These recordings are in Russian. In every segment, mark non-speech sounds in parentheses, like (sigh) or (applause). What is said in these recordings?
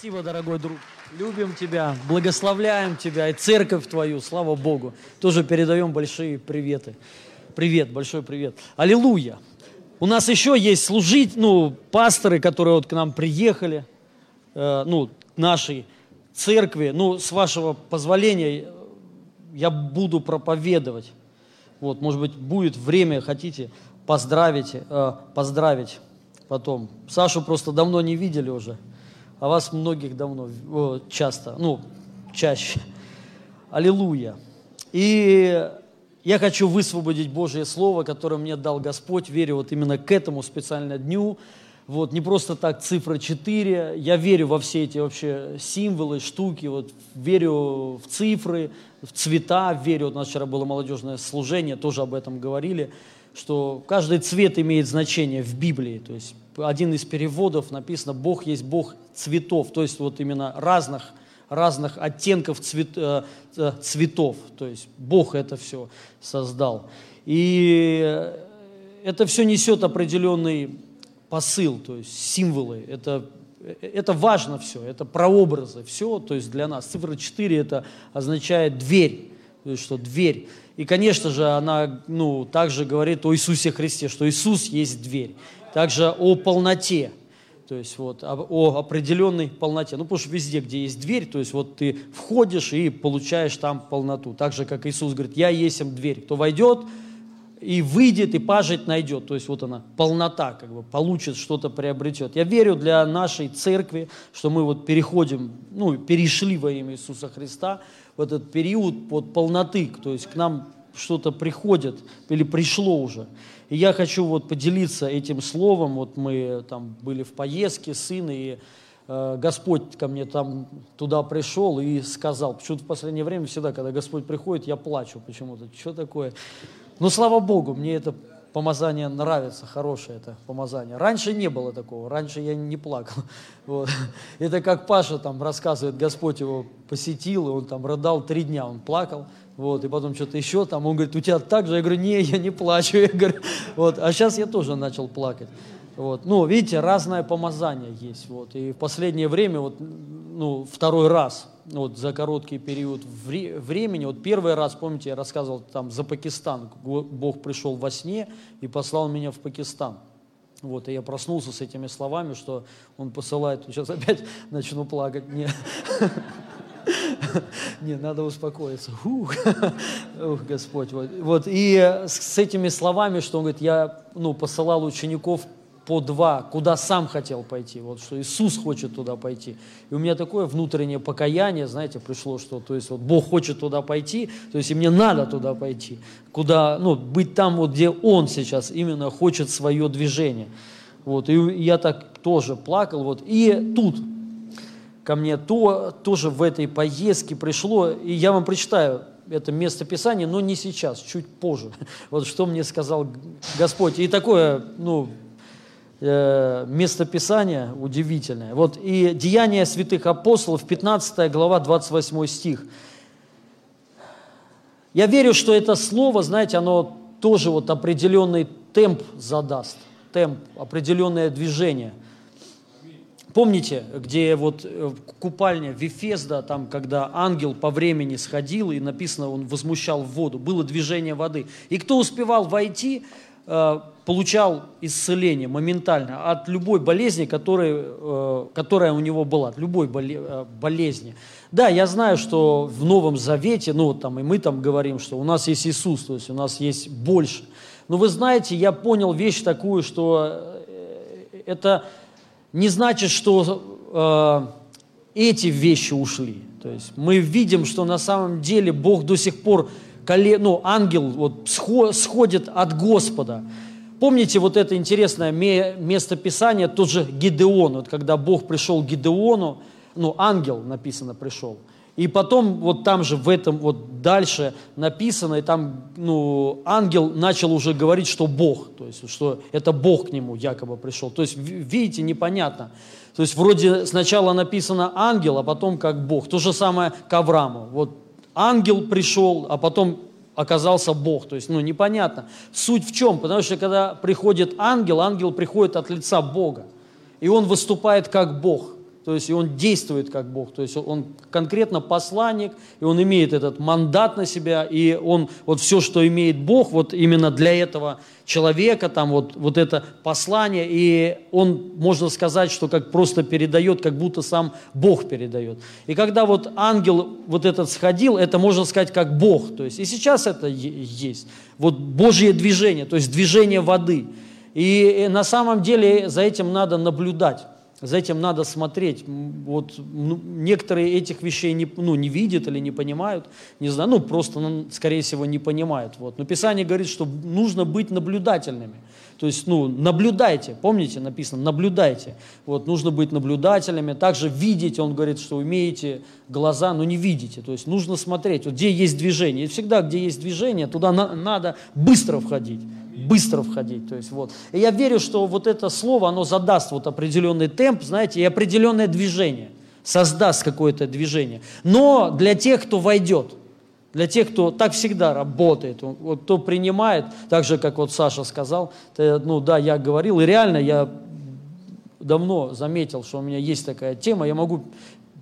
Спасибо, дорогой друг. Любим тебя, благословляем тебя и церковь твою, слава Богу. Тоже передаем большие приветы. Привет, большой привет. Аллилуйя. У нас еще есть служить, ну, пасторы, которые вот к нам приехали, э, ну, нашей церкви. Ну, с вашего позволения я буду проповедовать. Вот, может быть, будет время, хотите поздравить, э, поздравить потом. Сашу просто давно не видели уже а вас многих давно, часто, ну, чаще. Аллилуйя. И я хочу высвободить Божье Слово, которое мне дал Господь, верю вот именно к этому специально дню. Вот, не просто так цифра 4, я верю во все эти вообще символы, штуки, вот, верю в цифры, в цвета, верю, вот у нас вчера было молодежное служение, тоже об этом говорили, что каждый цвет имеет значение в Библии, то есть один из переводов написано «Бог есть Бог цветов», то есть вот именно разных, разных оттенков цвет, э, э, цветов, то есть Бог это все создал. И это все несет определенный посыл, то есть символы, это, это важно все, это прообразы, все, то есть для нас. Цифра 4 это означает дверь, то есть что дверь. И, конечно же, она ну, также говорит о Иисусе Христе, что Иисус есть дверь также о полноте, то есть вот о определенной полноте. Ну, потому что везде, где есть дверь, то есть вот ты входишь и получаешь там полноту. Так же, как Иисус говорит, я есть дверь. Кто войдет и выйдет, и пажить найдет. То есть вот она, полнота, как бы получит, что-то приобретет. Я верю для нашей церкви, что мы вот переходим, ну, перешли во имя Иисуса Христа в этот период под полноты, то есть к нам что-то приходит или пришло уже. И я хочу вот поделиться этим словом. Вот мы там были в поездке, сын, и э, Господь ко мне там туда пришел и сказал. Почему-то в последнее время всегда, когда Господь приходит, я плачу почему-то. Что такое? Но слава Богу, мне это помазание нравится, хорошее это помазание. Раньше не было такого, раньше я не плакал. (laughs) Вот. Это как Паша там рассказывает, Господь его посетил, и он там рыдал три дня, он плакал вот, и потом что-то еще там, он говорит, у тебя так же, я говорю, не, я не плачу, (laughs) я говорю, вот, а сейчас я тоже начал плакать, вот, ну, видите, разное помазание есть, вот, и в последнее время, вот, ну, второй раз, вот, за короткий период вре- времени, вот, первый раз, помните, я рассказывал там за Пакистан, Бог пришел во сне и послал меня в Пакистан, вот, и я проснулся с этими словами, что Он посылает, сейчас опять (laughs) начну плакать, не, (laughs) Не, надо успокоиться. Ух, Ух Господь. Вот. вот. И с этими словами, что он говорит, я ну, посылал учеников по два, куда сам хотел пойти, вот что Иисус хочет туда пойти. И у меня такое внутреннее покаяние, знаете, пришло, что то есть вот Бог хочет туда пойти, то есть и мне надо туда пойти, куда, ну, быть там вот, где Он сейчас именно хочет свое движение. Вот, и я так тоже плакал, вот, и тут ко мне то, тоже в этой поездке пришло, и я вам прочитаю это место Писания, но не сейчас, чуть позже. (laughs) Вот что мне сказал Господь. И такое, ну, э, место Писания удивительное. Вот и Деяния святых апостолов, 15 глава, 28 стих. Я верю, что это слово, знаете, оно тоже вот определенный темп задаст, темп, определенное движение – Помните, где вот э, купальня Вифезда, там, когда ангел по времени сходил, и написано, он возмущал воду, было движение воды. И кто успевал войти, э, получал исцеление моментально от любой болезни, которая, э, которая у него была, от любой болезни. Да, я знаю, что в Новом Завете, ну, там, и мы там говорим, что у нас есть Иисус, то есть у нас есть больше. Но вы знаете, я понял вещь такую, что это не значит, что э, эти вещи ушли. То есть мы видим, что на самом деле Бог до сих пор, ну, ангел вот, сходит от Господа. Помните вот это интересное место Писания, тот же Гидеон, вот когда Бог пришел к Гидеону, ну, ангел написано пришел – и потом вот там же, в этом вот дальше написано, и там, ну, ангел начал уже говорить, что Бог, то есть, что это Бог к нему якобы пришел. То есть, видите, непонятно. То есть, вроде сначала написано ангел, а потом как Бог. То же самое к Аврааму. Вот ангел пришел, а потом оказался Бог. То есть, ну, непонятно. Суть в чем? Потому что, когда приходит ангел, ангел приходит от лица Бога. И он выступает как Бог – то есть и он действует как Бог, то есть он конкретно посланник, и он имеет этот мандат на себя, и он вот все, что имеет Бог, вот именно для этого человека, там вот, вот это послание, и он, можно сказать, что как просто передает, как будто сам Бог передает. И когда вот ангел вот этот сходил, это можно сказать как Бог, то есть и сейчас это есть, вот Божье движение, то есть движение воды. И на самом деле за этим надо наблюдать. За этим надо смотреть. Вот ну, некоторые этих вещей не, ну, не видят или не понимают, не знаю, ну просто, ну, скорее всего, не понимают. Вот. Но Писание говорит, что нужно быть наблюдательными. То есть, ну, наблюдайте, помните, написано, наблюдайте. Вот, нужно быть наблюдателями. Также видеть, он говорит, что умеете глаза, но не видите. То есть, нужно смотреть, вот, где есть движение. И всегда, где есть движение, туда на, надо быстро входить быстро входить. То есть, вот. И я верю, что вот это слово, оно задаст вот определенный темп, знаете, и определенное движение, создаст какое-то движение. Но для тех, кто войдет, для тех, кто так всегда работает, вот, кто принимает, так же, как вот Саша сказал, то, ну да, я говорил, и реально я давно заметил, что у меня есть такая тема, я могу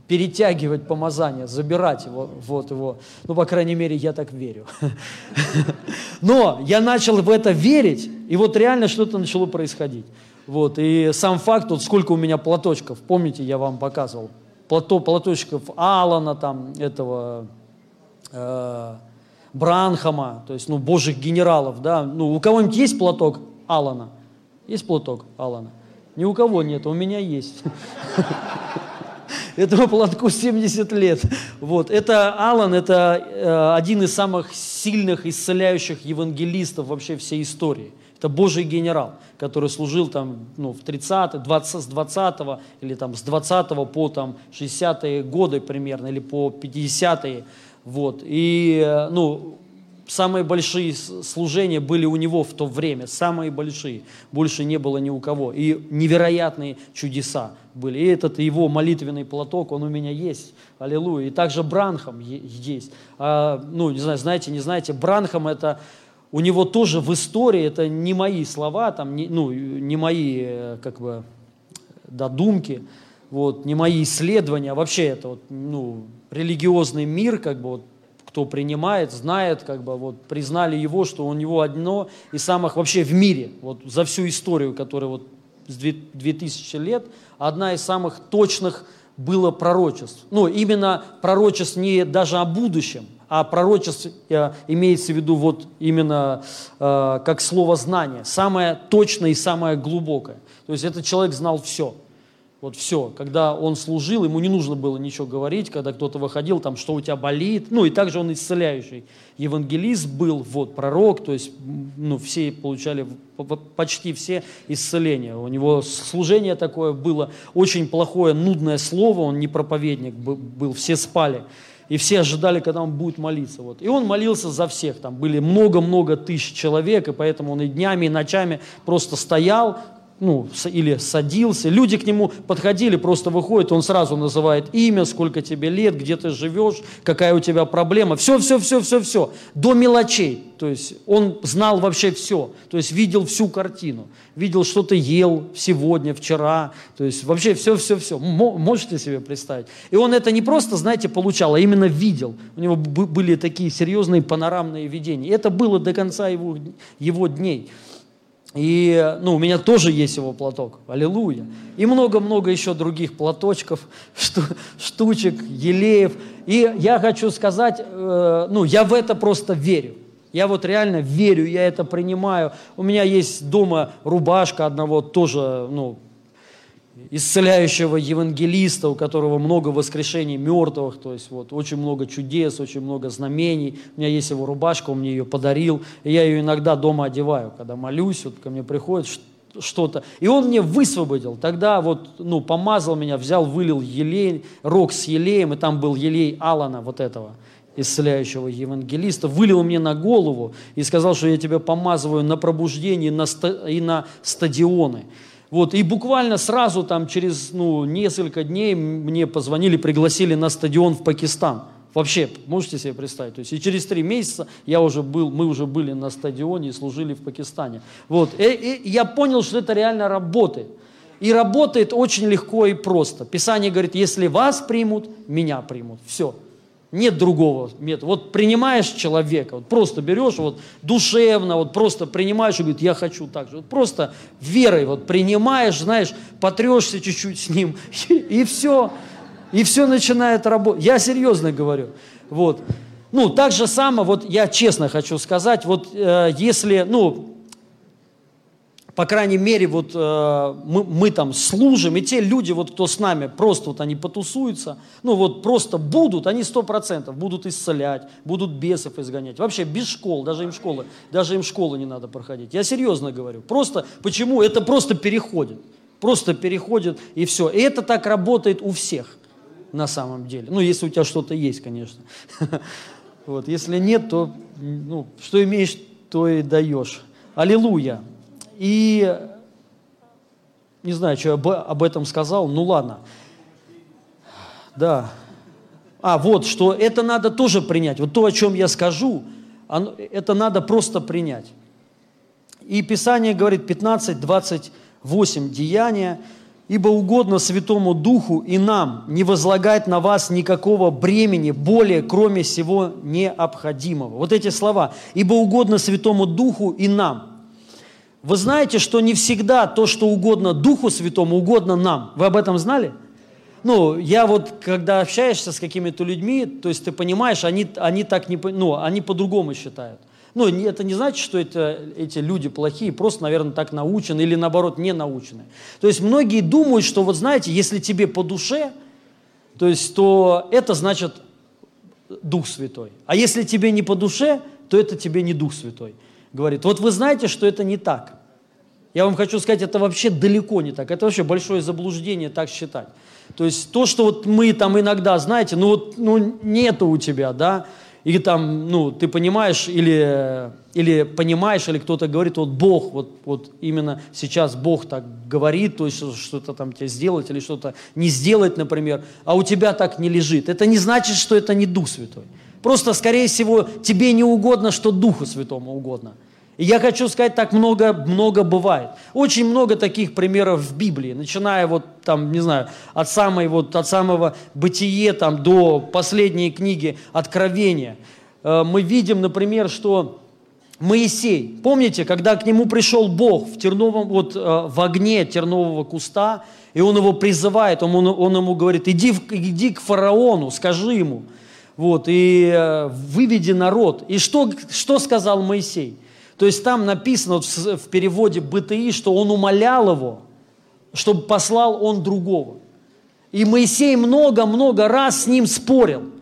перетягивать помазание, забирать его, вот его. Ну, по крайней мере, я так верю. (laughs) Но я начал в это верить, и вот реально что-то начало происходить. Вот, и сам факт, вот сколько у меня платочков, помните, я вам показывал, плато, платочков Алана, там, этого, э, Бранхама, то есть, ну, божьих генералов, да, ну, у кого-нибудь есть платок Алана? Есть платок Алана? Ни у кого нет, у меня есть. (laughs) Этому платку 70 лет. Вот. Это Алан, это э, один из самых сильных исцеляющих евангелистов вообще всей истории. Это Божий генерал, который служил там ну, в 30 20, с 20 или там с 20 по там 60-е годы примерно, или по 50-е. Вот. И э, ну, самые большие служения были у него в то время, самые большие, больше не было ни у кого. И невероятные чудеса были. И этот его молитвенный платок, он у меня есть, аллилуйя. И также Бранхам есть. А, ну, не знаю, знаете, не знаете, Бранхам это, у него тоже в истории, это не мои слова, там, не, ну, не мои, э, как бы, додумки, вот, не мои исследования, а вообще это вот, ну, религиозный мир, как бы, вот, кто принимает, знает, как бы вот признали его, что у него одно из самых вообще в мире, вот за всю историю, которая вот с 2000 лет, одна из самых точных было пророчеств. Ну, именно пророчеств не даже о будущем, а пророчеств э, имеется в виду вот именно э, как слово знание, самое точное и самое глубокое. То есть этот человек знал все – вот все. Когда он служил, ему не нужно было ничего говорить, когда кто-то выходил, там, что у тебя болит. Ну, и также он исцеляющий. Евангелист был, вот, пророк, то есть, ну, все получали, почти все исцеления. У него служение такое было, очень плохое, нудное слово, он не проповедник был, все спали. И все ожидали, когда он будет молиться. Вот. И он молился за всех. Там были много-много тысяч человек, и поэтому он и днями, и ночами просто стоял, ну, или садился. Люди к нему подходили, просто выходит, он сразу называет имя, сколько тебе лет, где ты живешь, какая у тебя проблема. Все, все, все, все, все. До мелочей. То есть он знал вообще все. То есть видел всю картину. Видел, что ты ел сегодня, вчера. То есть вообще все, все, все. Можете себе представить? И он это не просто, знаете, получал, а именно видел. У него были такие серьезные панорамные видения. Это было до конца его, его дней. И ну, у меня тоже есть его платок. Аллилуйя. И много-много еще других платочков, (laughs) штучек, елеев. И я хочу сказать, э, ну, я в это просто верю. Я вот реально верю, я это принимаю. У меня есть дома рубашка одного тоже, ну, исцеляющего евангелиста, у которого много воскрешений мертвых, то есть вот очень много чудес, очень много знамений. У меня есть его рубашка, он мне ее подарил, и я ее иногда дома одеваю, когда молюсь, вот ко мне приходит что-то. И он мне высвободил. Тогда вот, ну, помазал меня, взял, вылил елей, рог с елеем, и там был елей Алана вот этого исцеляющего евангелиста, вылил мне на голову и сказал, что я тебя помазываю на пробуждение и на стадионы. Вот, и буквально сразу там через ну, несколько дней мне позвонили, пригласили на стадион в Пакистан. Вообще, можете себе представить? То есть и через три месяца я уже был, мы уже были на стадионе и служили в Пакистане. Вот, и, и я понял, что это реально работает. И работает очень легко и просто. Писание говорит, если вас примут, меня примут. Все. Нет другого метода. Вот принимаешь человека, вот просто берешь, вот душевно, вот просто принимаешь и говорит, я хочу так же. Вот просто верой вот принимаешь, знаешь, потрешься чуть-чуть с ним, (laughs) и, и все. И все начинает работать. Я серьезно говорю. Вот. Ну, так же самое, вот я честно хочу сказать, вот э, если, ну, по крайней мере, вот э, мы, мы там служим, и те люди, вот кто с нами, просто вот они потусуются, ну вот просто будут, они сто процентов будут исцелять, будут бесов изгонять. Вообще без школ, даже им школы, даже им школы не надо проходить. Я серьезно говорю. Просто, почему? Это просто переходит. Просто переходит и все. И это так работает у всех на самом деле. Ну, если у тебя что-то есть, конечно. (laughs) Вот. Если нет, то ну, что имеешь, то и даешь. Аллилуйя. И не знаю, что я об этом сказал, ну ладно. Да. А, вот, что это надо тоже принять. Вот то, о чем я скажу, оно, это надо просто принять. И Писание говорит 15, 28 деяния, ибо угодно Святому Духу и нам не возлагать на вас никакого бремени более, кроме всего необходимого. Вот эти слова. Ибо угодно Святому Духу и нам. Вы знаете, что не всегда то, что угодно Духу Святому, угодно нам. Вы об этом знали? Ну, я вот, когда общаешься с какими-то людьми, то есть ты понимаешь, они, они так не, ну, они по-другому считают. Ну, это не значит, что это, эти люди плохие, просто, наверное, так научены или, наоборот, не научены. То есть многие думают, что, вот знаете, если тебе по душе, то есть, то это значит Дух Святой. А если тебе не по душе, то это тебе не Дух Святой говорит. Вот вы знаете, что это не так. Я вам хочу сказать, это вообще далеко не так. Это вообще большое заблуждение так считать. То есть то, что вот мы там иногда, знаете, ну вот ну, нету у тебя, да, или там, ну, ты понимаешь, или, или понимаешь, или кто-то говорит, вот Бог, вот, вот именно сейчас Бог так говорит, то есть что-то там тебе сделать или что-то не сделать, например, а у тебя так не лежит. Это не значит, что это не Дух Святой. Просто, скорее всего, тебе не угодно, что Духу Святому угодно. И я хочу сказать, так много, много бывает. Очень много таких примеров в Библии, начиная вот там, не знаю, от, самой, вот, от самого бытие там, до последней книги Откровения. Э, мы видим, например, что Моисей, помните, когда к нему пришел Бог в, терновом, вот, э, в огне тернового куста, и он его призывает, он, он ему говорит, иди, иди к фараону, скажи ему – вот, и э, выведи народ. И что, что сказал Моисей? То есть там написано в, в переводе БТИ, что он умолял его, чтобы послал он другого. И Моисей много-много раз с ним спорил –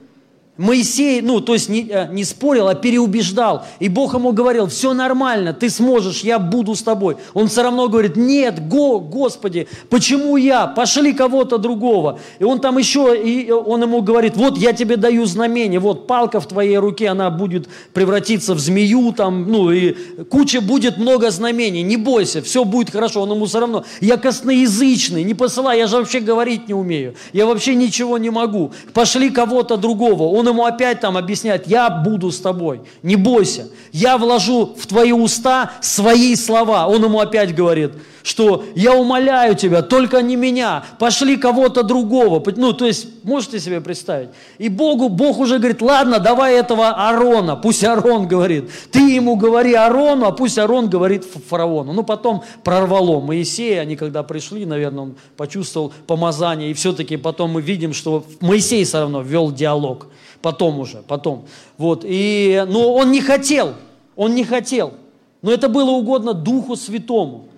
Моисей, ну, то есть не, э, не спорил, а переубеждал. И Бог ему говорил, все нормально, ты сможешь, я буду с тобой. Он все равно говорит, нет, го, Господи, почему я? Пошли кого-то другого. И он там еще, и он ему говорит, вот я тебе даю знамение, вот палка в твоей руке, она будет превратиться в змею, там, ну, и куча будет много знамений, не бойся, все будет хорошо. Он ему все равно, я косноязычный, не посылай, я же вообще говорить не умею, я вообще ничего не могу. Пошли кого-то другого. Он ему опять там объясняет, я буду с тобой, не бойся, я вложу в твои уста свои слова. Он ему опять говорит, что я умоляю тебя, только не меня, пошли кого-то другого. Ну, то есть, можете себе представить? И Богу, Бог уже говорит, ладно, давай этого Арона, пусть Арон говорит. Ты ему говори Арону, а пусть Арон говорит фараону. Ну, потом прорвало Моисея, они когда пришли, наверное, он почувствовал помазание, и все-таки потом мы видим, что Моисей все равно вел диалог потом уже, потом. Вот, и, но он не хотел, он не хотел. Но это было угодно Духу Святому.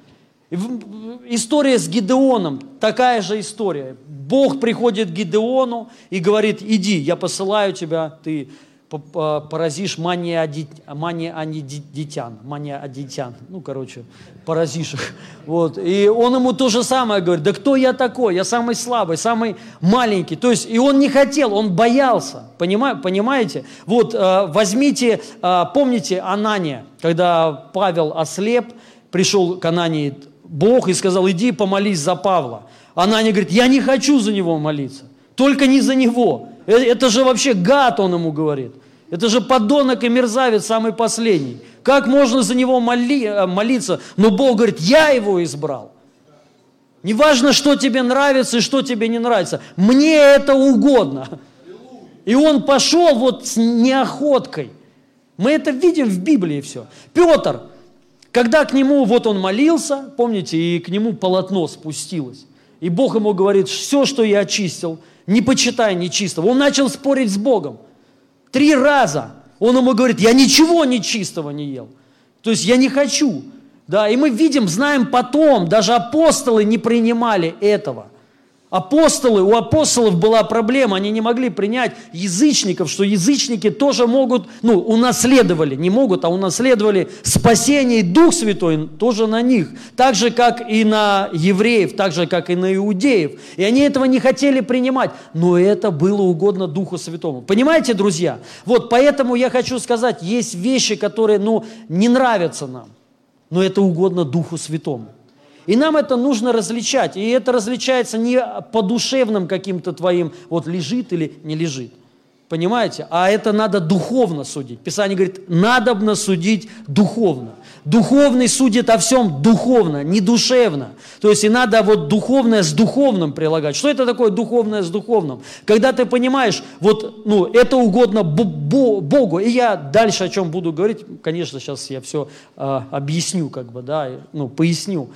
История с Гидеоном, такая же история. Бог приходит к Гидеону и говорит, иди, я посылаю тебя, ты поразишь мания анидитян, мания адитян, ну, короче, поразишь их. Вот. И он ему то же самое говорит, да кто я такой, я самый слабый, самый маленький. То есть, и он не хотел, он боялся, понимаете? Вот, э, возьмите, э, помните Анания, когда Павел ослеп, пришел к Анании Бог и сказал, иди помолись за Павла. Анания говорит, я не хочу за него молиться, только не за него. Э, это же вообще гад, он ему говорит. Это же подонок и мерзавец самый последний. Как можно за него моли, э, молиться? Но Бог говорит, я его избрал. Неважно, что тебе нравится и что тебе не нравится. Мне это угодно. И он пошел вот с неохоткой. Мы это видим в Библии все. Петр, когда к нему, вот он молился, помните, и к нему полотно спустилось. И Бог ему говорит, все, что я очистил, не почитай нечистого. Он начал спорить с Богом. Три раза. Он ему говорит, я ничего нечистого не ел. То есть я не хочу. Да, и мы видим, знаем потом, даже апостолы не принимали этого – Апостолы, у апостолов была проблема, они не могли принять язычников, что язычники тоже могут, ну, унаследовали, не могут, а унаследовали спасение и Дух Святой тоже на них, так же, как и на евреев, так же, как и на иудеев. И они этого не хотели принимать, но это было угодно Духу Святому. Понимаете, друзья? Вот поэтому я хочу сказать, есть вещи, которые, ну, не нравятся нам, но это угодно Духу Святому. И нам это нужно различать. И это различается не по душевным каким-то твоим, вот лежит или не лежит. Понимаете? А это надо духовно судить. Писание говорит, надобно судить духовно. Духовный судит о всем духовно, не душевно. То есть и надо вот духовное с духовным прилагать. Что это такое духовное с духовным? Когда ты понимаешь, вот, ну, это угодно Богу. И я дальше о чем буду говорить, конечно, сейчас я все э, объясню, как бы, да, ну, поясню.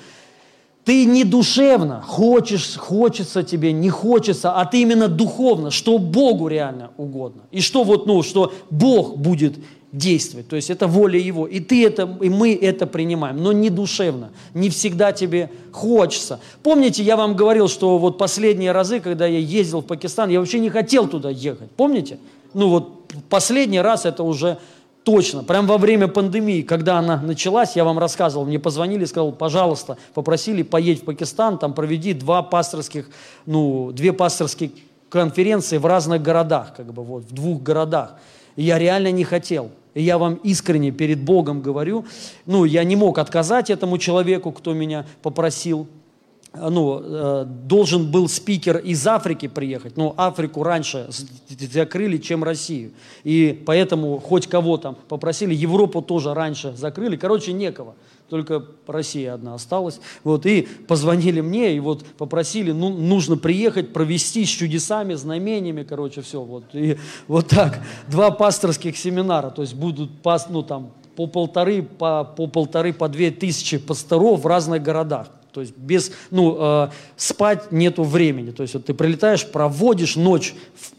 Ты не душевно, хочешь, хочется тебе, не хочется, а ты именно духовно, что Богу реально угодно. И что вот, ну, что Бог будет действовать. То есть это воля Его. И ты это, и мы это принимаем, но не душевно. Не всегда тебе хочется. Помните, я вам говорил, что вот последние разы, когда я ездил в Пакистан, я вообще не хотел туда ехать. Помните? Ну вот последний раз это уже Точно, прямо во время пандемии, когда она началась, я вам рассказывал, мне позвонили, сказал, пожалуйста, попросили поедь в Пакистан, там проведи два пасторских, ну, две пасторские конференции в разных городах, как бы вот, в двух городах. И я реально не хотел. И я вам искренне перед Богом говорю, ну, я не мог отказать этому человеку, кто меня попросил, ну, э, должен был спикер из Африки приехать, но Африку раньше закрыли, чем Россию. И поэтому хоть кого там попросили, Европу тоже раньше закрыли. Короче, некого, только Россия одна осталась. Вот, и позвонили мне, и вот попросили, ну, нужно приехать, провести с чудесами, знамениями, короче, все. Вот, и вот так, два пасторских семинара, то есть будут, ну, там, по полторы, по, по полторы, по две тысячи пасторов в разных городах. То есть без, ну, э, спать нету времени. То есть вот ты прилетаешь, проводишь ночь в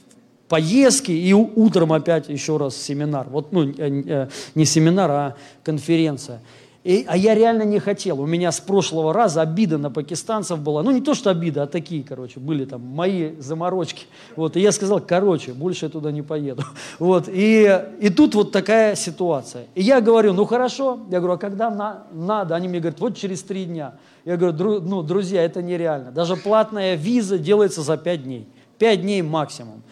поездке и утром опять еще раз семинар. Вот, ну, э, э, не семинар, а конференция. И, а я реально не хотел. У меня с прошлого раза обида на пакистанцев была. Ну, не то, что обида, а такие, короче, были там мои заморочки. Вот, и я сказал, короче, больше я туда не поеду. (laughs) Вот, и, и тут вот такая ситуация. И я говорю, ну, хорошо. Я говорю, а когда на, надо? Они мне говорят, вот через три дня. Я говорю, дру, ну, друзья, это нереально. Даже платная виза делается за пять дней. Пять дней максимум.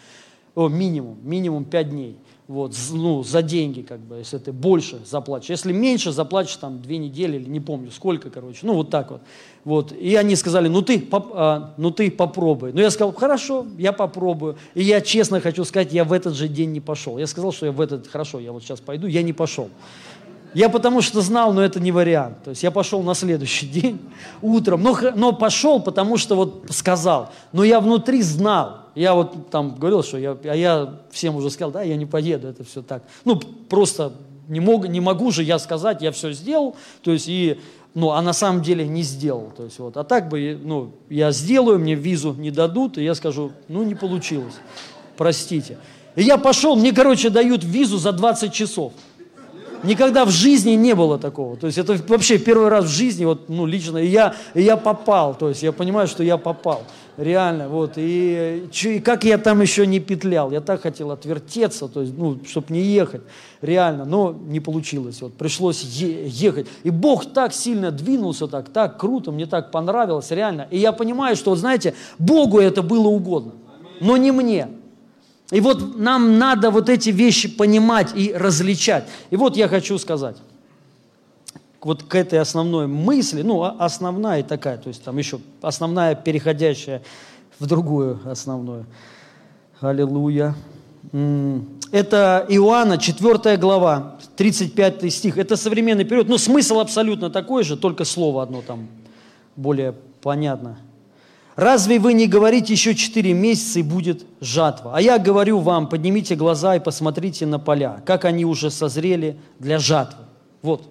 О, минимум, минимум пять дней вот, ну, за деньги, как бы, если ты больше заплатишь. Если меньше, заплатишь там две недели или не помню сколько, короче. Ну, вот так вот. вот. И они сказали, ну ты, поп, а, ну ты попробуй. Ну, я сказал, хорошо, я попробую. И я честно хочу сказать, я в этот же день не пошел. Я сказал, что я в этот, хорошо, я вот сейчас пойду, я не пошел. Я потому что знал, но это не вариант. То есть я пошел на следующий (laughs) день утром, но, но пошел, потому что вот сказал. Но я внутри знал, я вот там говорил, что я, а я всем уже сказал, да, я не поеду, это все так. Ну, просто не, мог, не могу же я сказать, я все сделал, то есть и, ну, а на самом деле не сделал. То есть вот, а так бы, ну, я сделаю, мне визу не дадут, и я скажу, ну, не получилось, простите. И я пошел, мне, короче, дают визу за 20 часов. Никогда в жизни не было такого. То есть это вообще первый раз в жизни, вот, ну, лично, и я, и я попал. То есть я понимаю, что я попал. Реально, вот. И, и как я там еще не петлял. Я так хотел отвертеться, то есть, ну, чтобы не ехать. Реально, но не получилось. Вот, пришлось е- ехать. И Бог так сильно двинулся, так, так круто, мне так понравилось, реально. И я понимаю, что, вот, знаете, Богу это было угодно, но не мне. И вот нам надо вот эти вещи понимать и различать. И вот я хочу сказать, вот к этой основной мысли, ну, а, основная такая, то есть там еще основная, переходящая в другую основную. Аллилуйя. Это Иоанна, 4 глава, 35 стих. Это современный период. Ну, смысл абсолютно такой же, только слово одно там более Понятно. Разве вы не говорите еще четыре месяца и будет жатва? А я говорю вам, поднимите глаза и посмотрите на поля, как они уже созрели для жатвы. Вот.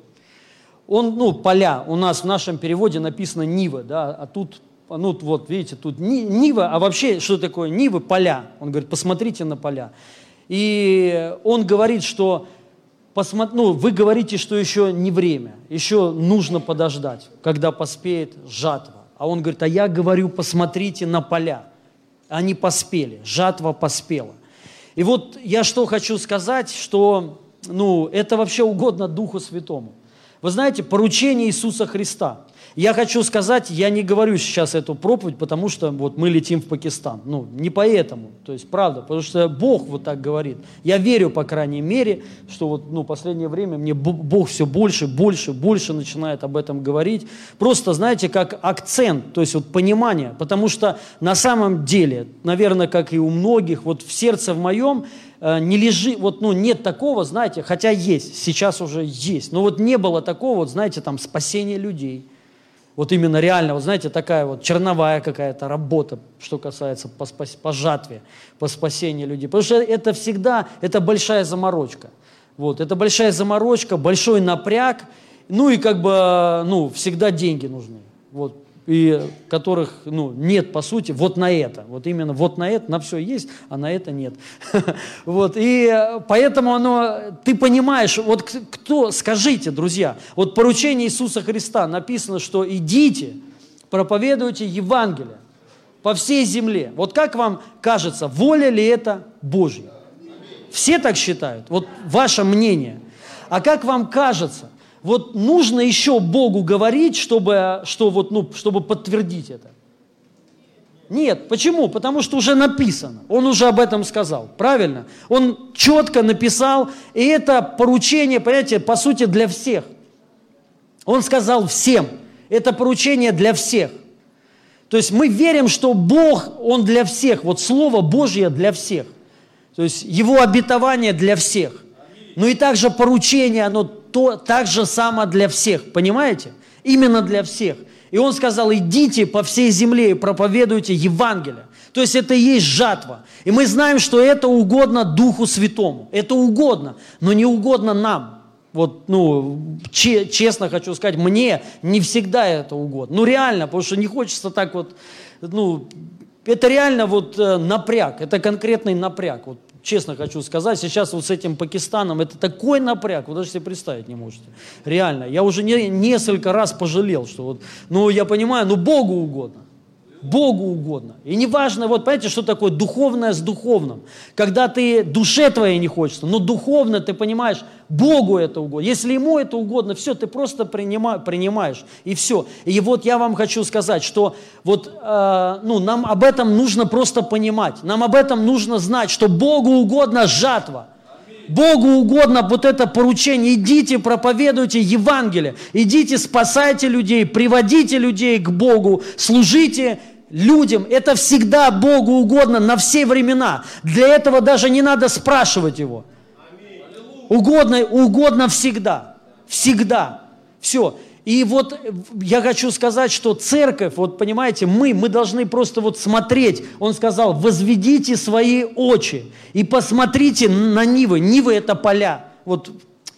Он, ну, поля, у нас в нашем переводе написано Нива, да, а тут, ну, вот, видите, тут Нива, а вообще, что такое Нивы? Поля. Он говорит, посмотрите на поля. И он говорит, что посмотри, ну, вы говорите, что еще не время, еще нужно подождать, когда поспеет жатва. А он говорит, а я говорю, посмотрите на поля. Они поспели, жатва поспела. И вот я что хочу сказать, что ну, это вообще угодно Духу Святому. Вы знаете, поручение Иисуса Христа. Я хочу сказать, я не говорю сейчас эту проповедь, потому что вот мы летим в Пакистан. Ну, не поэтому, то есть правда, потому что Бог вот так говорит. Я верю, по крайней мере, что вот, ну, последнее время мне Бог все больше, больше, больше начинает об этом говорить. Просто, знаете, как акцент, то есть вот понимание, потому что на самом деле, наверное, как и у многих, вот в сердце в моем э, не лежит, вот, ну, нет такого, знаете, хотя есть, сейчас уже есть, но вот не было такого, вот, знаете, там, спасения людей, вот именно реально, вот знаете, такая вот черновая какая-то работа, что касается по, спас, по жатве, по спасению людей. Потому что это всегда, это большая заморочка. Вот, это большая заморочка, большой напряг, ну и как бы, ну, всегда деньги нужны. Вот, и которых ну, нет, по сути, вот на это. Вот именно вот на это, на все есть, а на это нет. (laughs) Вот, и поэтому оно, ты понимаешь, вот кто, скажите, друзья, вот поручение Иисуса Христа написано, что идите, проповедуйте Евангелие по всей земле. Вот как вам кажется, воля ли это Божья? Все так считают? Вот ваше мнение. А как вам кажется, вот нужно еще Богу говорить, чтобы, что вот, ну, чтобы подтвердить это? Нет. Почему? Потому что уже написано. Он уже об этом сказал. Правильно? Он четко написал, и это поручение, понимаете, по сути, для всех. Он сказал всем. Это поручение для всех. То есть мы верим, что Бог, Он для всех. Вот Слово Божье для всех. То есть Его обетование для всех. Ну и также поручение, оно то, так же само для всех, понимаете? Именно для всех. И он сказал, идите по всей земле и проповедуйте Евангелие. То есть это и есть жатва. И мы знаем, что это угодно Духу Святому. Это угодно, но не угодно нам. Вот, ну, че, честно хочу сказать, мне не всегда это угодно. Ну, реально, потому что не хочется так вот, ну, это реально вот э, напряг, это конкретный напряг. Вот Честно хочу сказать, сейчас вот с этим Пакистаном это такой напряг, вы даже себе представить не можете. Реально. Я уже не, несколько раз пожалел, что вот, ну я понимаю, ну Богу угодно. Богу угодно. И неважно, вот понимаете, что такое духовное с духовным. Когда ты душе твоей не хочется, но духовно ты понимаешь, Богу это угодно. Если Ему это угодно, все, ты просто принима, принимаешь, и все. И вот я вам хочу сказать, что вот э, ну, нам об этом нужно просто понимать. Нам об этом нужно знать, что Богу угодно жатва. Богу угодно вот это поручение. Идите, проповедуйте Евангелие. Идите, спасайте людей, приводите людей к Богу, служите людям. Это всегда Богу угодно на все времена. Для этого даже не надо спрашивать Его. Угодно, угодно всегда. Всегда. Все. И вот я хочу сказать, что церковь, вот понимаете, мы, мы должны просто вот смотреть. Он сказал, возведите свои очи и посмотрите на Нивы. Нивы – это поля. Вот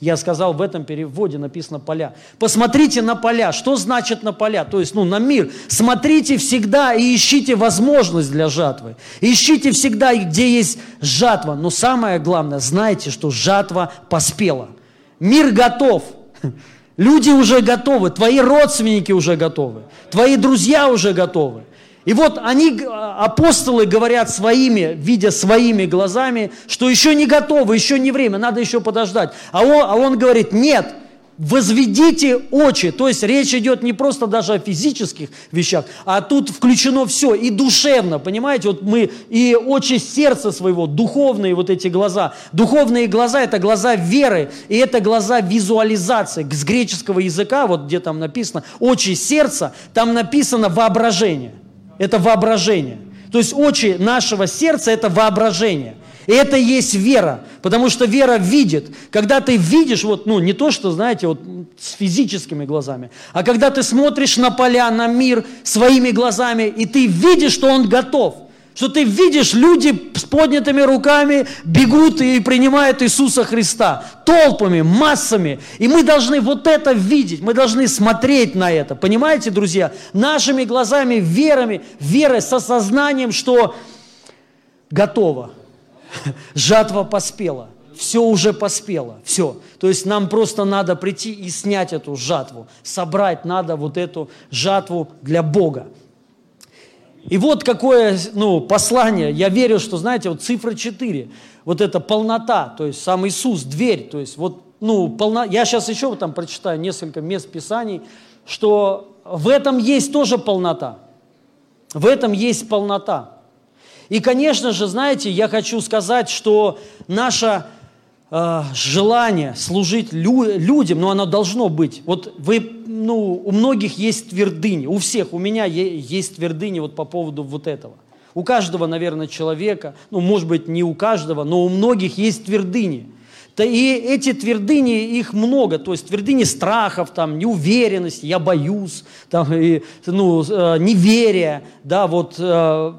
я сказал, в этом переводе написано поля. Посмотрите на поля. Что значит на поля? То есть, ну, на мир. Смотрите всегда и ищите возможность для жатвы. Ищите всегда, где есть жатва. Но самое главное, знайте, что жатва поспела. Мир готов. (laughs) Люди уже готовы, твои родственники уже готовы, твои друзья уже готовы. И вот они, апостолы, говорят своими, видя своими глазами, что еще не готовы, еще не время, надо еще подождать. А он, а он говорит, нет, возведите очи. То есть речь идет не просто даже о физических вещах, а тут включено все, и душевно, понимаете? Вот мы, и очи сердца своего, духовные вот эти глаза. Духовные глаза – это глаза веры, и это глаза визуализации. С греческого языка, вот где там написано очи сердца, там написано воображение. Это воображение. То есть очи нашего сердца – это воображение. И это есть вера, потому что вера видит. Когда ты видишь, вот, ну, не то, что, знаете, вот с физическими глазами, а когда ты смотришь на поля, на мир своими глазами, и ты видишь, что он готов – что ты видишь, люди с поднятыми руками бегут и принимают Иисуса Христа. Толпами, массами. И мы должны вот это видеть, мы должны смотреть на это. Понимаете, друзья? Нашими глазами, верами, верой, с осознанием, что готово. (laughs) Жатва поспела. Все уже поспело. Все. То есть нам просто надо прийти и снять эту жатву. Собрать надо вот эту жатву для Бога. И вот какое ну, послание. Я верю, что, знаете, вот цифра 4, вот эта полнота, то есть сам Иисус, дверь, то есть вот, ну, полно... Я сейчас еще там прочитаю несколько мест Писаний, что в этом есть тоже полнота. В этом есть полнота. И, конечно же, знаете, я хочу сказать, что наша э, желание служить лю- людям, но оно должно быть. Вот вы, ну, у многих есть твердыни, у всех, у меня е- есть твердыни вот по поводу вот этого. У каждого, наверное, человека, ну, может быть, не у каждого, но у многих есть твердыни. И эти твердыни, их много, то есть твердыни страхов, там, неуверенности, я боюсь, там, и, ну, э, неверия, да, вот, э,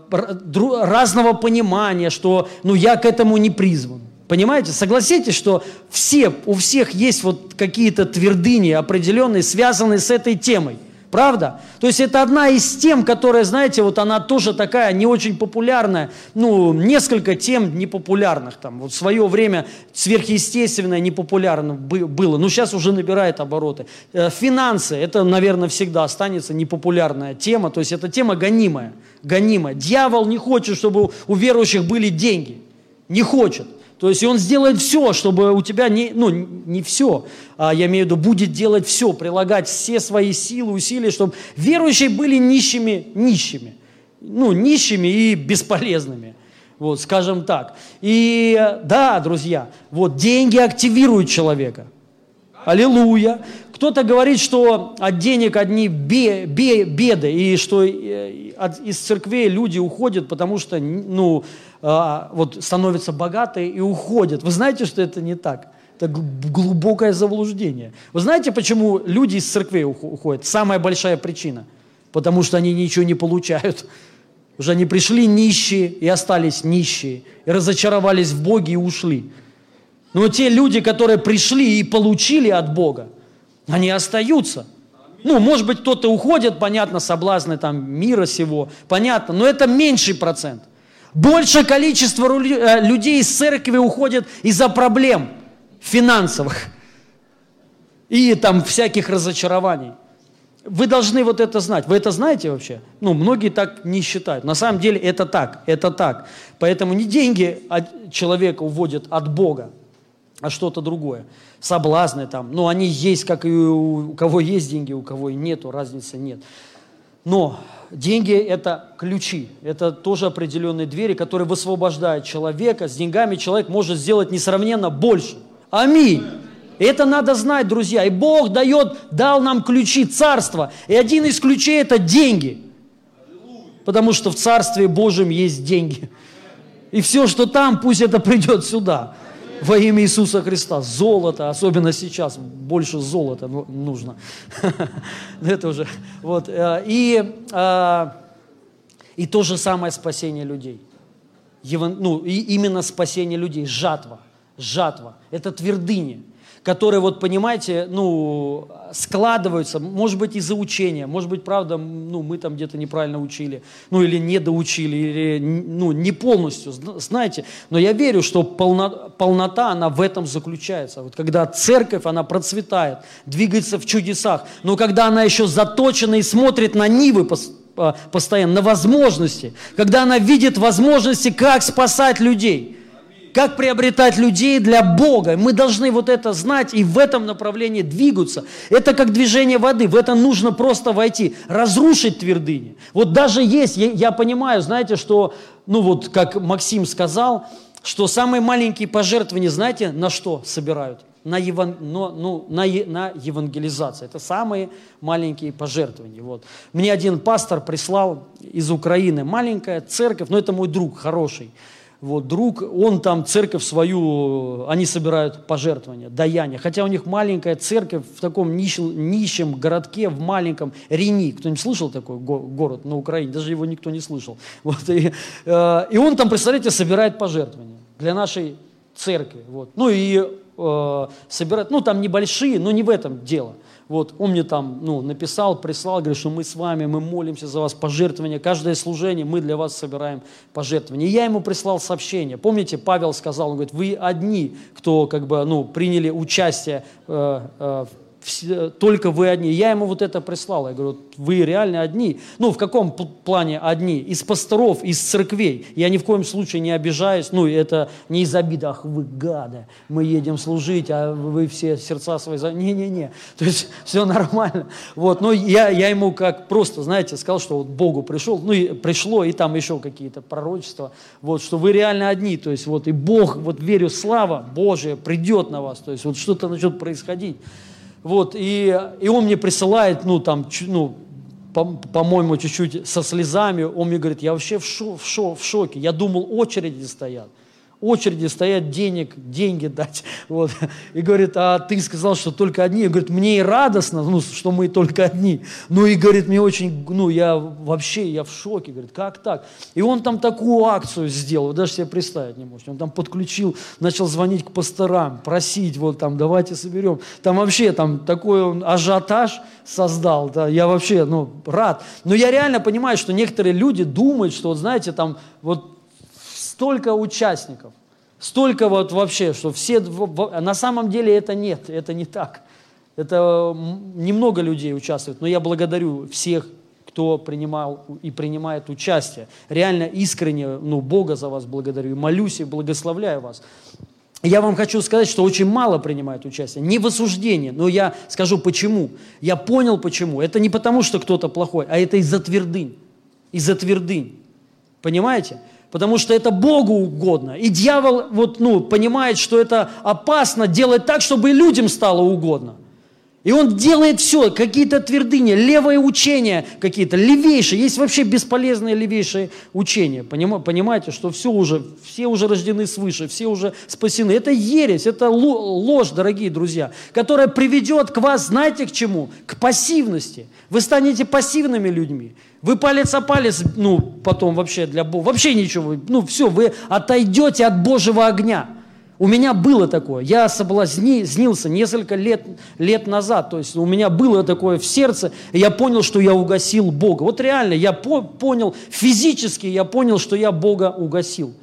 разного понимания, что ну, я к этому не призван. Понимаете? Согласитесь, что все, у всех есть вот какие-то твердыни определенные, связанные с этой темой. Правда? То есть это одна из тем, которая, знаете, вот она тоже такая не очень популярная. Ну, несколько тем непопулярных. Там, вот в свое время сверхъестественное непопулярно было. Но сейчас уже набирает обороты. Э, финансы, это, наверное, всегда останется непопулярная тема. То есть это тема гонимая. гонимая. Дьявол не хочет, чтобы у верующих были деньги. Не хочет. То есть он сделает все, чтобы у тебя не, ну, не все, а я имею в виду, будет делать все, прилагать все свои силы, усилия, чтобы верующие были нищими, нищими, ну, нищими и бесполезными. Вот, скажем так. И да, друзья, вот деньги активируют человека. Аллилуйя. Кто-то говорит, что от денег одни бе, бе, беды, и что э, из церквей люди уходят, потому что ну, вот становятся богатые и уходят. Вы знаете, что это не так? Это глубокое заблуждение. Вы знаете, почему люди из церквей уходят? Самая большая причина. Потому что они ничего не получают. Уже они пришли нищие и остались нищие. И разочаровались в Боге и ушли. Но те люди, которые пришли и получили от Бога, они остаются. Ну, может быть, кто-то уходит, понятно, соблазны там мира сего, понятно, но это меньший процент. Большее количество э, людей из церкви уходит из-за проблем финансовых и там всяких разочарований. Вы должны вот это знать. Вы это знаете вообще? Ну, многие так не считают. На самом деле это так, это так. Поэтому не деньги человека уводят от Бога, а что-то другое. Соблазны там, ну, они есть, как и у кого есть деньги, у кого и нету, разницы нет. Но деньги – это ключи, это тоже определенные двери, которые высвобождают человека. С деньгами человек может сделать несравненно больше. Аминь. Это надо знать, друзья. И Бог дает, дал нам ключи царства. И один из ключей – это деньги. Потому что в Царстве Божьем есть деньги. И все, что там, пусть это придет сюда во имя Иисуса Христа. Золото, особенно сейчас, больше золота ну, нужно. (laughs) Это уже. Вот. Э, и, э, и то же самое спасение людей. Ну, и именно спасение людей. Жатва. Жатва. Это твердыни которые, вот понимаете, ну, складываются, может быть, из-за учения, может быть, правда, ну, мы там где-то неправильно учили, ну, или не доучили, или, ну, не полностью, знаете, но я верю, что полно, полнота, она в этом заключается. Вот когда церковь, она процветает, двигается в чудесах, но когда она еще заточена и смотрит на нивы а, постоянно, на возможности, когда она видит возможности, как спасать людей – как приобретать людей для Бога. Мы должны вот это знать и в этом направлении двигаться. Это как движение воды, в это нужно просто войти, разрушить твердыни. Вот даже есть, я, я понимаю, знаете, что, ну вот как Максим сказал, что самые маленькие пожертвования, знаете, на что собирают? На, еван, но, ну, на, на евангелизацию. Это самые маленькие пожертвования. Вот. Мне один пастор прислал из Украины маленькая церковь, но это мой друг хороший. Вот друг, он там церковь свою, они собирают пожертвования, даяние. Хотя у них маленькая церковь в таком нищем, нищем городке, в маленьком Рени. Кто-нибудь слышал такой город на Украине? Даже его никто не слышал. (laughs) Вот, и, э, и он там, представляете, собирает пожертвования для нашей церкви. Вот. Ну и э, собирает, ну там небольшие, но не в этом дело. Вот, он мне там ну, написал, прислал, говорит, что мы с вами, мы молимся за вас, пожертвования, каждое служение мы для вас собираем пожертвования. Я ему прислал сообщение. Помните, Павел сказал, он говорит, вы одни, кто как бы, ну, приняли участие э, э, только вы одни. Я ему вот это прислал. Я говорю, вы реально одни. Ну, в каком плане одни? Из пасторов, из церквей. Я ни в коем случае не обижаюсь. Ну, это не из обиды, ах, вы гады, мы едем служить, а вы все сердца свои... Не-не-не. То есть (laughs) все нормально. Вот, но я, я ему как просто, знаете, сказал, что вот Богу пришел, ну, и пришло, и там еще какие-то пророчества, вот, что вы реально одни. То есть вот и Бог, вот верю, слава Божия придет на вас. То есть вот что-то начнет происходить. Вот, и, и он мне присылает, ну, там, ну, по-моему, чуть-чуть со слезами. Он мне говорит, я вообще в, шо, в, шо, в шоке. Я думал, очереди стоят очереди стоять денег, деньги дать. (laughs) Вот. И говорит, а ты сказал, что только одни. И говорит, мне и радостно, ну, что мы только одни. Ну и говорит, мне очень, ну я вообще, я в шоке. Говорит, как так? И он там такую акцию сделал, вы даже себе представить не можете. Он там подключил, начал звонить к пасторам, просить, вот там, давайте соберем. Там вообще там такой он ажиотаж создал, да, я вообще, ну, рад. Но я реально понимаю, что некоторые люди думают, что, вот знаете, там, вот столько участников, столько вот вообще, что все, на самом деле это нет, это не так. Это немного людей участвует, но я благодарю всех, кто принимал и принимает участие. Реально искренне, ну, Бога за вас благодарю, молюсь и благословляю вас. Я вам хочу сказать, что очень мало принимает участие. Не в осуждении, но я скажу почему. Я понял почему. Это не потому, что кто-то плохой, а это из-за твердынь. Из-за твердынь. Понимаете? Потому что это Богу угодно. И дьявол вот, ну, понимает, что это опасно делать так, чтобы и людям стало угодно. И он делает все, какие-то твердыни, левые учения какие-то, левейшие. Есть вообще бесполезные левейшие учения. Понимаете, что все уже, все уже рождены свыше, все уже спасены. Это ересь, это ложь, дорогие друзья, которая приведет к вас, знаете, к чему? К пассивности. Вы станете пассивными людьми. Вы палец о палец, ну, потом вообще для Бога, вообще ничего, ну, все, вы отойдете от Божьего огня. У меня было такое, я соблазнился несколько лет, лет назад, то есть у меня было такое в сердце, и я понял, что я угасил Бога. Вот реально, я по понял, физически я понял, что я Бога угасил.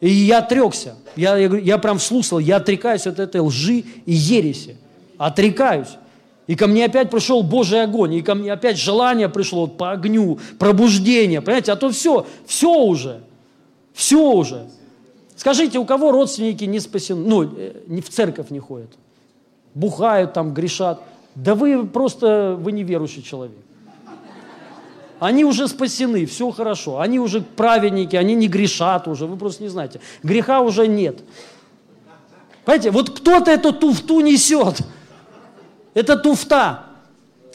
И я отрекся, я, я, я прям вслушал, я отрекаюсь от этой лжи и ереси, отрекаюсь. И ко мне опять пришел Божий огонь, и ко мне опять желание пришло по огню, пробуждение, понимаете, а то все, все уже, все уже. Скажите, у кого родственники не спасены, ну, э, в церковь не ходят, бухают там, грешат? Да вы просто, вы неверующий человек. Они уже спасены, все хорошо. Они уже праведники, они не грешат уже, вы просто не знаете. Греха уже нет. Понимаете, вот кто-то эту туфту несет – это туфта.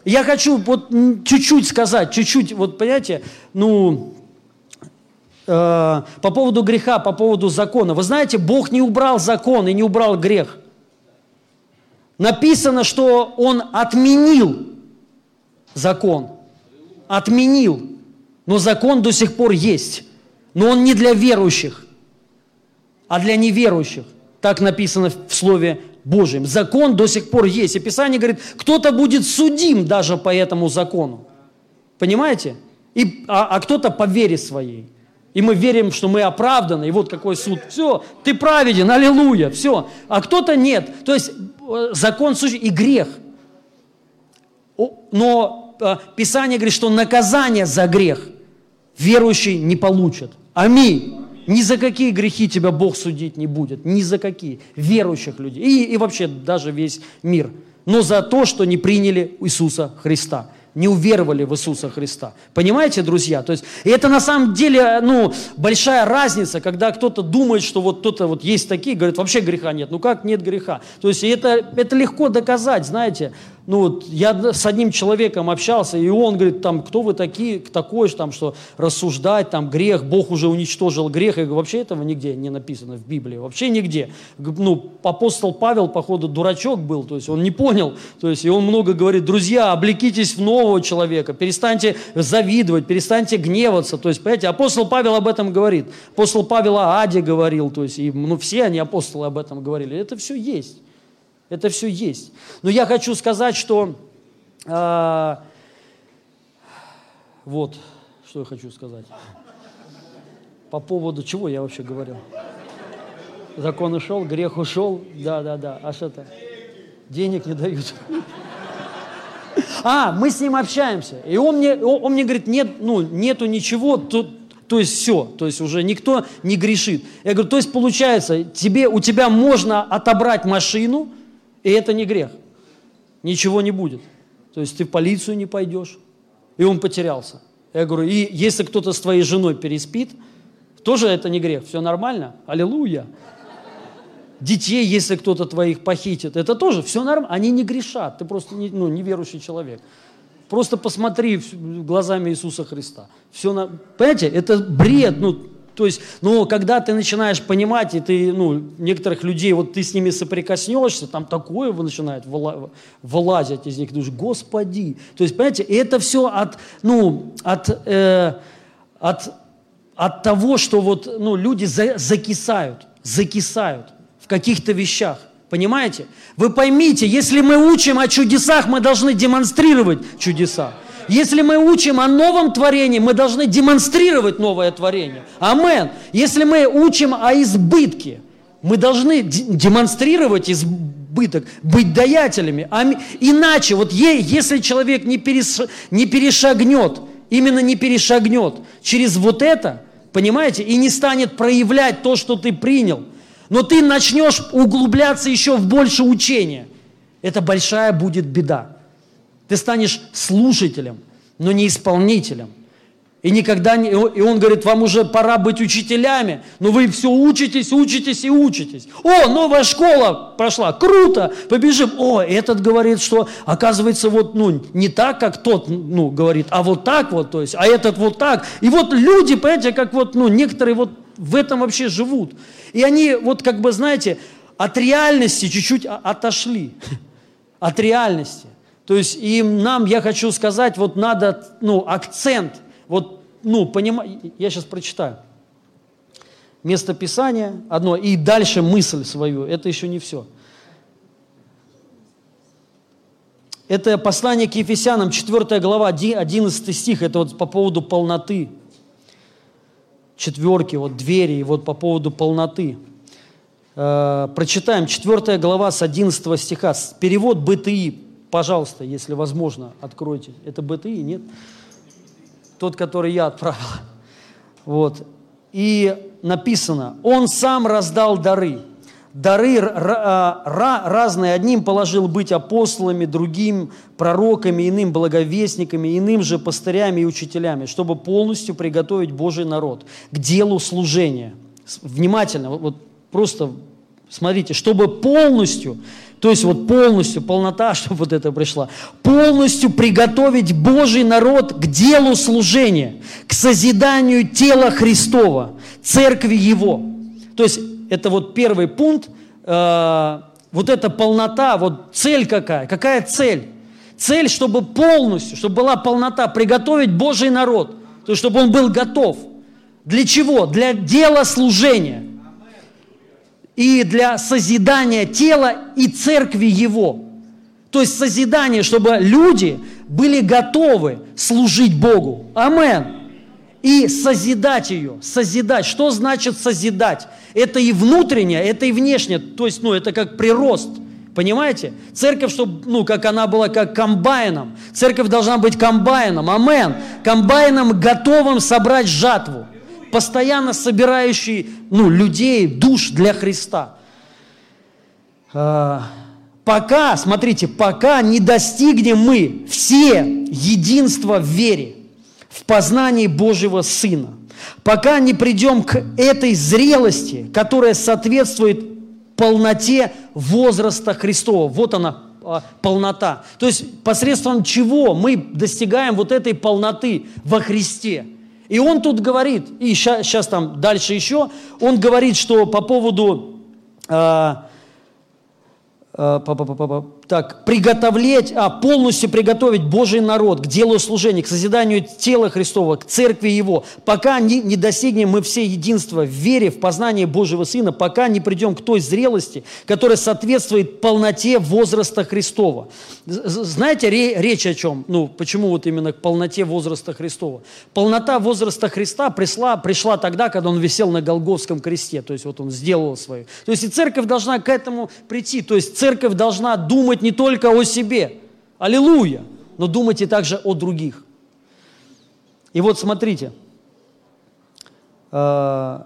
Я хочу вот чуть-чуть сказать, чуть-чуть, вот понимаете, ну, э, по поводу греха, по поводу закона. Вы знаете, Бог не убрал закон и не убрал грех. Написано, что Он отменил закон. Отменил. Но закон до сих пор есть. Но он не для верующих, а для неверующих. Так написано в Слове Божьим. Закон до сих пор есть. И Писание говорит, кто-то будет судим даже по этому закону. Понимаете? И, а, а кто-то по вере своей. И мы верим, что мы оправданы, и вот какой суд. Все, ты праведен, аллилуйя, все. А кто-то нет. То есть э, закон существует и грех. Но э, Писание говорит, что наказание за грех верующий не получит. Аминь. Ни за какие грехи тебя Бог судить не будет, ни за какие. Верующих людей и, и вообще даже весь мир. Но за то, что не приняли Иисуса Христа не уверовали в Иисуса Христа. Понимаете, друзья? То есть, и это на самом деле, ну, большая разница, когда кто-то думает, что вот кто-то вот есть такие, говорит, вообще греха нет. Ну как нет греха? То есть, это, это легко доказать, знаете. Ну вот я с одним человеком общался, и он говорит, там, кто вы такие, такой, там, что рассуждать, там, грех, Бог уже уничтожил грех. Я говорю, вообще этого нигде не написано в Библии, вообще нигде. Ну, апостол Павел, походу, дурачок был, то есть он не понял, то есть и он много говорит, друзья, облекитесь в нового человека, перестаньте завидовать, перестаньте гневаться, то есть, понимаете, апостол Павел об этом говорит, апостол Павел о Аде говорил, то есть, и, ну, все они, апостолы, об этом говорили, это все есть. Это все есть. Но я хочу сказать, что... Э, вот, что я хочу сказать. По поводу чего я вообще говорил? Закон ушел, грех ушел. Да, да, да. А что-то? Денег не дают. А, мы с ним общаемся. И он мне, он мне говорит, нет, ну, нету ничего, тут, то есть все, то есть уже никто не грешит. Я говорю, то есть получается, тебе, у тебя можно отобрать машину, и это не грех. Ничего не будет. То есть ты в полицию не пойдешь. И он потерялся. Я говорю, и если кто-то с твоей женой переспит, тоже это не грех. Все нормально? Аллилуйя. Детей, если кто-то твоих похитит, это тоже все нормально. Они не грешат. Ты просто не, ну, неверующий человек. Просто посмотри глазами Иисуса Христа. Все на... Понимаете, это бред. Ну, то есть, ну, когда ты начинаешь понимать, и ты, ну, некоторых людей, вот ты с ними соприкоснешься, там такое начинает вылазить из них, думаешь, Господи. То есть, понимаете, это все от, ну, от, э, от, от того, что вот, ну, люди за, закисают, закисают в каких-то вещах. Понимаете? Вы поймите, если мы учим о чудесах, мы должны демонстрировать чудеса. Если мы учим о новом творении, мы должны демонстрировать новое творение. Амен. Если мы учим о избытке, мы должны демонстрировать избыток, быть даятелями. Иначе, вот если человек не перешагнет, именно не перешагнет через вот это, понимаете, и не станет проявлять то, что ты принял, но ты начнешь углубляться еще в больше учения, это большая будет беда. Ты станешь слушателем, но не исполнителем. И никогда не... И он говорит, вам уже пора быть учителями, но вы все учитесь, учитесь и учитесь. О, новая школа прошла, круто, побежим. О, этот говорит, что оказывается вот, ну, не так, как тот, ну, говорит, а вот так вот, то есть, а этот вот так. И вот люди, понимаете, как вот, ну, некоторые вот в этом вообще живут. И они вот как бы, знаете, от реальности чуть-чуть отошли. (laughs) От реальности. То есть и нам, я хочу сказать, вот надо, ну, акцент, вот, ну, понимать, я сейчас прочитаю. Место Писания одно, и дальше мысль свою, это еще не все. Это послание к Ефесянам, 4 глава, 11 стих, это вот по поводу полноты. Четверки, вот двери, вот по поводу полноты. Э, прочитаем, 4 глава с 11 стиха, перевод БТИ, Пожалуйста, если возможно, откройте. Это БТИ, нет? Тот, который я отправил. Вот. И написано, Он сам раздал дары. Дары а, разные. Одним положил быть апостолами, другим пророками, иным благовестниками, иным же пастырями и учителями, чтобы полностью приготовить Божий народ к делу служения. Внимательно, вот просто смотрите, чтобы полностью то есть вот полностью, полнота, (laughs) чтобы вот это пришла. Полностью приготовить Божий народ к делу служения, к созиданию тела Христова, церкви Его. То есть это вот первый пункт, э, вот эта полнота, вот цель какая? Какая цель? Цель, чтобы полностью, чтобы была полнота, приготовить Божий народ, то есть чтобы он был готов. Для чего? Для дела служения – и для созидания тела и церкви Его. То есть созидание, чтобы люди были готовы служить Богу. Амен. И созидать ее, созидать. Что значит созидать? Это и внутреннее, это и внешнее. То есть, ну, это как прирост. Понимаете? Церковь, чтобы, ну, как она была, как комбайном. Церковь должна быть комбайном. Амен. Комбайном, готовым собрать жатву постоянно собирающий ну, людей, душ для Христа. А, пока, смотрите, пока не достигнем мы все единства в вере, в познании Божьего Сына, пока не придем к этой зрелости, которая соответствует полноте возраста Христова. Вот она, а, полнота. То есть посредством чего мы достигаем вот этой полноты во Христе. И он тут говорит, и сейчас, сейчас там дальше еще, он говорит, что по поводу... Э, э, так, приготовлять, а, полностью приготовить Божий народ к делу служения, к созиданию тела Христова, к церкви Его, пока не, не достигнем мы все единства в вере, в познании Божьего Сына, пока не придем к той зрелости, которая соответствует полноте возраста Христова. Знаете, речь о чем? Ну, почему вот именно к полноте возраста Христова? Полнота возраста Христа пришла, пришла тогда, когда Он висел на Голговском кресте, то есть вот Он сделал свою. То есть и церковь должна к этому прийти, то есть церковь должна думать думать не только о себе, аллилуйя, но думайте также о других. И вот смотрите, э,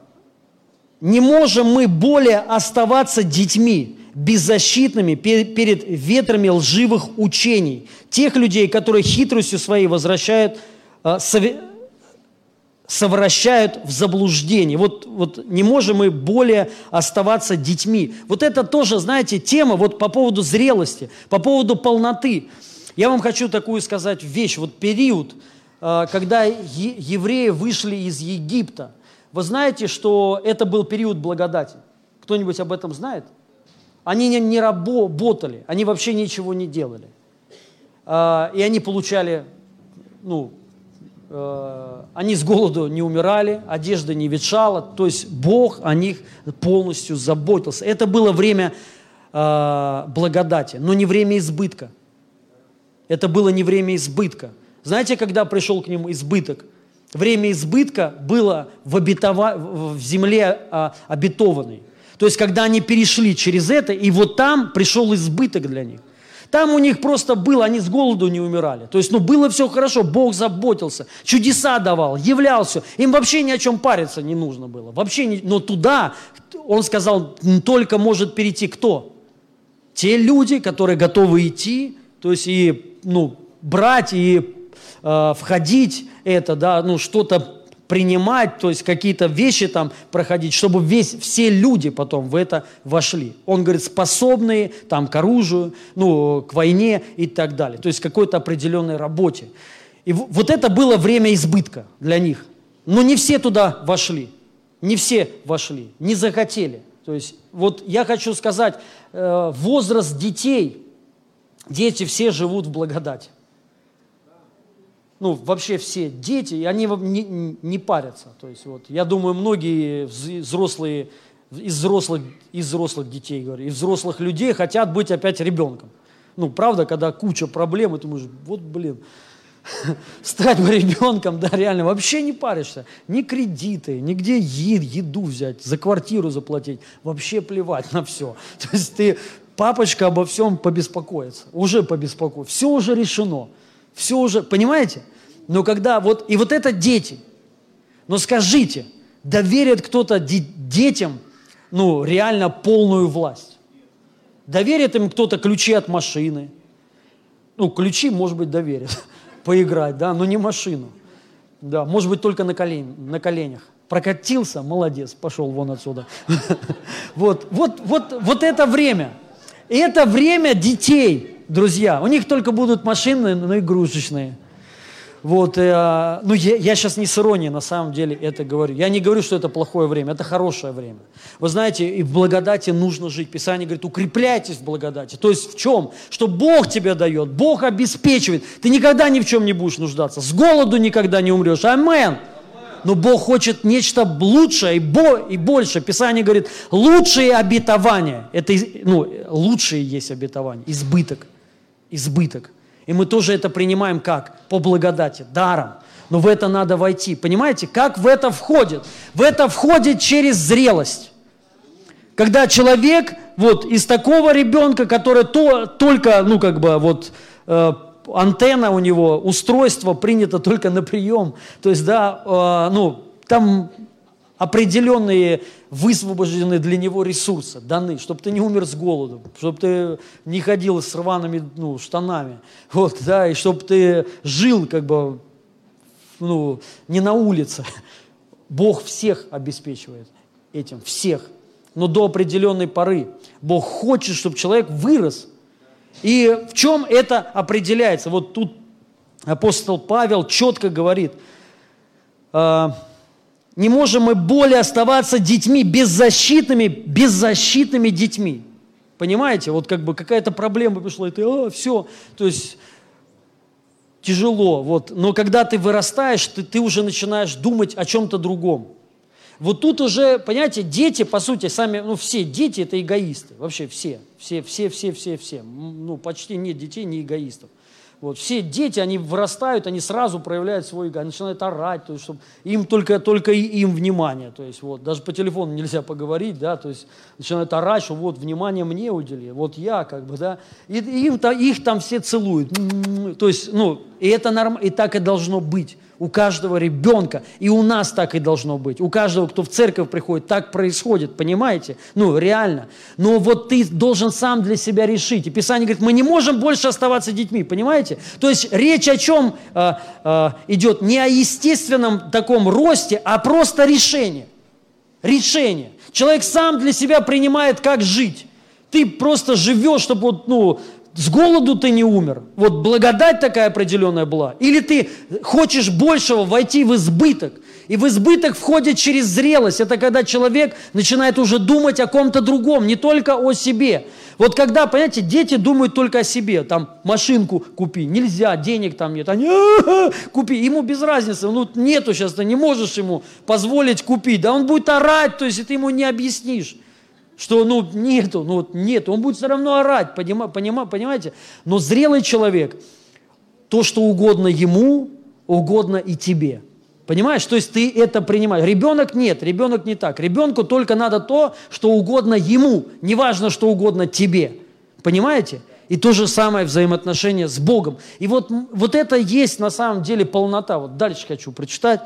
не можем мы более оставаться детьми, беззащитными перед ветрами лживых учений, тех людей, которые хитростью своей возвращают, э, совращают в заблуждение. Вот, вот не можем мы более оставаться детьми. Вот это тоже, знаете, тема вот по поводу зрелости, по поводу полноты. Я вам хочу такую сказать вещь. Вот период, э, когда евреи вышли из Египта. Вы знаете, что это был период благодати? Кто-нибудь об этом знает? Они не, не работали, они вообще ничего не делали. Э, и они получали ну, они с голоду не умирали, одежда не ветшала, то есть Бог о них полностью заботился. Это было время э, благодати, но не время избытка. Это было не время избытка. Знаете, когда пришел к ним избыток? Время избытка было в, обетова... в земле а, обетованной. То есть, когда они перешли через это, и вот там пришел избыток для них. Там у них просто было, они с голоду не умирали. То есть, ну, было все хорошо, Бог заботился, чудеса давал, являлся. Им вообще ни о чем париться не нужно было. Вообще не... Но туда, он сказал, только может перейти кто? Те люди, которые готовы идти, то есть и, ну, брать и э, входить это, да, ну, что-то принимать, то есть какие-то вещи там проходить, чтобы весь, все люди потом в это вошли. Он говорит, способные там к оружию, ну, к войне и так далее. То есть какой-то определенной работе. И вот это было время избытка для них. Но не все туда вошли. Не все вошли, не захотели. То есть вот я хочу сказать, э, возраст детей, дети все живут в благодати ну, вообще все дети, и они не, не парятся. То есть, вот, я думаю, многие взрослые, из взрослых, из взрослых детей, говорю, из взрослых людей хотят быть опять ребенком. Ну, правда, когда куча проблем, и ты думаешь, вот, блин, (laughs) стать бы ребенком, да, реально, вообще не паришься. Ни кредиты, нигде е- еду взять, за квартиру заплатить, вообще плевать на все. То есть ты, папочка обо всем побеспокоится, уже побеспокоится, все уже решено все уже, понимаете? Но когда вот, и вот это дети. Но скажите, доверит кто-то детям, ну, реально полную власть? Доверит им кто-то ключи от машины? Ну, ключи, может быть, доверит (laughs) поиграть, да, но не машину. Да, может быть, только на, колен, на коленях. Прокатился, молодец, пошел вон отсюда. (laughs) Вот, вот, вот, вот это время. Это время детей – друзья. У них только будут машины, но игрушечные. Вот, э, ну я, я сейчас не с иронией на самом деле это говорю. Я не говорю, что это плохое время, это хорошее время. Вы знаете, и в благодати нужно жить. Писание говорит, укрепляйтесь в благодати. То есть в чем? Что Бог тебе дает, Бог обеспечивает. Ты никогда ни в чем не будешь нуждаться. С голоду никогда не умрешь. Амен но Бог хочет нечто лучшее и, бо, и больше. Писание говорит, лучшие обетования, это ну, лучшие есть обетования, избыток избыток. И мы тоже это принимаем как? По благодати, даром. Но в это надо войти. Понимаете, как в это входит? В это входит через зрелость. Когда человек вот из такого ребенка, который то, только, ну как бы вот э, антенна у него, устройство принято только на прием. То есть, да, э, ну там определенные высвобожденные для него ресурсы даны, чтобы ты не умер с голоду, чтобы ты не ходил с рваными ну, штанами, вот, да, и чтобы ты жил как бы ну, не на улице. Бог всех обеспечивает этим, всех. Но до определенной поры. Бог хочет, чтобы человек вырос И в чем это определяется? Вот тут апостол Павел четко говорит, э, не можем мы более оставаться детьми, беззащитными, беззащитными детьми. Понимаете, вот как бы какая-то проблема пришла, и ты, а, все, то есть тяжело, вот. Но когда ты вырастаешь, ты, ты уже начинаешь думать о чем-то другом. Вот тут уже, понимаете, дети, по сути, сами, ну, все дети – это эгоисты, вообще все, все, все, все, все, все. Ну, почти нет детей, не эгоистов. Вот, все дети, они вырастают, они сразу проявляют свой эго, начинают орать, то есть, чтобы им только, только им внимание. То есть, вот, даже по телефону нельзя поговорить, да, то есть начинают орать, что вот внимание мне удели, вот я как бы, да, и, и им, их там все целуют. То есть, ну, и это норм, и так и должно быть у каждого ребенка, и у нас так и должно быть, у каждого, кто в церковь приходит, так происходит, понимаете? Ну, реально. Но вот ты должен сам для себя решить. И Писание говорит, мы не можем больше оставаться детьми, понимаете? То есть речь о чем э, э, идет? Не о естественном таком росте, а просто решение. Решение. Человек сам для себя принимает, как жить. Ты просто живешь, чтобы вот, ну, с голоду ты не умер. Вот благодать такая определенная была. Или ты хочешь большего войти в избыток. И в избыток входит через зрелость. Это когда человек начинает уже думать о ком-то другом, не только о себе. Вот когда, понимаете, дети думают только о себе, там, машинку купи, нельзя, денег там нет, они, купи, ему без разницы, ну, нету сейчас, ты не можешь ему позволить купить, да он будет орать, то есть, ты ему не объяснишь что ну нету, ну вот нету, он будет все равно орать, понима, понима, понимаете? Но зрелый человек, то, что угодно ему, угодно и тебе. Понимаешь? То есть ты это принимаешь. Ребенок нет, ребенок не так. Ребенку только надо то, что угодно ему, не важно, что угодно тебе. Понимаете? И то же самое взаимоотношение с Богом. И вот, вот это есть на самом деле полнота. Вот дальше хочу прочитать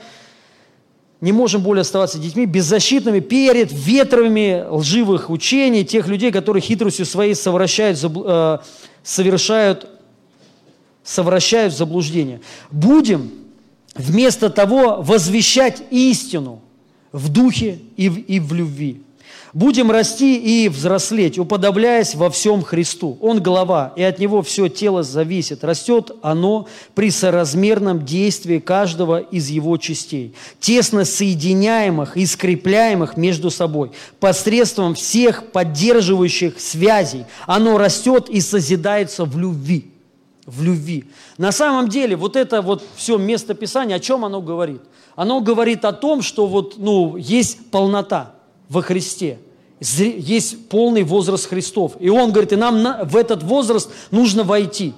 не можем более оставаться детьми беззащитными перед ветровыми лживых учений, тех людей, которые хитростью своей совращают, э, совершают, совращают заблуждение. Будем вместо того возвещать истину в духе и в, и в любви. Будем расти и взрослеть, уподобляясь во всем Христу. Он голова, и от Него все тело зависит. Растет оно при соразмерном действии каждого из его частей, тесно соединяемых и скрепляемых между собой. Посредством всех поддерживающих связей оно растет и созидается в любви. В любви. На самом деле, вот это вот все место Писания, о чем оно говорит? Оно говорит о том, что вот, ну, есть полнота – во Христе. Есть полный возраст Христов. И он говорит, и нам на, в этот возраст нужно войти.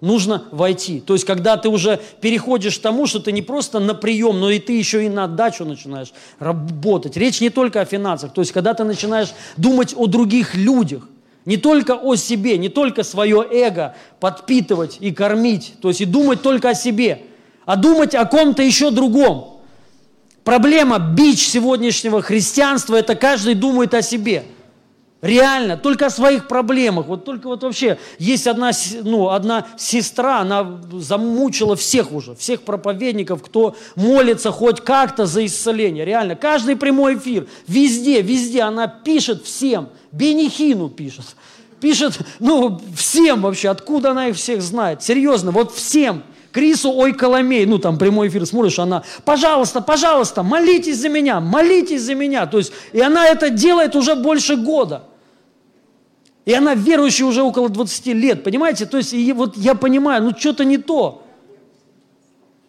Нужно войти. То есть, когда ты уже переходишь к тому, что ты не просто на прием, но и ты еще и на отдачу начинаешь работать. Речь не только о финансах. То есть, когда ты начинаешь думать о других людях, не только о себе, не только свое эго подпитывать и кормить, то есть и думать только о себе, а думать о ком-то еще другом. Проблема, бич сегодняшнего христианства, это каждый думает о себе. Реально, только о своих проблемах. Вот только вот вообще есть одна, ну, одна сестра, она замучила всех уже, всех проповедников, кто молится хоть как-то за исцеление. Реально, каждый прямой эфир, везде, везде она пишет всем, Бенихину пишет. Пишет, ну, всем вообще, откуда она их всех знает. Серьезно, вот всем. Крису Ой Коломей, ну там прямой эфир смотришь, она, пожалуйста, пожалуйста, молитесь за меня, молитесь за меня. То есть, и она это делает уже больше года. И она верующая уже около 20 лет, понимаете? То есть, и вот я понимаю, ну что-то не то.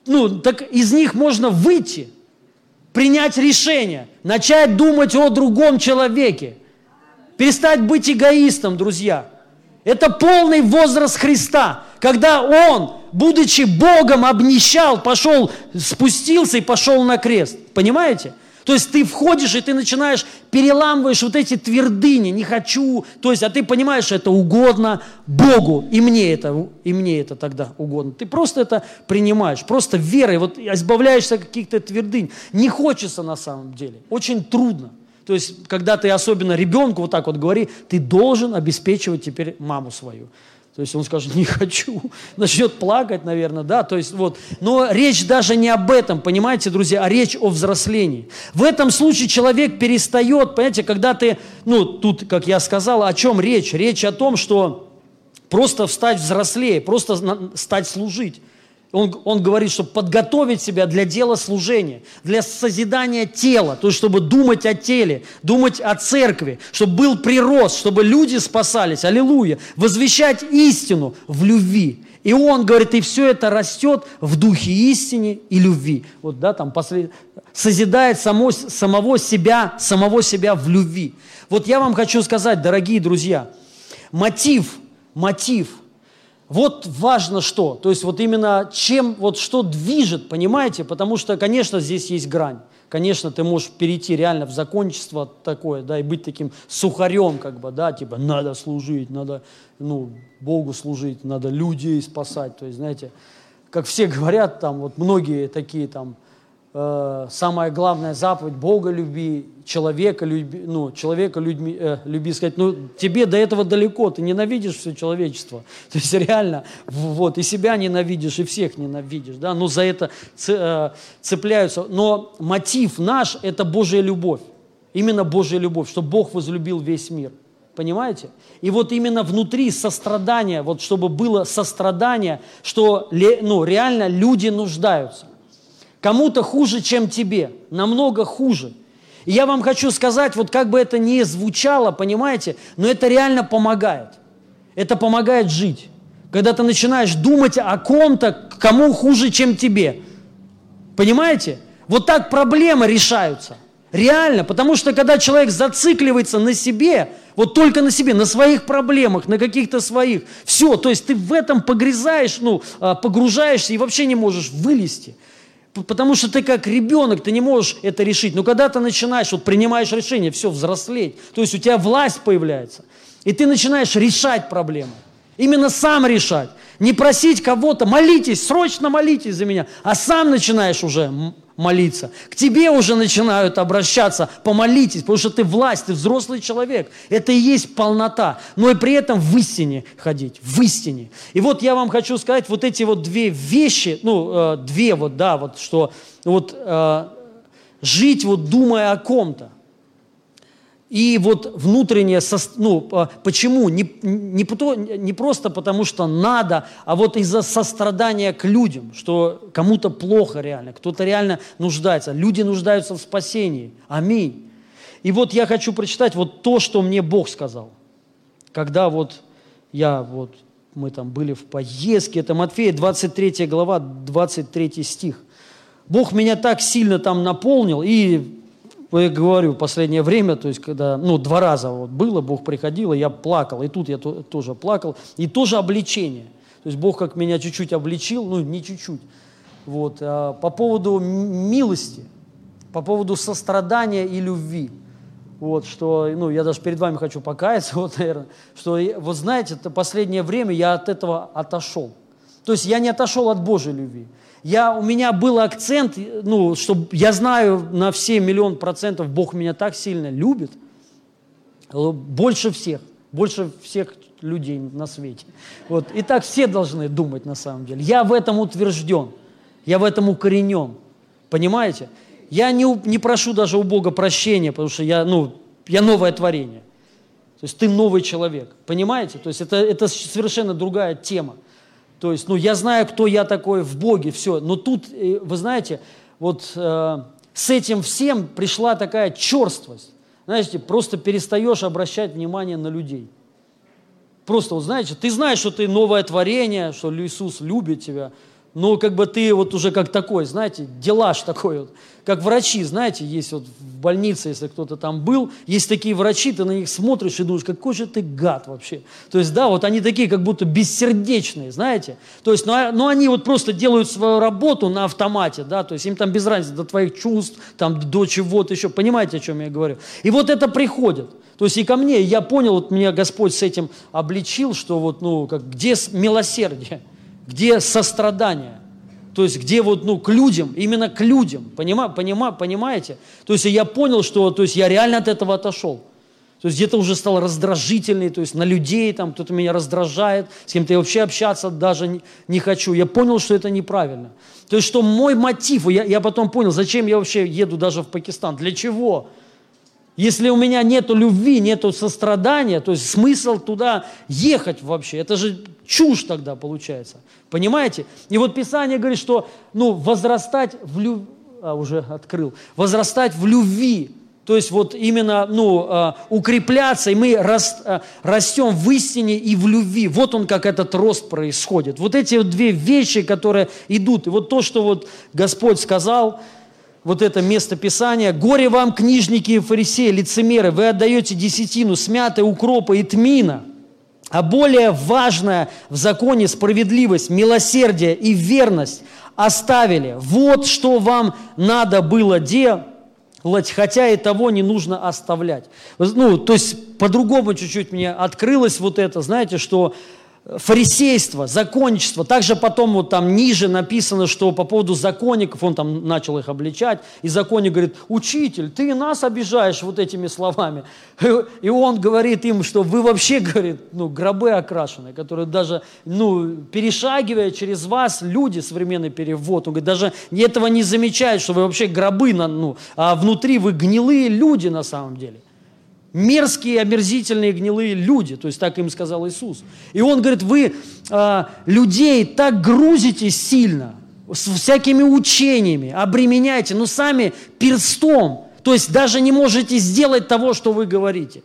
Ну, так из них можно выйти, принять решение, начать думать о другом человеке, перестать быть эгоистом, друзья. Это полный возраст Христа, когда Он будучи Богом, обнищал, пошел, спустился и пошел на крест. Понимаете? То есть ты входишь, и ты начинаешь, переламываешь вот эти твердыни, не хочу, то есть, а ты понимаешь, это угодно Богу, и мне это, и мне это тогда угодно. Ты просто это принимаешь, просто верой, вот избавляешься от каких-то твердынь. Не хочется на самом деле, очень трудно. То есть, когда ты особенно ребенку вот так вот говори, ты должен обеспечивать теперь маму свою. То есть он скажет, не хочу, начнет плакать, наверное, да, то есть вот. Но речь даже не об этом, понимаете, друзья, а речь о взрослении. В этом случае человек перестает, понимаете, когда ты, ну, тут, как я сказал, о чем речь? Речь о том, что просто встать взрослее, просто стать служить. Он, он говорит, чтобы подготовить себя для дела служения, для созидания тела, то есть чтобы думать о теле, думать о церкви, чтобы был прирост, чтобы люди спасались, аллилуйя, возвещать истину в любви. И он говорит, и все это растет в духе истины и любви. Вот, да, там послед... созидает само, самого себя, самого себя в любви. Вот я вам хочу сказать, дорогие друзья, мотив, мотив – вот важно что, то есть вот именно чем, вот что движет, понимаете, потому что, конечно, здесь есть грань. Конечно, ты можешь перейти реально в закончество такое, да, и быть таким сухарем, как бы, да, типа, надо служить, надо, ну, Богу служить, надо людей спасать, то есть, знаете, как все (laughs) говорят, там, вот многие такие, там, э, самая главная заповедь Бога люби, человека люби, ну, человека людьми, э, люби, сказать, ну, тебе до этого далеко, ты ненавидишь все человечество. (laughs) То есть реально, вот, и себя ненавидишь, и всех ненавидишь, да, но за это э, цепляются. Но мотив наш – это Божья любовь, именно Божья любовь, что Бог возлюбил весь мир. Понимаете? И вот именно внутри сострадания, вот чтобы было сострадание, что ну, реально люди нуждаются. Кому-то хуже, чем тебе, намного хуже. И я вам хочу сказать, вот как бы это ни звучало, понимаете, но это реально помогает. Это помогает жить. Когда ты начинаешь думать о ком-то, кому хуже, чем тебе. Понимаете? Вот так проблемы решаются. Реально, потому что когда человек зацикливается на себе, вот только на себе, на своих проблемах, на каких-то своих, все, то есть ты в этом погрязаешь, ну, а, погружаешься и вообще не можешь вылезти. Потому что ты как ребенок, ты не можешь это решить. Но когда ты начинаешь, вот принимаешь решение, все, взрослеть, то есть у тебя власть появляется, и ты начинаешь решать проблемы. Именно сам решать. Не просить кого-то, молитесь, срочно молитесь за меня, а сам начинаешь уже молиться. К тебе уже начинают обращаться, помолитесь, потому что ты власть, ты взрослый человек. Это и есть полнота. Но и при этом в истине ходить, в истине. И вот я вам хочу сказать, вот эти вот две вещи, ну, э, две вот, да, вот, что вот э, жить вот думая о ком-то. И вот внутреннее, ну, почему? Не, не, не просто потому, что надо, а вот из-за сострадания к людям, что кому-то плохо реально, кто-то реально нуждается. Люди нуждаются в спасении. Аминь. И вот я хочу прочитать вот то, что мне Бог сказал. Когда вот я вот, мы там были в поездке, это Матфея 23 глава, 23 стих. Бог меня так сильно там наполнил, и я говорю, последнее время, то есть когда, ну, два раза вот было, Бог приходил, и я плакал, и тут я то, тоже плакал, и тоже обличение. То есть Бог как меня чуть-чуть обличил, ну, не чуть-чуть. Вот, а по поводу милости, по поводу сострадания и любви. Вот, что, ну, я даже перед вами хочу покаяться, (laughs) вот, наверное, что, вот знаете, это последнее время я от этого отошел. То есть я не отошел от Божьей любви. Я, у меня был акцент, ну, что я знаю на все миллион процентов, Бог меня так сильно любит, больше всех, больше всех людей на свете. Вот. И так все должны думать на самом деле. Я в этом утвержден, я в этом укоренен. Понимаете? Я не, не прошу даже у Бога прощения, потому что я, ну, я новое творение. То есть ты новый человек. Понимаете? То есть это, это совершенно другая тема. То есть, ну, я знаю, кто я такой в Боге, все. Но тут, э, вы знаете, вот э, с этим всем пришла такая черствость. Знаете, просто перестаешь обращать внимание на людей. Просто, вот знаете, ты знаешь, что ты новое творение, что Иисус любит тебя, но как бы ты вот уже как такой, знаете, делаж такой вот как врачи, знаете, есть вот в больнице, если кто-то там был, есть такие врачи, ты на них смотришь и думаешь, какой же ты гад вообще. То есть, да, вот они такие как будто бессердечные, знаете. То есть, ну, а, ну они вот просто делают свою работу на автомате, да, то есть им там без разницы до твоих чувств, там до чего-то еще, понимаете, о чем я говорю. И вот это приходит. То есть и ко мне, я понял, вот меня Господь с этим обличил, что вот, ну, как, где милосердие, где сострадание. То есть где вот, ну, к людям, именно к людям, понима, понима, понимаете? То есть я понял, что, то есть я реально от этого отошел. То есть где-то уже стал раздражительный, то есть на людей там кто-то меня раздражает, с кем-то я вообще общаться даже не, не хочу. Я понял, что это неправильно. То есть что мой мотив, я, я потом понял, зачем я вообще еду даже в Пакистан, для чего? Если у меня нету любви, нету сострадания, то есть смысл туда ехать вообще, это же чушь тогда получается. Понимаете? И вот Писание говорит, что ну, возрастать в любви, а, уже открыл, возрастать в любви, то есть вот именно ну, а, укрепляться, и мы а, растем в истине и в любви. Вот он, как этот рост происходит. Вот эти вот две вещи, которые идут. И вот то, что вот Господь сказал – вот это место Писания. «Горе вам, книжники и фарисеи, лицемеры, вы отдаете десятину смятой укропа и тмина, а более важное в законе справедливость, милосердие и верность оставили. Вот что вам надо было делать, хотя и того не нужно оставлять». Ну, то есть по-другому чуть-чуть мне открылось вот это, знаете, что фарисейство, законничество. Также потом вот там ниже написано, что по поводу законников, он там начал их обличать, и законник говорит, учитель, ты нас обижаешь вот этими словами. (laughs) И он говорит им, что вы вообще, (laughs) говорит, ну, гробы окрашены, которые даже, ну, перешагивая через вас, люди, современный перевод, он говорит, даже этого не замечают, что вы вообще гробы, ну, а внутри вы гнилые люди на самом деле мерзкие, омерзительные, гнилые люди. То есть так им сказал Иисус. И он говорит, вы э, людей так грузите сильно, с всякими учениями, обременяете, но сами перстом. То есть даже не можете сделать того, что вы говорите.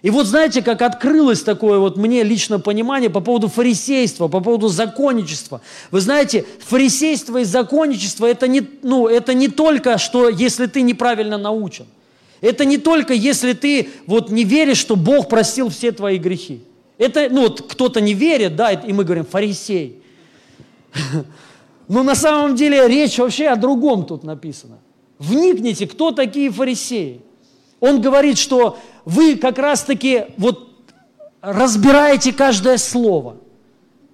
И вот знаете, как открылось такое вот мне лично понимание по поводу фарисейства, по поводу законничества. Вы знаете, фарисейство и законничество это не, ну, это не только, что если ты неправильно научен. Это не только если ты вот не веришь, что Бог простил все твои грехи. Это, ну вот кто-то не верит, да, и мы говорим, фарисей. Но на самом деле речь вообще о другом тут написана. Вникните, кто такие фарисеи. Он говорит, что вы как раз-таки вот разбираете каждое слово –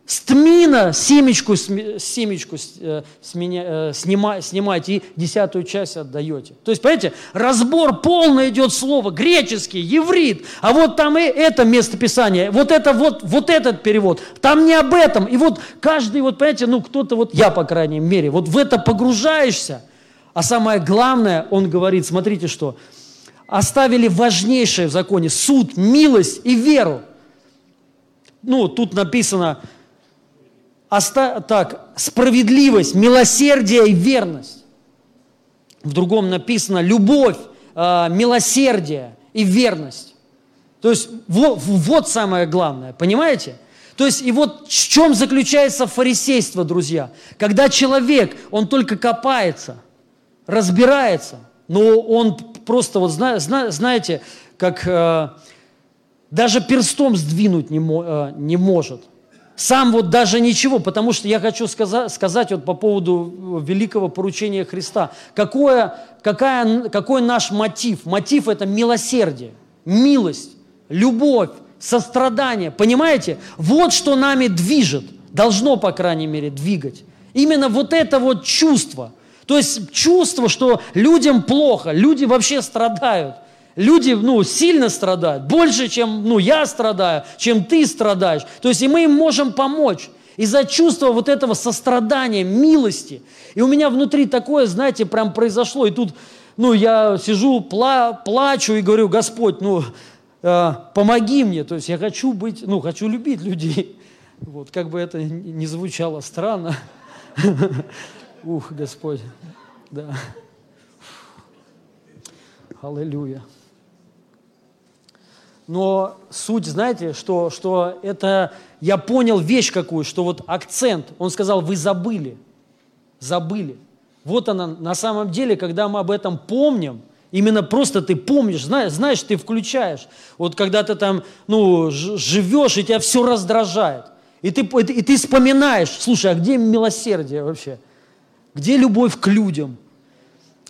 с тмина семечку, семечку э, э, снимаете и десятую часть отдаете. То есть, понимаете, разбор полный идет слово, греческий, еврит, а вот там и это место Писания, вот это вот, вот этот перевод, там не об этом. И вот каждый, вот понимаете, ну кто-то, вот я, по крайней мере, вот в это погружаешься, а самое главное, он говорит, смотрите что, оставили важнейшее в законе, суд, милость и веру. Ну, тут написано, оста- так, справедливость, милосердие и верность. В другом написано любовь, э, милосердие и верность. То есть вот, вот самое главное, понимаете? То есть и вот в чем заключается фарисейство, друзья? Когда человек, он только копается, разбирается, но он просто, вот знаете, как э, даже перстом сдвинуть не, э, не может – сам вот даже ничего, потому что я хочу сказать, сказать вот по поводу великого поручения Христа. Какое, какая, какой наш мотив? Мотив – это милосердие, милость, любовь, сострадание. Понимаете? Вот что нами движет, должно, по крайней мере, двигать. Именно вот это вот чувство. То есть чувство, что людям плохо, люди вообще страдают. Люди, ну, сильно страдают, больше, чем, ну, я страдаю, чем ты страдаешь. То есть и мы им можем помочь из-за чувства вот этого сострадания, милости. И у меня внутри такое, знаете, прям произошло. И тут, ну, я сижу, пла плачу и говорю, Господь, ну, э, помоги мне. То есть я хочу быть, ну, хочу любить людей. (laughs) Вот, как бы это не звучало странно. (laughs) Ух, Господь, да. Аллилуйя. Но суть, знаете, что, что это, я понял вещь какую, что вот акцент, он сказал, вы забыли, забыли. Вот она, на самом деле, когда мы об этом помним, именно просто ты помнишь, знаешь, знаешь ты включаешь. Вот когда ты там, ну, живешь, и тебя все раздражает. И ты, и ты вспоминаешь, слушай, а где милосердие вообще? Где любовь к людям?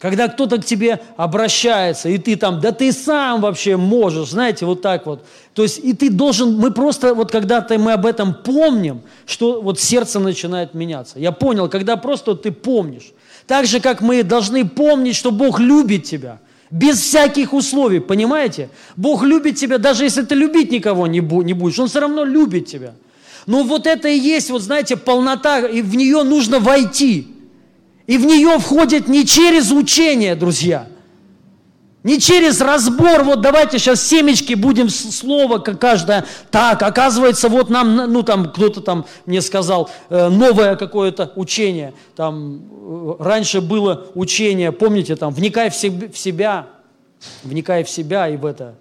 Когда кто-то к тебе обращается, и ты там, да ты сам вообще можешь, знаете, вот так вот. То есть и ты должен, мы просто, вот когда-то мы об этом помним, что вот сердце начинает меняться. Я понял, когда просто ты помнишь. Так же, как мы должны помнить, что Бог любит тебя. Без всяких условий, понимаете? Бог любит тебя, даже если ты любить никого не будешь, Он все равно любит тебя. Но вот это и есть, вот знаете, полнота, и в нее нужно войти – и в нее входит не через учение, друзья. Не через разбор, вот давайте сейчас семечки будем слово как каждое. Так, оказывается, вот нам, ну там кто-то там мне сказал, э, новое какое-то учение. Там э, раньше было учение, помните, там, вникай в, себя, вникай в себя и в это,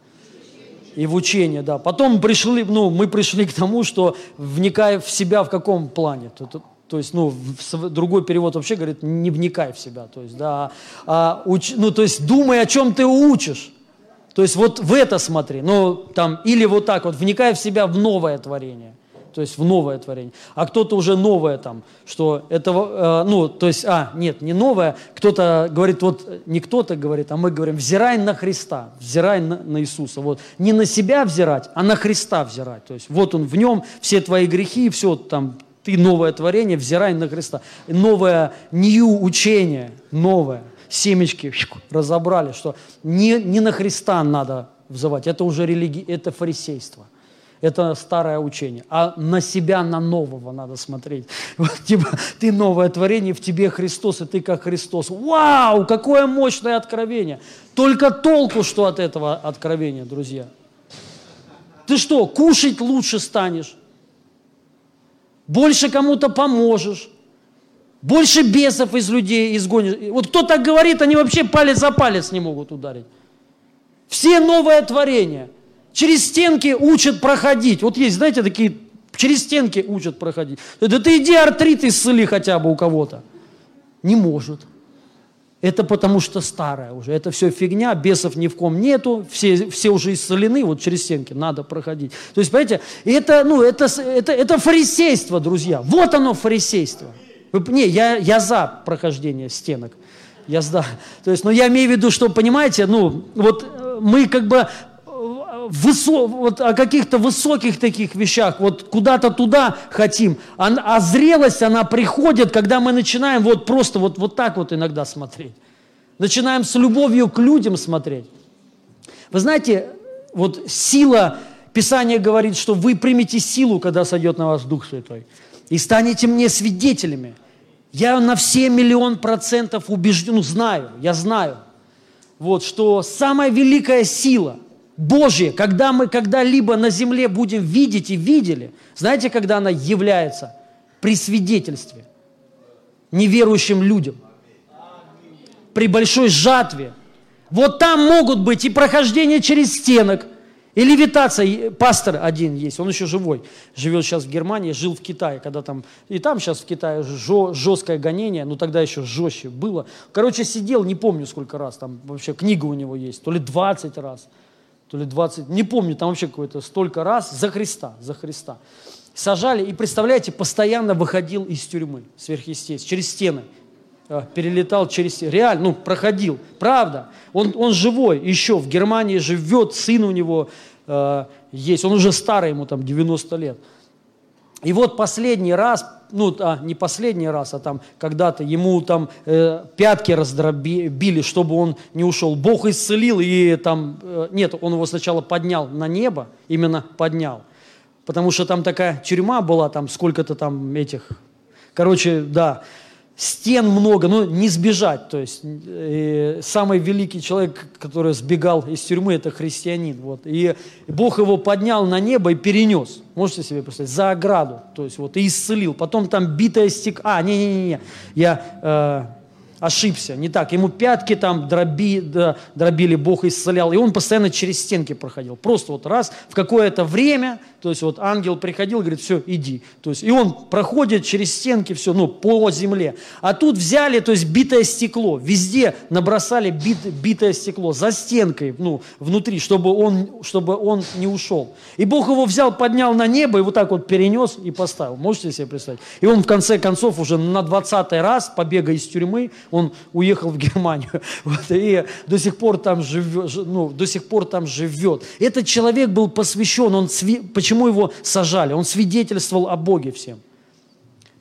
и в учение, да. Потом пришли, ну, мы пришли к тому, что вникая в себя в каком плане? То есть, ну, другой перевод вообще говорит, не вникай в себя. То есть, да, а, уч, ну, то есть, думай, о чем ты учишь. То есть, вот в это смотри. Ну, там, или вот так вот, вникай в себя в новое творение. То есть, в новое творение. А кто-то уже новое там, что это, э, ну, то есть, а, нет, не новое. Кто-то говорит, вот, не кто-то говорит, а мы говорим, взирай на Христа, взирай на, на Иисуса. Вот, не на себя взирать, а на Христа взирать. То есть, вот он в нем, все твои грехи, все там, ты новое творение, взирай на Христа. Новое нью учение, новое. Семечки разобрали, что не, не на Христа надо взывать. Это уже религия, это фарисейство. Это старое учение. А на себя, на нового надо смотреть. (laughs) Вот, типа, ты новое творение, в тебе Христос, и ты как Христос. Вау, какое мощное откровение. Только толку, что от этого откровения, друзья. Ты что, кушать лучше станешь? Больше кому-то поможешь, больше бесов из людей изгонишь. Вот кто так говорит, они вообще палец за палец не могут ударить. Все новое творение. Через стенки учат проходить. Вот есть, знаете, такие, через стенки учат проходить. Да ты иди артрит исцели хотя бы у кого-то. Не может. Это потому что старое уже. Это все фигня, бесов ни в ком нету, все, все уже исцелены, вот через стенки надо проходить. То есть, понимаете, это, ну, это, это, это фарисейство, друзья. Вот оно фарисейство. Вы, не, я, я за прохождение стенок. Я за. То есть, ну, я имею в виду, что, понимаете, ну, вот э, мы как бы высо, вот о каких-то высоких таких вещах, вот куда-то туда хотим. А, а зрелость, она приходит, когда мы начинаем вот просто вот, вот так вот иногда смотреть. Начинаем с любовью к людям смотреть. Вы знаете, вот сила, Писание говорит, что вы примете силу, когда сойдет на вас Дух Святой, и станете мне свидетелями. Я на все миллион процентов убежден, ну, знаю, я знаю, вот, что самая великая сила – Божье, когда мы когда-либо на земле будем видеть и видели, знаете, когда она является? При свидетельстве неверующим людям. При большой жатве. Вот там могут быть и прохождение через стенок, и левитация. Пастор один есть, он еще живой. Живет сейчас в Германии, жил в Китае, когда там... И там сейчас в Китае жесткое гонение, но тогда еще жестче было. Короче, сидел, не помню сколько раз, там вообще книга у него есть, то ли 20 раз – то ли 20, не помню, там вообще какое-то столько раз, за Христа, за Христа. Сажали, и представляете, постоянно выходил из тюрьмы сверхъестественно, через стены, а, перелетал через реально, ну, проходил, правда. Он, он живой, еще в Германии живет, сын у него э, есть, он уже старый, ему там 90 лет. И вот последний раз, ну, а, не последний раз, а там когда-то ему там э, пятки раздробили, чтобы он не ушел. Бог исцелил, и там, э, нет, он его сначала поднял на небо, именно поднял. Потому что там такая тюрьма была, там сколько-то там этих, короче, да, стен много, но не сбежать. То есть э, самый великий человек, который сбегал из тюрьмы, это христианин. Вот. И Бог его поднял на небо и перенес. Можете себе представить? За ограду. То есть вот и исцелил. Потом там битая стек... А, не-не-не, я... Э, ошибся, не так. Ему пятки там дроби, да, дробили, Бог исцелял. И он постоянно через стенки проходил. Просто вот раз в какое-то время, то есть вот ангел приходил говорит, все, иди. То есть, и он проходит через стенки, все, ну, по земле. А тут взяли, то есть битое стекло, везде набросали бит, битое стекло за стенкой, ну, внутри, чтобы он, чтобы он не ушел. И Бог его взял, поднял на небо и вот так вот перенес и поставил. Можете себе представить? И он в конце концов уже на 20 раз побега из тюрьмы, он уехал в Германию, (laughs) вот, и до сих пор там живет, ну, до сих пор там живет. Этот человек был посвящен, он, почему его сажали? Он свидетельствовал о Боге всем.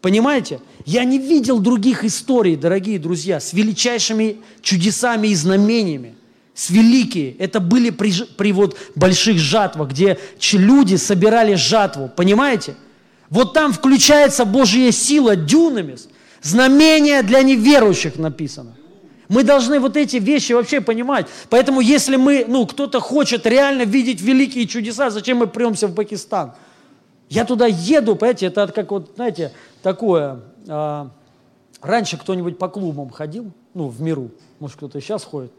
Понимаете? Я не видел других историй, дорогие друзья, с величайшими чудесами и знамениями. С великие. Это были при, при вот больших жатвах, где люди собирали жатву. Понимаете? Вот там включается Божья сила дюнамис. Знамение для неверующих написано. Мы должны вот эти вещи вообще понимать. Поэтому если мы, ну, кто-то хочет реально видеть великие чудеса, зачем мы премся в Пакистан? Я туда еду, понимаете, это как вот, знаете, такое... А, раньше кто-нибудь по клубам ходил, ну, в миру, может, кто-то сейчас ходит,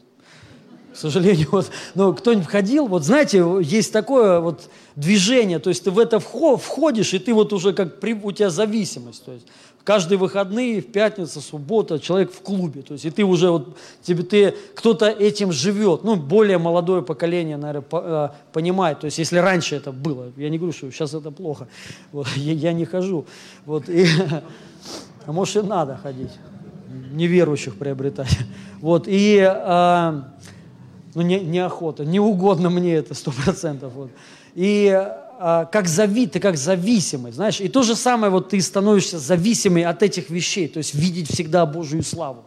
к сожалению, (laughs) вот, но кто-нибудь ходил, вот знаете, есть такое вот движение, то есть ты в это входишь, и ты вот уже как, у тебя зависимость, то есть каждые выходные, в пятницу, суббота человек в клубе, то есть и ты уже вот, тебе, ты, кто-то этим живет, ну, более молодое поколение, наверное, по, э, понимает, то есть если раньше это было, я не говорю, что сейчас это плохо, вот, (laughs) я, я не хожу, вот, и, (laughs) а может и надо ходить, неверующих приобретать, (laughs) вот, и... Э, ну, не, неохота, не угодно мне это, сто процентов. Вот. И как зави, ты как зависимый, знаешь, и то же самое, вот ты становишься зависимый от этих вещей, то есть видеть всегда Божью славу.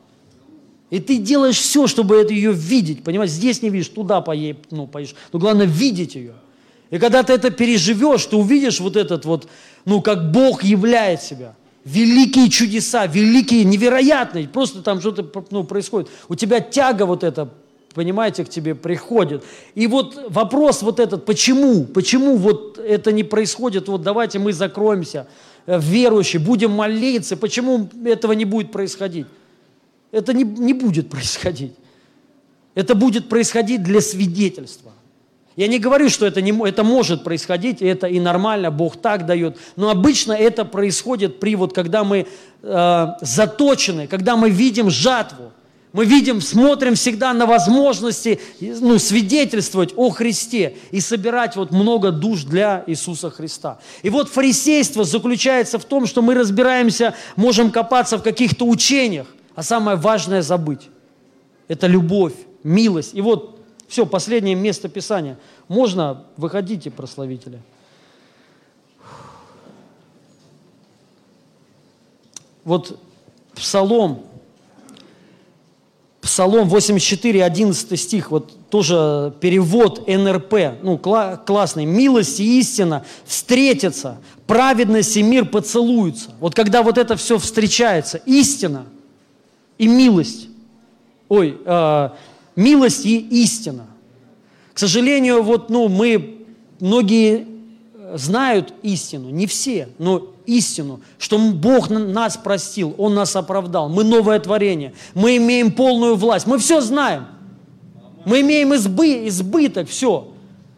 И ты делаешь все, чтобы это ее видеть, понимаешь, здесь не видишь, туда поедешь, ну, поедешь, но главное видеть ее. И когда ты это переживешь, ты увидишь вот этот вот, ну, как Бог являет себя. Великие чудеса, великие, невероятные, просто там что-то ну, происходит. У тебя тяга вот эта понимаете, к тебе приходит. И вот вопрос вот этот, почему, почему вот это не происходит, вот давайте мы закроемся, э, верующие, будем молиться, почему этого не будет происходить? Это не, не будет происходить. Это будет происходить для свидетельства. Я не говорю, что это, не, это может происходить, это и нормально, Бог так дает. Но обычно это происходит при вот, когда мы э, заточены, когда мы видим жатву. Мы видим, смотрим всегда на возможности ну, свидетельствовать о Христе и собирать вот много душ для Иисуса Христа. И вот фарисейство заключается в том, что мы разбираемся, можем копаться в каких-то учениях, а самое важное забыть. Это любовь, милость. И вот все, последнее место Писания. Можно, выходите, прославители. Вот Псалом Псалом 84, 11 стих, вот тоже перевод НРП, ну, кла- классный. «Милость и истина встретятся, праведность и мир поцелуются». Вот когда вот это все встречается, истина и милость, ой, э, милость и истина. К сожалению, вот, ну, мы, многие знают истину, не все, но истину, что Бог нас простил, Он нас оправдал, мы новое творение, мы имеем полную власть, мы все знаем, мы имеем избы, избыток, все.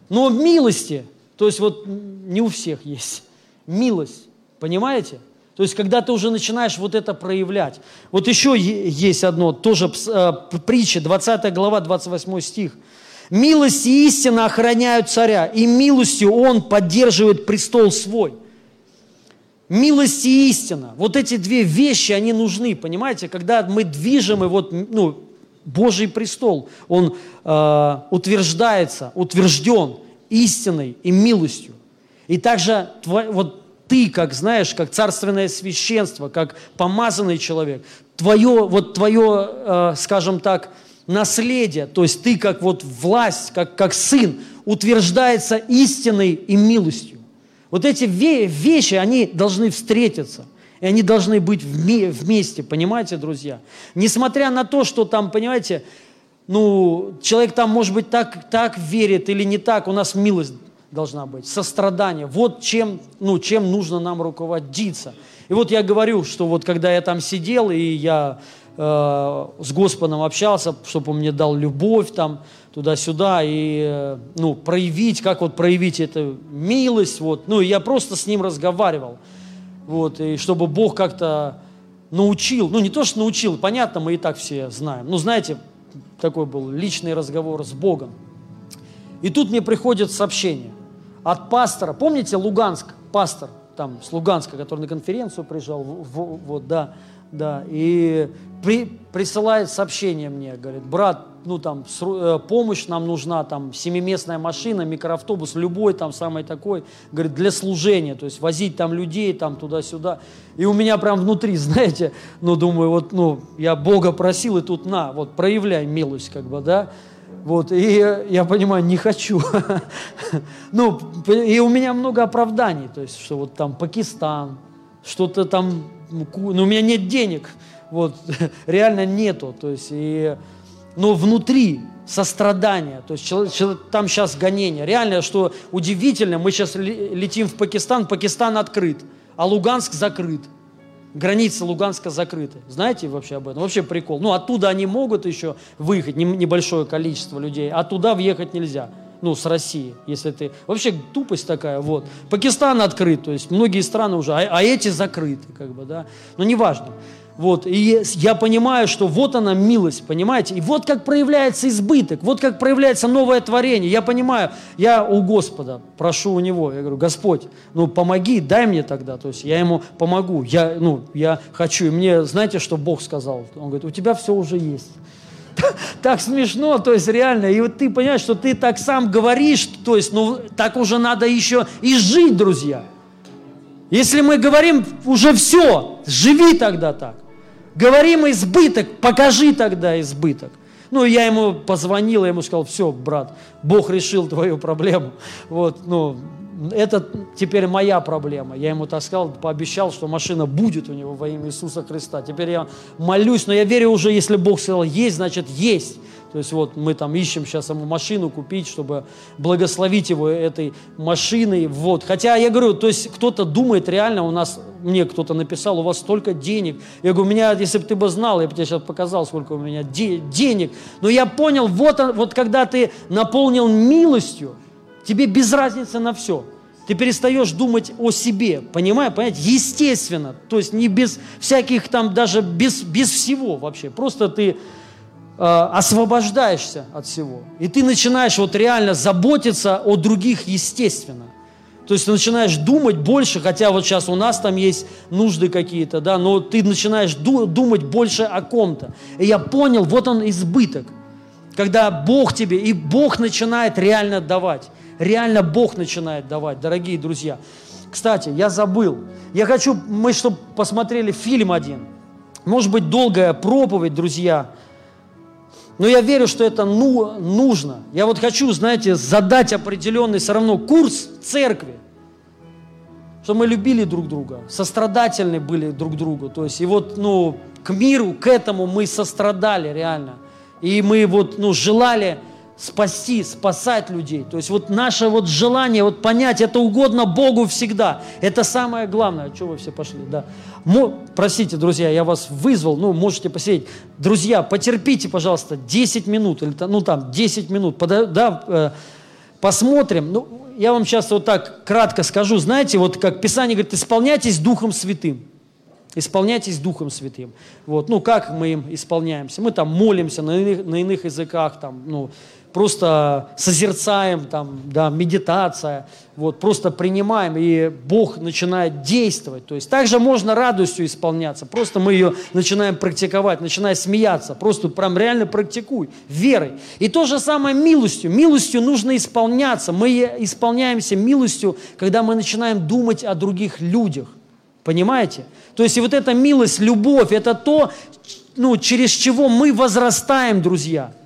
Но милости, то есть вот не у всех есть, милость, понимаете? То есть, когда ты уже начинаешь вот это проявлять. Вот еще есть одно, тоже э, притча, 20 глава, 28 стих. «Милость и истина охраняют царя, и милостью он поддерживает престол свой». Милость и истина. Вот эти две вещи, они нужны, понимаете? Когда мы движем, и вот, ну, Божий престол, он э, утверждается, утвержден истиной и милостью. И также вот ты, как знаешь, как царственное священство, как помазанный человек, твое, вот твое, э, скажем так, наследие, то есть ты как вот власть, как, как сын, утверждается истиной и милостью. Вот эти вещи, они должны встретиться. И они должны быть вместе, понимаете, друзья? Несмотря на то, что там, понимаете, ну, человек там, может быть, так, так верит или не так, у нас милость должна быть, сострадание. Вот чем, ну, чем нужно нам руководиться. И вот я говорю, что вот когда я там сидел, и я э, с Господом общался, чтобы он мне дал любовь там, туда-сюда и, э, ну, проявить, как вот проявить эту милость, вот, ну, я просто с ним разговаривал, вот, и чтобы Бог как-то научил, ну, не то, что научил, понятно, мы и так все знаем, ну, знаете, такой был личный разговор с Богом. И тут мне приходит сообщение от пастора, помните Луганск, пастор, там, с Луганска, который на конференцию приезжал, вот, да, да, и при, присылает сообщение мне, говорит, брат, ну там э, помощь нам нужна, там семиместная машина, микроавтобус, любой там самый такой, говорит, для служения, то есть возить там людей там туда-сюда. И у меня прям внутри, (laughs) знаете, ну думаю, вот, ну, я Бога просил, и тут на, вот проявляй милость, как бы, да, вот, и я понимаю, не хочу. (laughs) Ну, и у меня много оправданий, то есть, что вот там Пакистан, что-то там, ну, у меня нет денег, Вот, (laughs) реально нету. То есть, и, но внутри сострадание, то есть человек, там сейчас гонение. Реально, что удивительно, мы сейчас летим в Пакистан, Пакистан открыт, а Луганск закрыт. Границы Луганска закрыты. Знаете вообще об этом? Вообще прикол. Ну, оттуда они могут еще выехать, небольшое количество людей, а туда въехать нельзя. Ну, с России, если ты... Вообще тупость такая, вот. Пакистан открыт, то есть многие страны уже, а, а эти закрыты, как бы, да. Но неважно. Вот, и я понимаю, что вот она милость, понимаете? И вот как проявляется избыток, вот как проявляется новое творение. Я понимаю, я у Господа прошу у Него, я говорю, Господь, ну помоги, дай мне тогда. То есть я Ему помогу, я, ну, я хочу. И мне, знаете, что Бог сказал? Он говорит, у тебя все уже есть (laughs) так смешно, то есть реально, и вот ты понимаешь, что ты так сам говоришь, то есть, ну, так уже надо еще и жить, друзья. Если мы говорим уже все, живи тогда так. Говорим избыток, покажи тогда избыток. Ну, я ему позвонил, я ему сказал, все, брат, Бог решил твою проблему. Вот, ну, это теперь моя проблема. Я ему так сказал, пообещал, что машина будет у него во имя Иисуса Христа. Теперь я молюсь, но я верю уже, если Бог сказал есть, значит есть. То есть вот мы там ищем сейчас ему машину купить, чтобы благословить его этой машиной. Вот. Хотя я говорю, то есть кто-то думает реально, у нас, мне кто-то написал, у вас столько денег. Я говорю, у меня, если бы ты бы знал, я бы тебе сейчас показал, сколько у меня де- денег. Но я понял, вот, вот когда ты наполнил милостью, тебе без разницы на все. Ты перестаешь думать о себе, понимаешь, понять, естественно, то есть не без всяких там, даже без, без всего вообще. Просто ты Э, освобождаешься от всего. И ты начинаешь вот реально заботиться о других естественно. То есть ты начинаешь думать больше, хотя вот сейчас у нас там есть нужды какие-то, да, но ты начинаешь думать больше о ком-то. И я понял, вот он избыток. Когда Бог тебе, и Бог начинает реально давать. Реально Бог начинает давать, дорогие друзья. Кстати, я забыл. Я хочу, мы чтобы посмотрели фильм один. Может быть, долгая проповедь, друзья, но я верю, что это ну, нужно. Я вот хочу, знаете, задать определенный все равно курс церкви, чтобы мы любили друг друга, сострадательны были друг другу. То есть, и вот, ну, к миру, к этому мы сострадали реально. И мы вот, ну, желали спасти, спасать людей. То есть вот наше вот желание вот понять, это угодно Богу всегда. Это самое главное. Что вы все пошли? Да. Мо, простите, друзья, я вас вызвал, ну, можете посидеть. Друзья, потерпите, пожалуйста, 10 минут, или, ну, там, 10 минут, пода, да, э, посмотрим. Ну, я вам сейчас вот так кратко скажу. Знаете, вот как Писание говорит, исполняйтесь Духом Святым. Исполняйтесь Духом Святым. Вот. Ну, как мы им исполняемся? Мы там молимся на иных, на иных языках, там, ну, просто созерцаем, там, да, медитация, вот, просто принимаем, и Бог начинает действовать. То есть также можно радостью исполняться, просто мы ее начинаем практиковать, начинаем смеяться, просто прям реально практикуй, верой. И то же самое милостью. Милостью нужно исполняться. Мы исполняемся милостью, когда мы начинаем думать о других людях. Понимаете? То есть и вот эта милость, любовь, это то, ну, через чего мы возрастаем, друзья –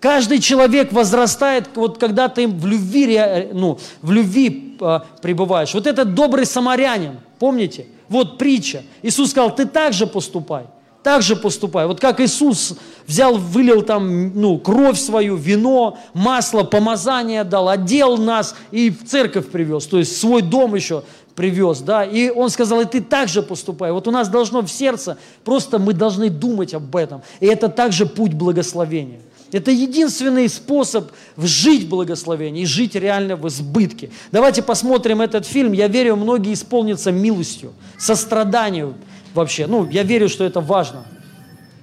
Каждый человек возрастает, вот когда ты в любви, ну, в любви э, пребываешь. Вот этот добрый самарянин, помните? Вот притча. Иисус сказал, ты так же поступай, так же поступай. Вот как Иисус взял, вылил там ну, кровь свою, вино, масло, помазание дал, одел нас и в церковь привез, то есть свой дом еще привез, да, и он сказал, и ты так же поступай. Вот у нас должно в сердце, просто мы должны думать об этом. И это также путь благословения. Это единственный способ жить в благословении жить реально в избытке. Давайте посмотрим этот фильм. Я верю, многие исполнятся милостью, состраданию вообще. Ну, я верю, что это важно.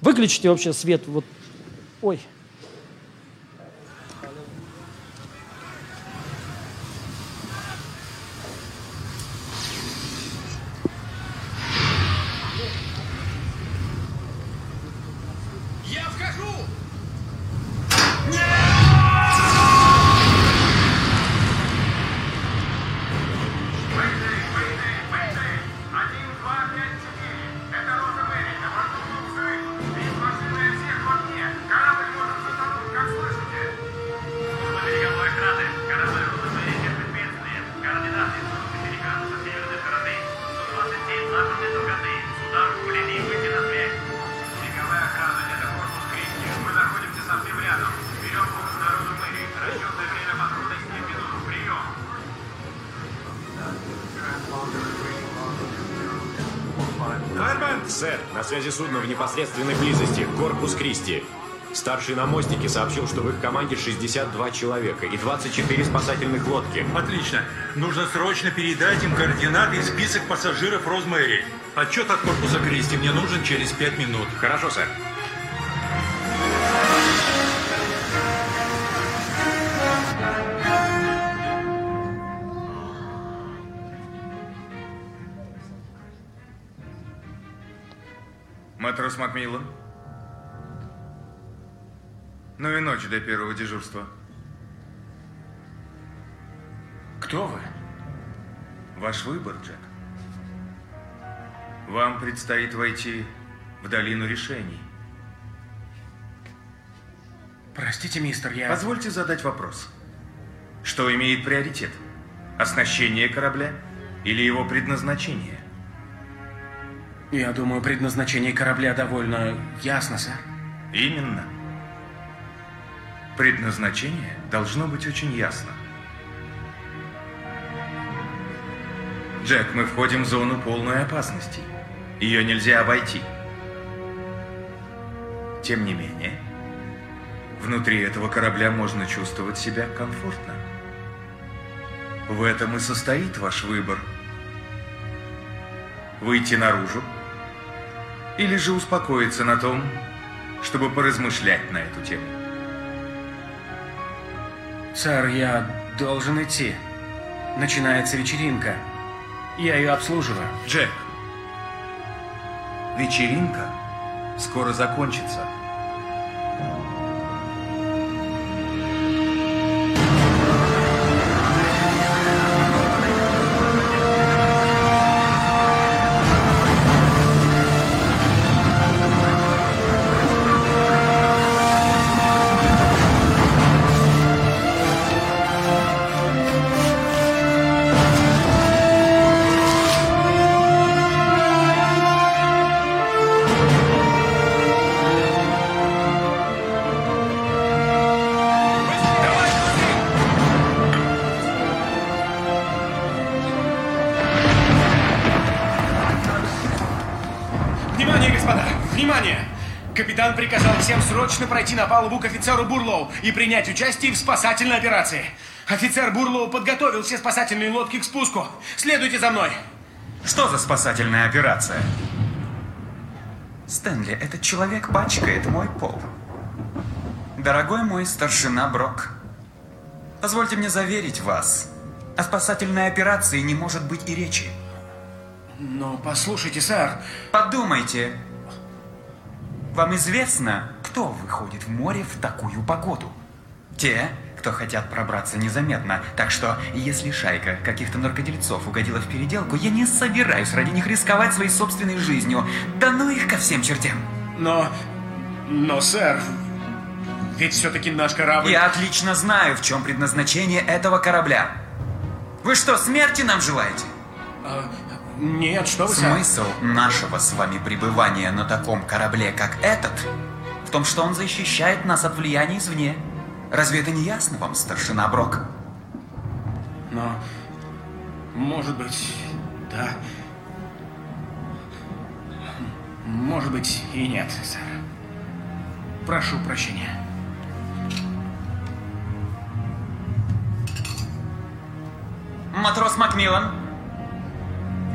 Выключите вообще свет. Вот. Ой. Связи судно в непосредственной близости. Корпус Кристи. Старший на мостике сообщил, что в их команде 62 человека и 24 спасательных лодки. Отлично. Нужно срочно передать им координаты и список пассажиров Розмэри. Отчет от корпуса Кристи мне нужен через пять минут. Хорошо, сэр. Макмиллан. Ну и ночь до первого дежурства. Кто вы? Ваш выбор, Джек. Вам предстоит войти в долину решений. Простите, мистер, я... Позвольте задать вопрос. Что имеет приоритет? Оснащение корабля или его предназначение? Я думаю, предназначение корабля довольно ясно, сэр. Именно. Предназначение должно быть очень ясно. Джек, мы входим в зону полной опасности. Ее нельзя обойти. Тем не менее, внутри этого корабля можно чувствовать себя комфортно. В этом и состоит ваш выбор. Выйти наружу или же успокоиться на том, чтобы поразмышлять на эту тему. Сэр, я должен идти. Начинается вечеринка. Я ее обслуживаю. Джек, вечеринка скоро закончится. Срочно пройти на палубу к офицеру Бурлоу и принять участие в спасательной операции. Офицер Бурлоу подготовил все спасательные лодки к спуску. Следуйте за мной. Что за спасательная операция? Стэнли, этот человек пачкает мой пол. Дорогой мой старшина Брок, позвольте мне заверить вас, о спасательной операции не может быть и речи. Но послушайте, сэр, Подумайте, вам известно, кто выходит в море в такую погоду? Те, кто хотят пробраться незаметно. Так что, если шайка каких-то наркодельцов угодила в переделку, я не собираюсь ради них рисковать своей собственной жизнью. Да ну их ко всем чертям. но... Но, сэр, ведь все-таки наш корабль... Я отлично знаю, в чем предназначение этого корабля. Вы что, смерти нам желаете? Нет, что вы? Смысл нашего с вами пребывания на таком корабле, как этот, в том, что он защищает нас от влияния извне. Разве это не ясно вам, старшина Брок? Но... Может быть, да. Может быть и нет, сэр. Прошу прощения. Матрос Макмиллан,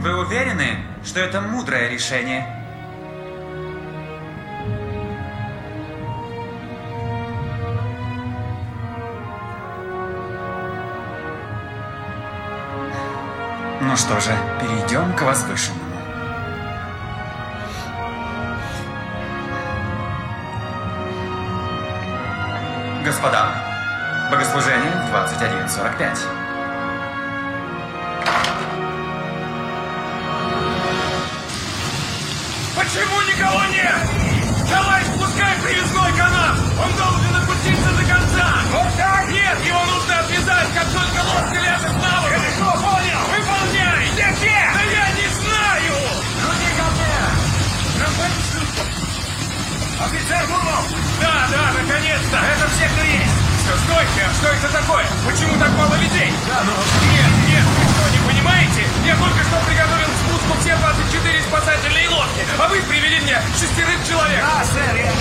вы уверены, что это мудрое решение? Ну что же, перейдем к возвышенному. Господа, богослужение в 21.45. Почему никого нет? Давай спускай привязной канат! Он должен опуститься до конца! Вот так? Нет, его нужно отвязать, как только лодка ляжет на воду! Хорошо, понял! Выполняй! Где все? Да я не знаю! Руки ко мне! Офицер Бурлов! Да, да, наконец-то! Это все, кто есть! Стойте! Что это такое? Почему так мало людей? Да, ну... Нет, нет, вы что, не понимаете? Я только что приготовил к спуску все 24 спасательные лодки, а вы привезли шестерых человек. Да, сэр, я...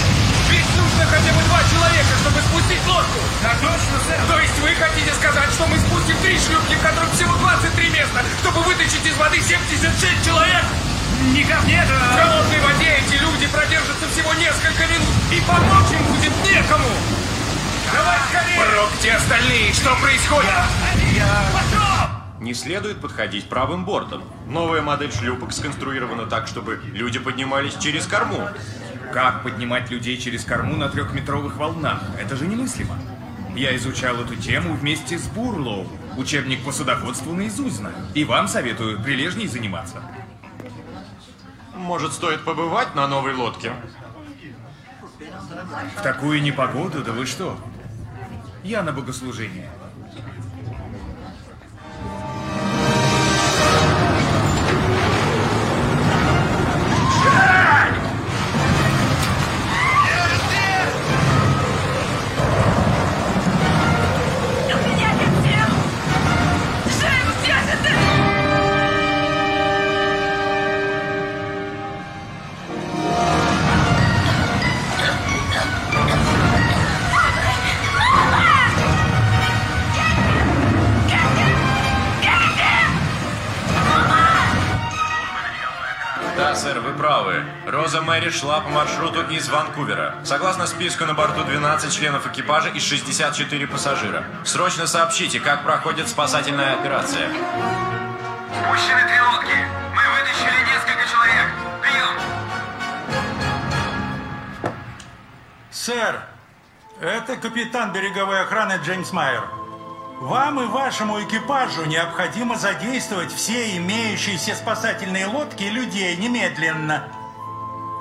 Ведь нужно хотя бы два человека, чтобы спустить лодку. Так точно, сэр. То есть вы хотите сказать, что мы спустим три шлюпки, в которых всего 23 места, чтобы вытащить из воды 76 человек? Никак нет. В а- холодной воде эти люди продержатся всего несколько минут, и помочь им будет некому. Давай скорее! Прокте остальные, что происходит? Пошел! Не следует подходить правым бортом. Новая модель шлюпок сконструирована так, чтобы люди поднимались через корму. Как поднимать людей через корму на трехметровых волнах? Это же немыслимо. Я изучал эту тему вместе с Бурлоу. Учебник по судоходству наизусть знаю. И вам советую прилежней заниматься. Может, стоит побывать на новой лодке? В такую непогоду, да вы что? Я на богослужение. Мэри шла по маршруту из Ванкувера. Согласно списку на борту 12 членов экипажа и 64 пассажира. Срочно сообщите, как проходит спасательная операция. Спущены три лодки. Мы вытащили несколько человек. Прием. Сэр, это капитан береговой охраны Джеймс Майер. Вам и вашему экипажу необходимо задействовать все имеющиеся спасательные лодки и людей немедленно.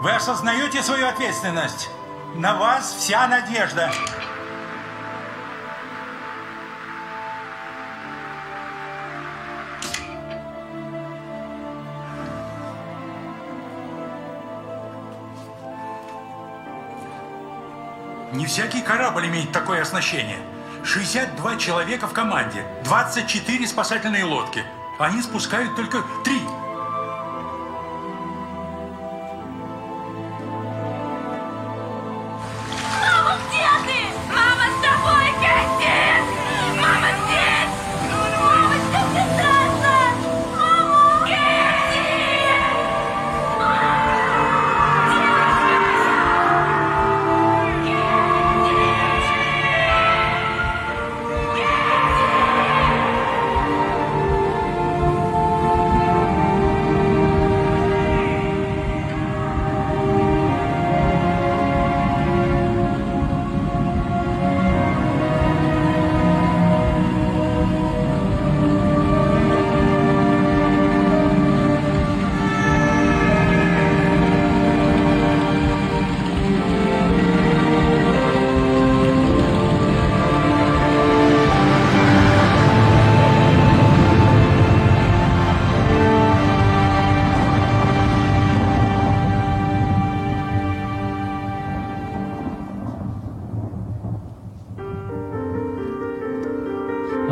Вы осознаете свою ответственность? На вас вся надежда. Не всякий корабль имеет такое оснащение. 62 человека в команде, 24 спасательные лодки. Они спускают только три.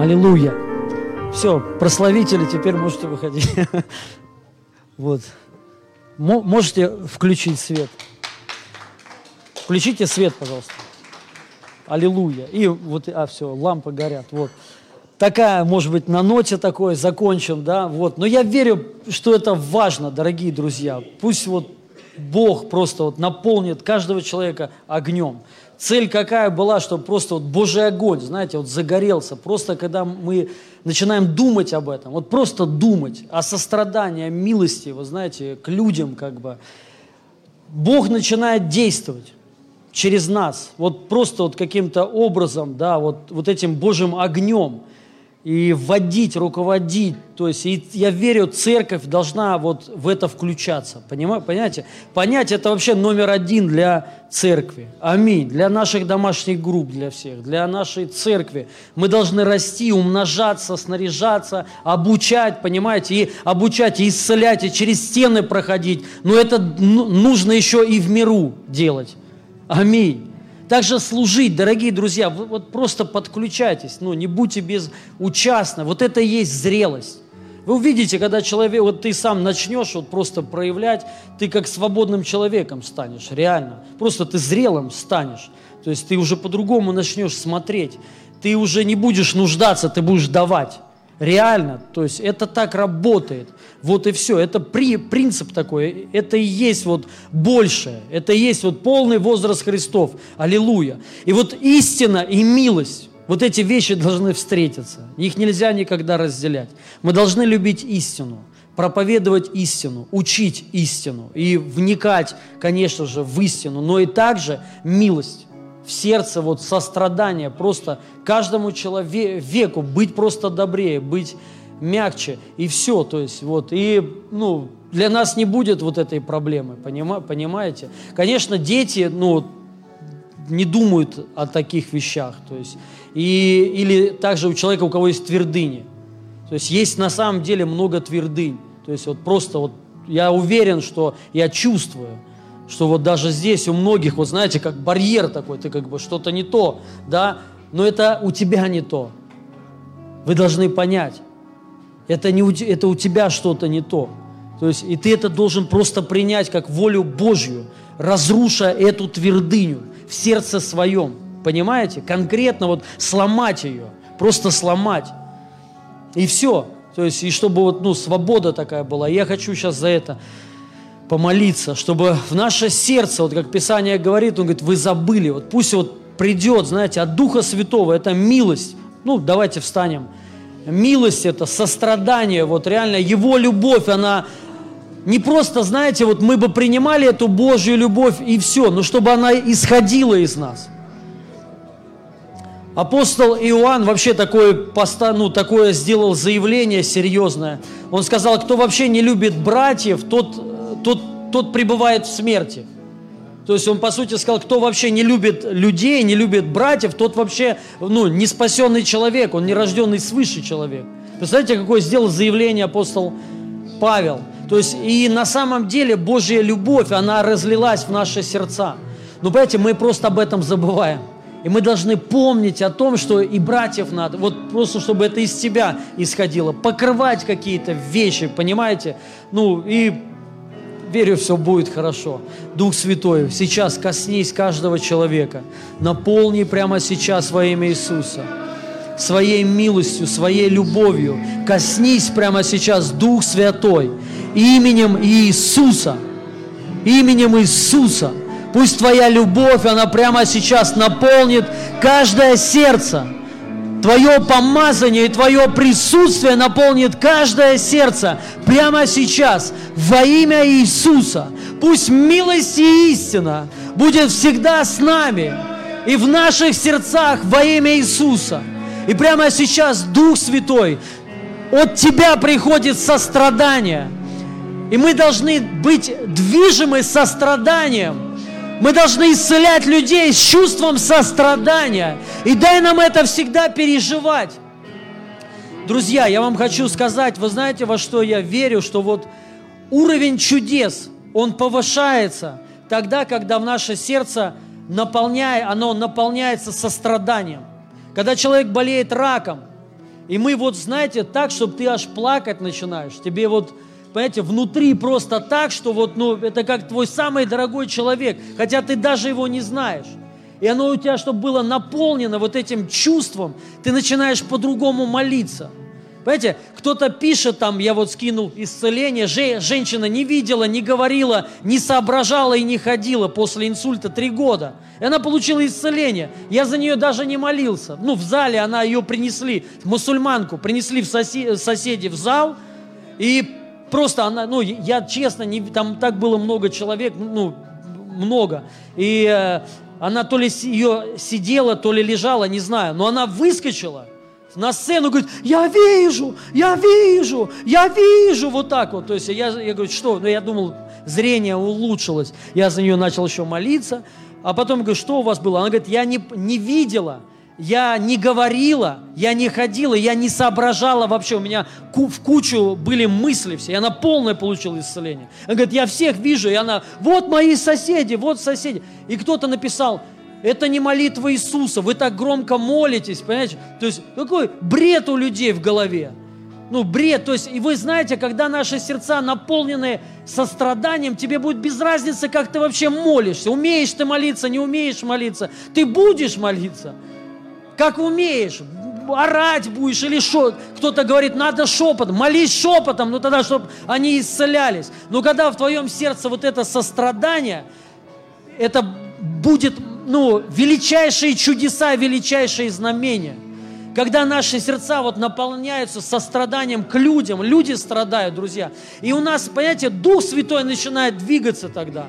Аллилуйя. Все, прославители, теперь можете выходить. (laughs) Вот. Мо- Можете включить свет. Включите свет, пожалуйста. Аллилуйя. И вот, а все, лампы горят. Вот. Такая, может быть, на ноте такой закончим, да, вот. Но я верю, что это важно, дорогие друзья. Пусть вот Бог просто вот наполнит каждого человека огнем. Цель какая была, чтобы просто вот Божий огонь, знаете, вот загорелся. Просто когда мы начинаем думать об этом, вот просто думать о сострадании, о милости, вы знаете, к людям как бы. Бог начинает действовать через нас, вот просто вот каким-то образом, да, вот, вот этим Божьим огнем и вводить, руководить. То есть и я верю, церковь должна вот в это включаться. Понимаете? Понимаете? Понять это вообще номер один для церкви. Аминь. Для наших домашних групп, для всех, для нашей церкви. Мы должны расти, умножаться, снаряжаться, обучать, понимаете, и обучать, и исцелять, и через стены проходить. Но это ну, нужно еще и в миру делать. Аминь. Также служить, дорогие друзья, вы вот просто подключайтесь, ну, не будьте безучастны. Вот это и есть зрелость. Вы увидите, когда человек, вот ты сам начнешь вот просто проявлять, ты как свободным человеком станешь, реально. Просто ты зрелым станешь. То есть ты уже по-другому начнешь смотреть. Ты уже не будешь нуждаться, ты будешь давать. Реально. То есть это так работает. Вот и все. Это при, принцип такой. Это и есть вот большее. Это и есть вот полный возраст Христов. Аллилуйя. И вот истина и милость. Вот эти вещи должны встретиться. Их нельзя никогда разделять. Мы должны любить истину, проповедовать истину, учить истину и вникать, конечно же, в истину, но и также милость в сердце, вот сострадание, просто каждому человеку быть просто добрее, быть мягче, и все, то есть вот, и, ну, для нас не будет вот этой проблемы, понимаете? Конечно, дети, ну, не думают о таких вещах, то есть и, или также у человека, у кого есть твердыни. То есть есть на самом деле много твердынь. То есть вот просто вот я уверен, что я чувствую, что вот даже здесь у многих, вот знаете, как барьер такой, ты как бы что-то не то, да, но это у тебя не то. Вы должны понять, это, не у, это у тебя что-то не то. То есть, и ты это должен просто принять как волю Божью, разруша эту твердыню в сердце своем. Понимаете? Конкретно вот сломать ее, просто сломать. И все. То есть, и чтобы вот, ну, свобода такая была. я хочу сейчас за это помолиться, чтобы в наше сердце, вот как Писание говорит, он говорит, вы забыли, вот пусть вот придет, знаете, от Духа Святого, это милость. Ну, давайте встанем. Милость это сострадание, вот реально Его любовь, она не просто, знаете, вот мы бы принимали эту Божью любовь и все, но чтобы она исходила из нас – Апостол Иоанн вообще такое, ну, такое сделал заявление серьезное. Он сказал, кто вообще не любит братьев, тот, тот, тот пребывает в смерти. То есть он, по сути, сказал, кто вообще не любит людей, не любит братьев, тот вообще ну, не спасенный человек, он не рожденный свыше человек. Представляете, какое сделал заявление апостол Павел. То есть и на самом деле Божья любовь, она разлилась в наши сердца. Но, понимаете, мы просто об этом забываем. И мы должны помнить о том, что и братьев надо, вот просто чтобы это из тебя исходило, покрывать какие-то вещи, понимаете? Ну и верю, все будет хорошо. Дух Святой, сейчас коснись каждого человека, наполни прямо сейчас во имя Иисуса своей милостью, своей любовью. Коснись прямо сейчас, Дух Святой, именем Иисуса, именем Иисуса – Пусть Твоя любовь, она прямо сейчас наполнит каждое сердце. Твое помазание и Твое присутствие наполнит каждое сердце прямо сейчас во имя Иисуса. Пусть милость и истина будет всегда с нами и в наших сердцах во имя Иисуса. И прямо сейчас, Дух Святой, от Тебя приходит сострадание. И мы должны быть движимы состраданием – мы должны исцелять людей с чувством сострадания. И дай нам это всегда переживать. Друзья, я вам хочу сказать, вы знаете, во что я верю, что вот уровень чудес, он повышается тогда, когда в наше сердце наполняет, оно наполняется состраданием. Когда человек болеет раком, и мы вот, знаете, так, чтобы ты аж плакать начинаешь, тебе вот понимаете, внутри просто так, что вот, ну, это как твой самый дорогой человек, хотя ты даже его не знаешь. И оно у тебя, чтобы было наполнено вот этим чувством, ты начинаешь по-другому молиться. Понимаете, кто-то пишет там, я вот скинул исцеление, женщина не видела, не говорила, не соображала и не ходила после инсульта три года. И она получила исцеление. Я за нее даже не молился. Ну, в зале она ее принесли, мусульманку, принесли в соси, соседи в зал, и Просто она, ну, я честно, не, там так было много человек, ну, много. И э, она то ли ее сидела, то ли лежала, не знаю. Но она выскочила на сцену, говорит, я вижу, я вижу, я вижу, вот так вот. То есть я, я говорю, что? Ну, я думал, зрение улучшилось. Я за нее начал еще молиться. А потом говорю, что у вас было? Она говорит, я не, не видела, я не говорила, я не ходила, я не соображала вообще. У меня в кучу были мысли все, и она полное получила исцеление. Она говорит, я всех вижу, и она, вот мои соседи, вот соседи. И кто-то написал, это не молитва Иисуса, вы так громко молитесь, понимаете? То есть какой бред у людей в голове. ну, бред. То есть, и вы знаете, когда наши сердца наполнены состраданием, тебе будет без разницы, как ты вообще молишься. Умеешь ты молиться, не умеешь молиться. Ты будешь молиться. Как умеешь. Орать будешь или что? Кто-то говорит, надо шепотом. Молись шепотом, ну тогда, чтобы они исцелялись. Но когда в твоем сердце вот это сострадание, это будет, ну, величайшие чудеса, величайшие знамения – когда наши сердца вот наполняются состраданием к людям, люди страдают, друзья. И у нас, понимаете, Дух Святой начинает двигаться тогда.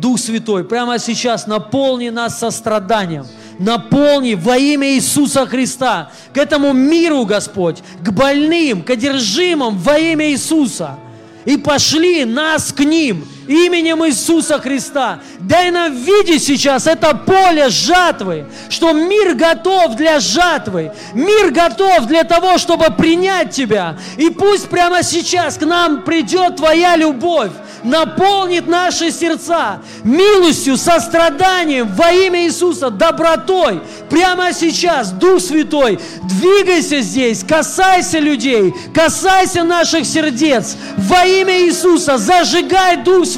Дух Святой прямо сейчас наполни нас состраданием. Наполни во имя Иисуса Христа к этому миру, Господь, к больным, к одержимым во имя Иисуса. И пошли нас к ним – именем Иисуса Христа. Дай нам видеть сейчас это поле жатвы, что мир готов для жатвы, мир готов для того, чтобы принять Тебя. И пусть прямо сейчас к нам придет Твоя любовь, наполнит наши сердца милостью, состраданием во имя Иисуса, добротой. Прямо сейчас, Дух Святой, двигайся здесь, касайся людей, касайся наших сердец. Во имя Иисуса зажигай Дух Святой,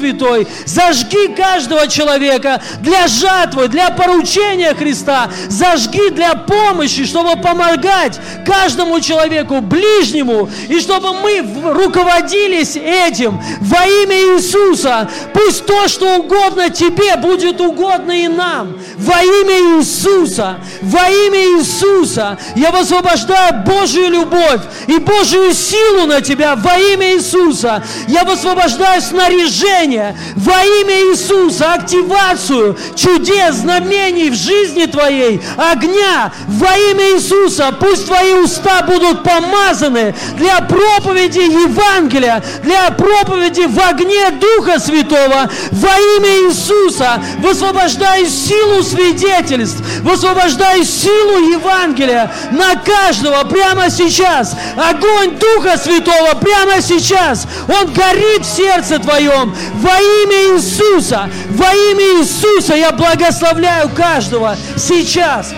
зажги каждого человека для жатвы, для поручения Христа, зажги для помощи, чтобы помогать каждому человеку, ближнему, и чтобы мы руководились этим во имя Иисуса. Пусть то, что угодно тебе, будет угодно и нам. Во имя Иисуса, во имя Иисуса я высвобождаю Божью любовь и Божью силу на тебя во имя Иисуса. Я высвобождаю снаряжение во имя Иисуса, активацию чудес, знамений в жизни твоей, огня во имя Иисуса. Пусть твои уста будут помазаны для проповеди Евангелия, для проповеди в огне Духа Святого во имя Иисуса. Высвобождаю силу свидетельств, высвобождаю силу Евангелия на каждого прямо сейчас. Огонь Духа Святого прямо сейчас. Он горит в сердце твоем во имя Иисуса. Во имя Иисуса я благословляю каждого сейчас.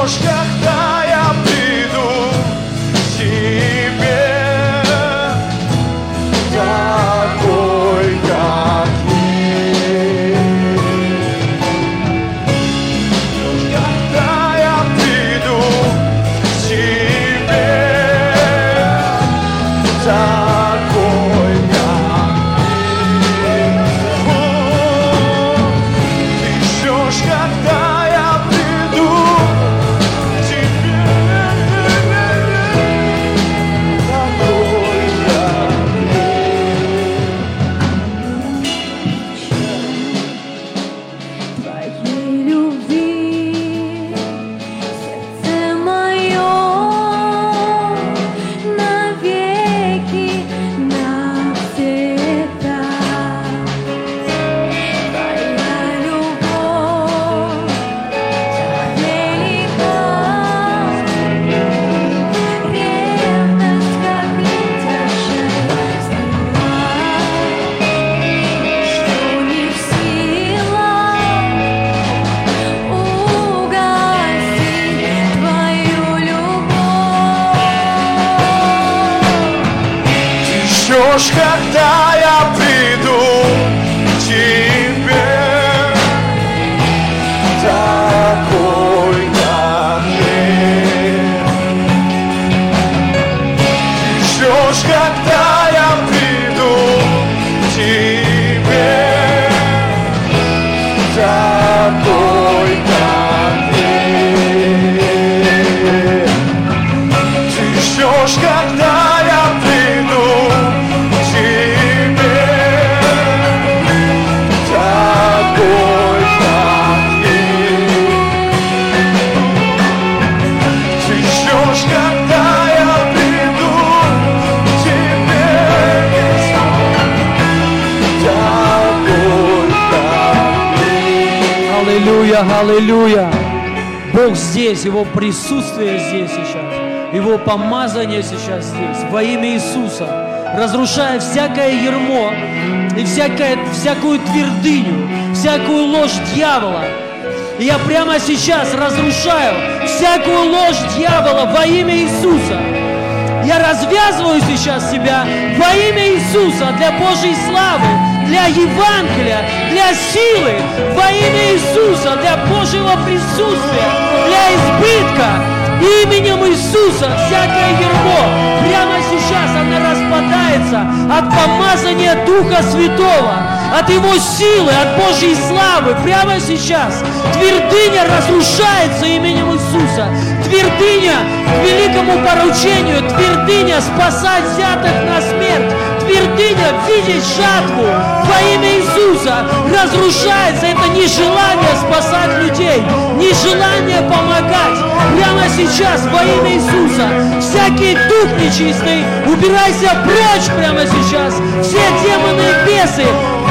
дорожка. Помазание сейчас здесь. Во имя Иисуса. Разрушая всякое ермо и всякое, всякую твердыню, всякую ложь дьявола. И я прямо сейчас разрушаю всякую ложь дьявола во имя Иисуса. Я развязываю сейчас себя во имя Иисуса для Божьей славы, для Евангелия, для силы, во имя Иисуса, для Божьего присутствия, для избытка. Именем Иисуса всякое ермо прямо сейчас она распадается от помазания Духа Святого, от Его силы, от Божьей славы. Прямо сейчас твердыня разрушается именем Иисуса. Твердыня к великому поручению, твердыня спасать взятых на смерть, твердыня видеть жатву во имя Иисуса разрушается. Это нежелание спасать людей, нежелание помогать. Прямо сейчас во имя Иисуса всякий дух нечистый, убирайся прочь прямо сейчас. Все демоны и бесы,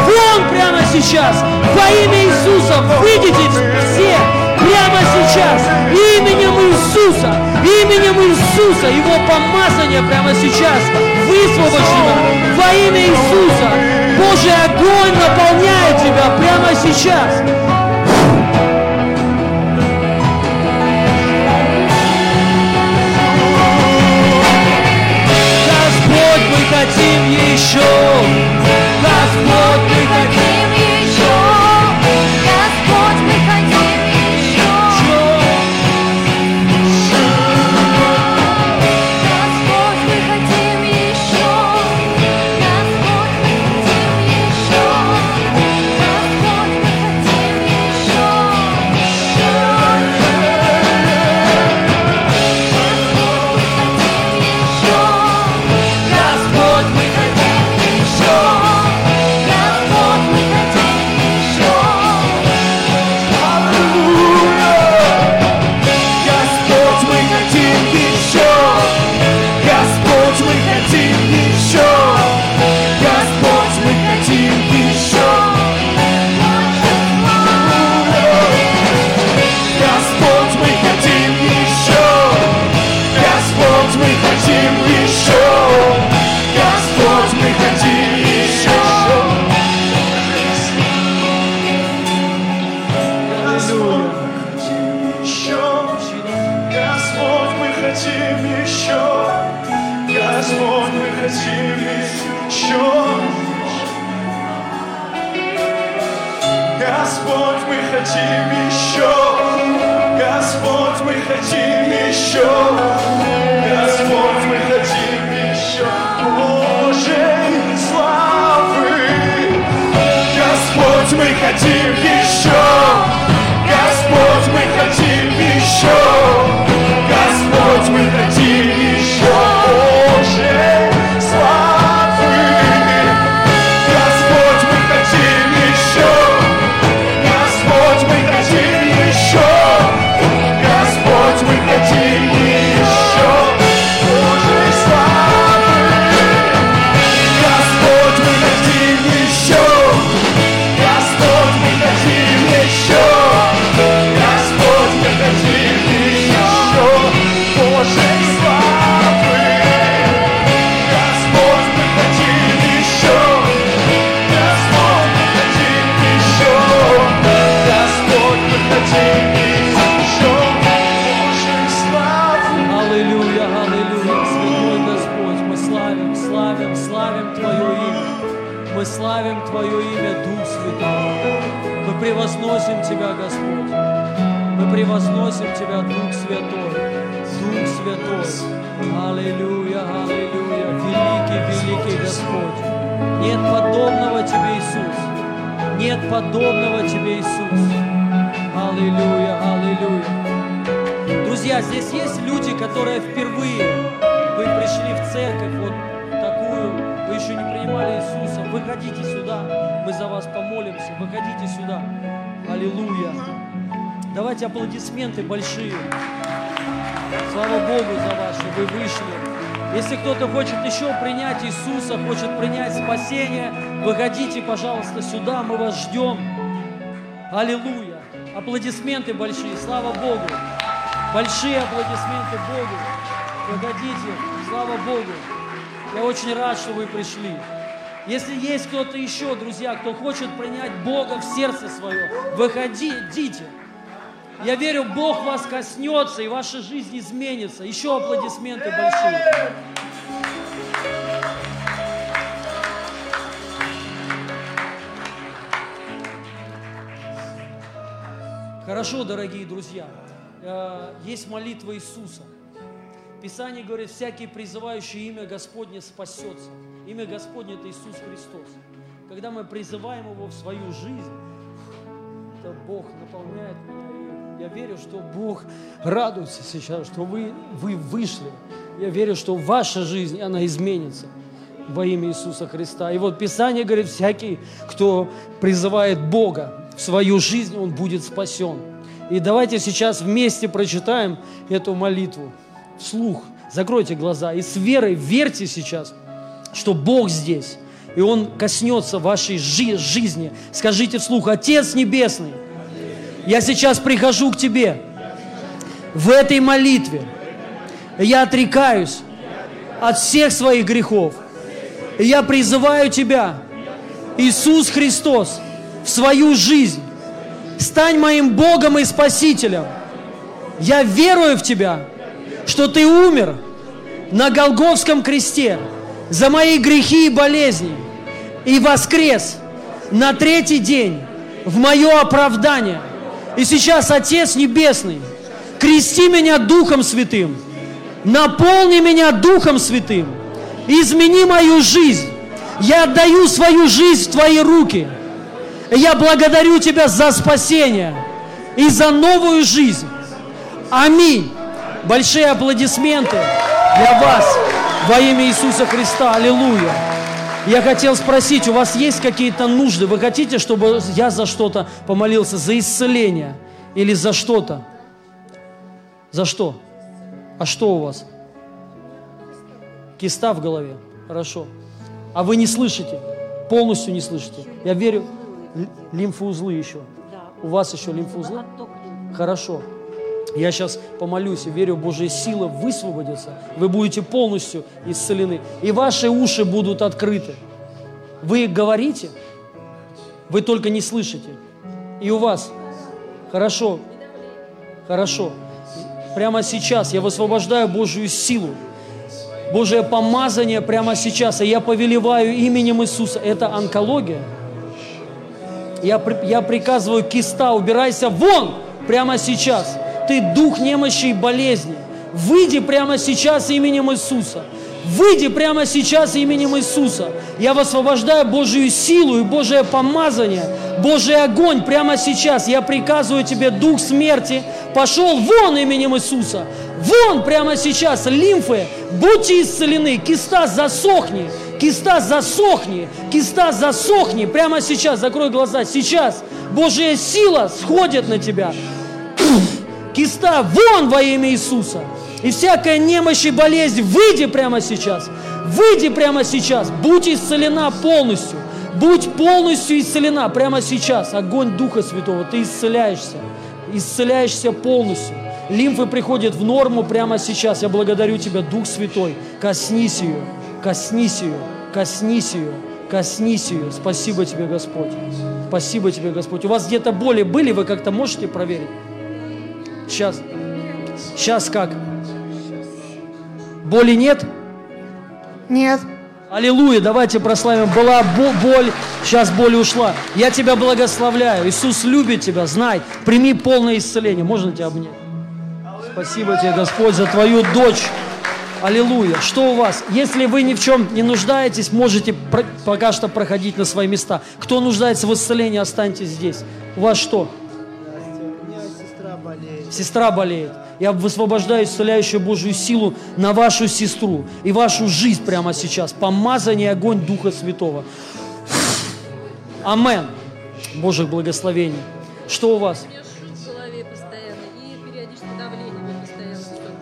вон прямо сейчас. Во имя Иисуса выйдите все прямо сейчас именем Иисуса, именем Иисуса, Его помазание прямо сейчас высвобождено во имя Иисуса. Божий огонь наполняет тебя прямо сейчас. Большие аплодисменты Богу. Погодите, слава Богу. Я очень рад, что вы пришли. Если есть кто-то еще, друзья, кто хочет принять Бога в сердце свое, выходите. Я верю, Бог вас коснется, и ваша жизнь изменится. Еще аплодисменты большие. Хорошо, дорогие друзья. Э, Есть молитва Иисуса. Писание говорит, всякий призывающий имя Господне спасется. Имя Господне – это Иисус Христос. Когда мы призываем Его в свою жизнь, это Бог наполняет меня. И я верю, что Бог радуется сейчас, что вы, вы вышли. Я верю, что ваша жизнь, она изменится во имя Иисуса Христа. И вот Писание говорит, всякий, кто призывает Бога в свою жизнь, он будет спасен. И давайте сейчас вместе прочитаем эту молитву вслух. Закройте глаза и с верой верьте сейчас, что Бог здесь. И Он коснется вашей жи- жизни. Скажите вслух, Отец Небесный, я сейчас прихожу к Тебе в этой молитве. Я отрекаюсь от всех своих грехов. Я призываю Тебя, Иисус Христос, в свою жизнь. Стань моим Богом и Спасителем. Я верую в Тебя, что Ты умер на Голговском кресте за мои грехи и болезни и воскрес на третий день в мое оправдание. И сейчас, Отец Небесный, крести меня Духом Святым, наполни меня Духом Святым, измени мою жизнь. Я отдаю свою жизнь в Твои руки. Я благодарю Тебя за спасение и за новую жизнь. Аминь. Большие аплодисменты для вас во имя Иисуса Христа. Аллилуйя. Я хотел спросить, у вас есть какие-то нужды? Вы хотите, чтобы я за что-то помолился? За исцеление? Или за что-то? За что? А что у вас? Киста в голове. Хорошо. А вы не слышите? Полностью не слышите? Я верю, лимфоузлы еще. У вас еще лимфоузлы? Хорошо. Я сейчас помолюсь и верю, Божья сила высвободится. Вы будете полностью исцелены. И ваши уши будут открыты. Вы говорите, вы только не слышите. И у вас. Хорошо. Хорошо. Прямо сейчас я высвобождаю Божью силу. Божье помазание прямо сейчас. И я повелеваю именем Иисуса. Это онкология. Я, я приказываю, киста, убирайся вон прямо сейчас. Ты дух немощи и болезни. Выйди прямо сейчас именем Иисуса. Выйди прямо сейчас именем Иисуса. Я высвобождаю Божью силу и Божие помазание, Божий огонь прямо сейчас. Я приказываю тебе, дух смерти, пошел вон именем Иисуса. Вон прямо сейчас лимфы, будьте исцелены, киста засохни, киста засохни, киста засохни. Прямо сейчас, закрой глаза, сейчас Божья сила сходит на тебя. Киста вон во имя Иисуса. И всякая немощь и болезнь, выйди прямо сейчас. Выйди прямо сейчас. Будь исцелена полностью. Будь полностью исцелена прямо сейчас. Огонь Духа Святого. Ты исцеляешься. Исцеляешься полностью. Лимфы приходят в норму прямо сейчас. Я благодарю Тебя, Дух Святой. Коснись ее. Коснись ее. Коснись ее. Коснись ее. Спасибо Тебе, Господь. Спасибо Тебе, Господь. У вас где-то боли были, вы как-то можете проверить? Сейчас. Сейчас как? Боли нет? Нет. Аллилуйя, давайте прославим. Была бо- боль, сейчас боль ушла. Я тебя благословляю. Иисус любит тебя, знай. Прими полное исцеление. Можно тебя обнять? Спасибо тебе, Господь, за твою дочь. Аллилуйя. Что у вас? Если вы ни в чем не нуждаетесь, можете про- пока что проходить на свои места. Кто нуждается в исцелении, останьтесь здесь. У вас что? Сестра болеет. Я высвобождаю исцеляющую Божью силу на вашу сестру и вашу жизнь прямо сейчас. Помазание огонь Духа Святого. Амен. Божьих благословений. Что у вас?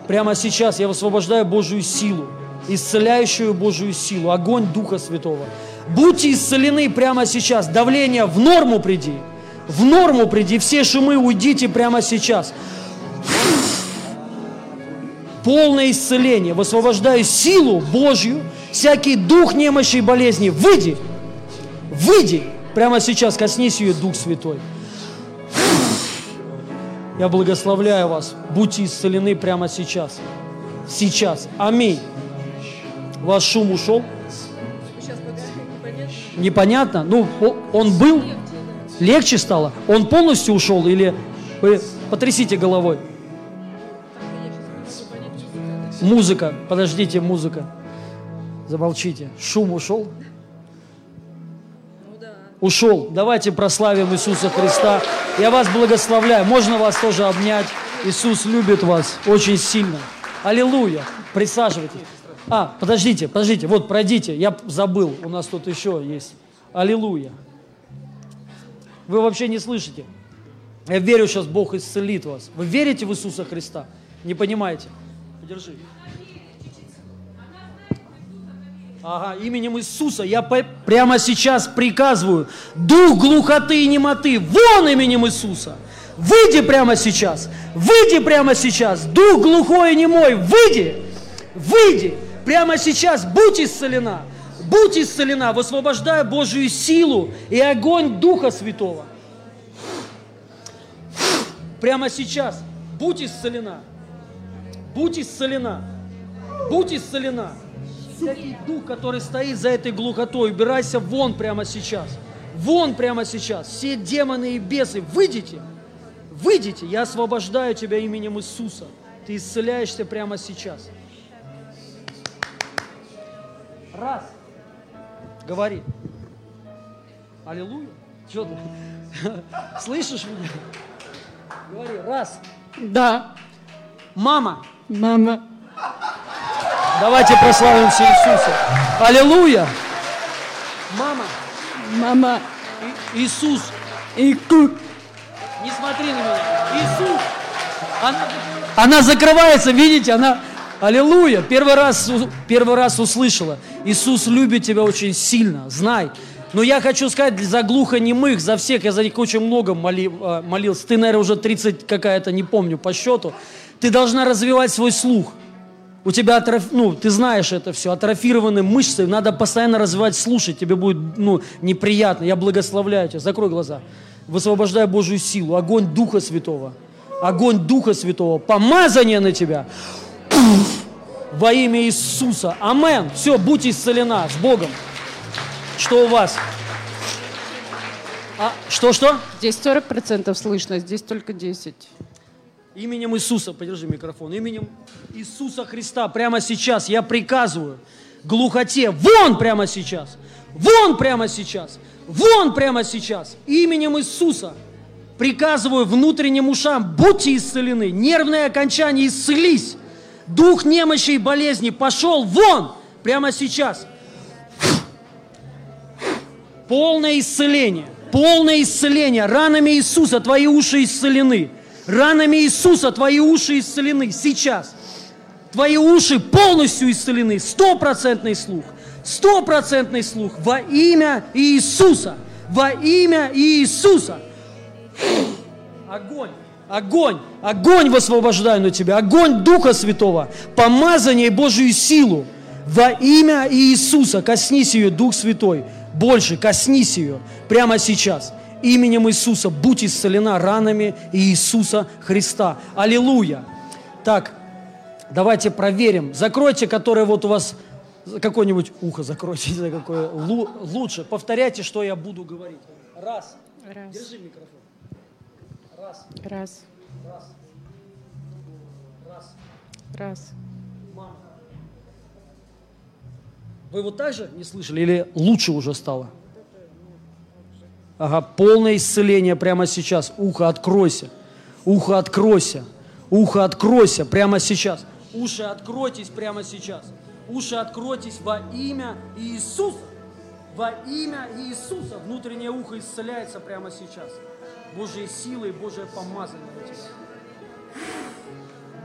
Прямо сейчас я высвобождаю Божью силу, исцеляющую Божью силу, огонь Духа Святого. Будьте исцелены прямо сейчас. Давление в норму приди. В норму приди, все шумы уйдите прямо сейчас. Полное исцеление. Высвобождаю силу Божью, всякий дух немощи и болезни. Выйди, выйди. Прямо сейчас коснись ее, Дух Святой. Я благословляю вас. Будьте исцелены прямо сейчас. Сейчас. Аминь. Ваш шум ушел? Непонятно. Ну, он был? Легче стало? Он полностью ушел или... Вы потрясите головой. Музыка. Подождите, музыка. Замолчите. Шум ушел? Ушел. Давайте прославим Иисуса Христа. Я вас благословляю. Можно вас тоже обнять. Иисус любит вас очень сильно. Аллилуйя. Присаживайтесь. А, подождите, подождите. Вот, пройдите. Я забыл. У нас тут еще есть. Аллилуйя. Вы вообще не слышите. Я верю, сейчас Бог исцелит вас. Вы верите в Иисуса Христа? Не понимаете? Подержи. Ага, именем Иисуса я прямо сейчас приказываю, дух глухоты и немоты, вон именем Иисуса. Выйди прямо сейчас, выйди прямо сейчас, дух глухой и немой, выйди, выйди, прямо сейчас, будь исцелена, будь исцелена, высвобождая Божью силу и огонь Духа Святого. Прямо сейчас, будь исцелена, будь исцелена, будь исцелена. Всякий дух, который стоит за этой глухотой, убирайся вон прямо сейчас. Вон прямо сейчас. Все демоны и бесы, выйдите. Выйдите. Я освобождаю тебя именем Иисуса. Ты исцеляешься прямо сейчас. Раз. Говори. Аллилуйя. Что ты? (laughs) Слышишь меня? Говори. Раз. Да, Мама. мама. Давайте прославимся Иисуса. Аллилуйя. Мама. Мама. И- Иисус. И ку. Не смотри на меня. Иисус. Она, она закрывается, видите, она... Аллилуйя. Первый раз, первый раз услышала. Иисус любит тебя очень сильно, знай. Но я хочу сказать за глухонемых, за всех, я за них очень много моли- э, молился. Ты, наверное, уже 30 какая-то, не помню по счету. Ты должна развивать свой слух. У тебя, атроф... ну, ты знаешь это все, атрофированы мышцы, надо постоянно развивать, слушать, тебе будет, ну, неприятно. Я благословляю тебя, закрой глаза. Высвобождай Божью силу, огонь Духа Святого, огонь Духа Святого, помазание на тебя. Во имя Иисуса. Амен. Все, будь исцелена с Богом. Что у вас? А, что-что? Здесь 40% слышно, здесь только 10. Именем Иисуса, подержи микрофон, именем Иисуса Христа прямо сейчас я приказываю глухоте, вон прямо сейчас, вон прямо сейчас, вон прямо сейчас, именем Иисуса приказываю внутренним ушам, будьте исцелены, нервные окончания исцелись, дух немощи и болезни пошел вон прямо сейчас. Полное исцеление. Полное исцеление. Ранами Иисуса твои уши исцелены. Ранами Иисуса твои уши исцелены. Сейчас. Твои уши полностью исцелены. Стопроцентный слух. Стопроцентный слух. Во имя Иисуса. Во имя Иисуса. Огонь. Огонь, огонь высвобождаю на тебя, огонь Духа Святого, помазание Божию силу. Во имя Иисуса коснись ее, Дух Святой, больше коснись ее прямо сейчас. Именем Иисуса будь исцелена ранами Иисуса Христа. Аллилуйя. Так, давайте проверим. Закройте, которое вот у вас какое-нибудь ухо закройте, (laughs) не знаю, какое лу- лучше. Повторяйте, что я буду говорить. Раз. Раз. Держи микрофон. Раз. Раз. Раз. Раз. Раз. Мама. Вы вот так же не слышали или лучше уже стало? Ага, полное исцеление прямо сейчас. Ухо откройся. Ухо откройся. Ухо откройся прямо сейчас. Уши откройтесь прямо сейчас. Уши откройтесь во имя Иисуса. Во имя Иисуса. Внутреннее ухо исцеляется прямо сейчас. Божья сила и Божье помазание.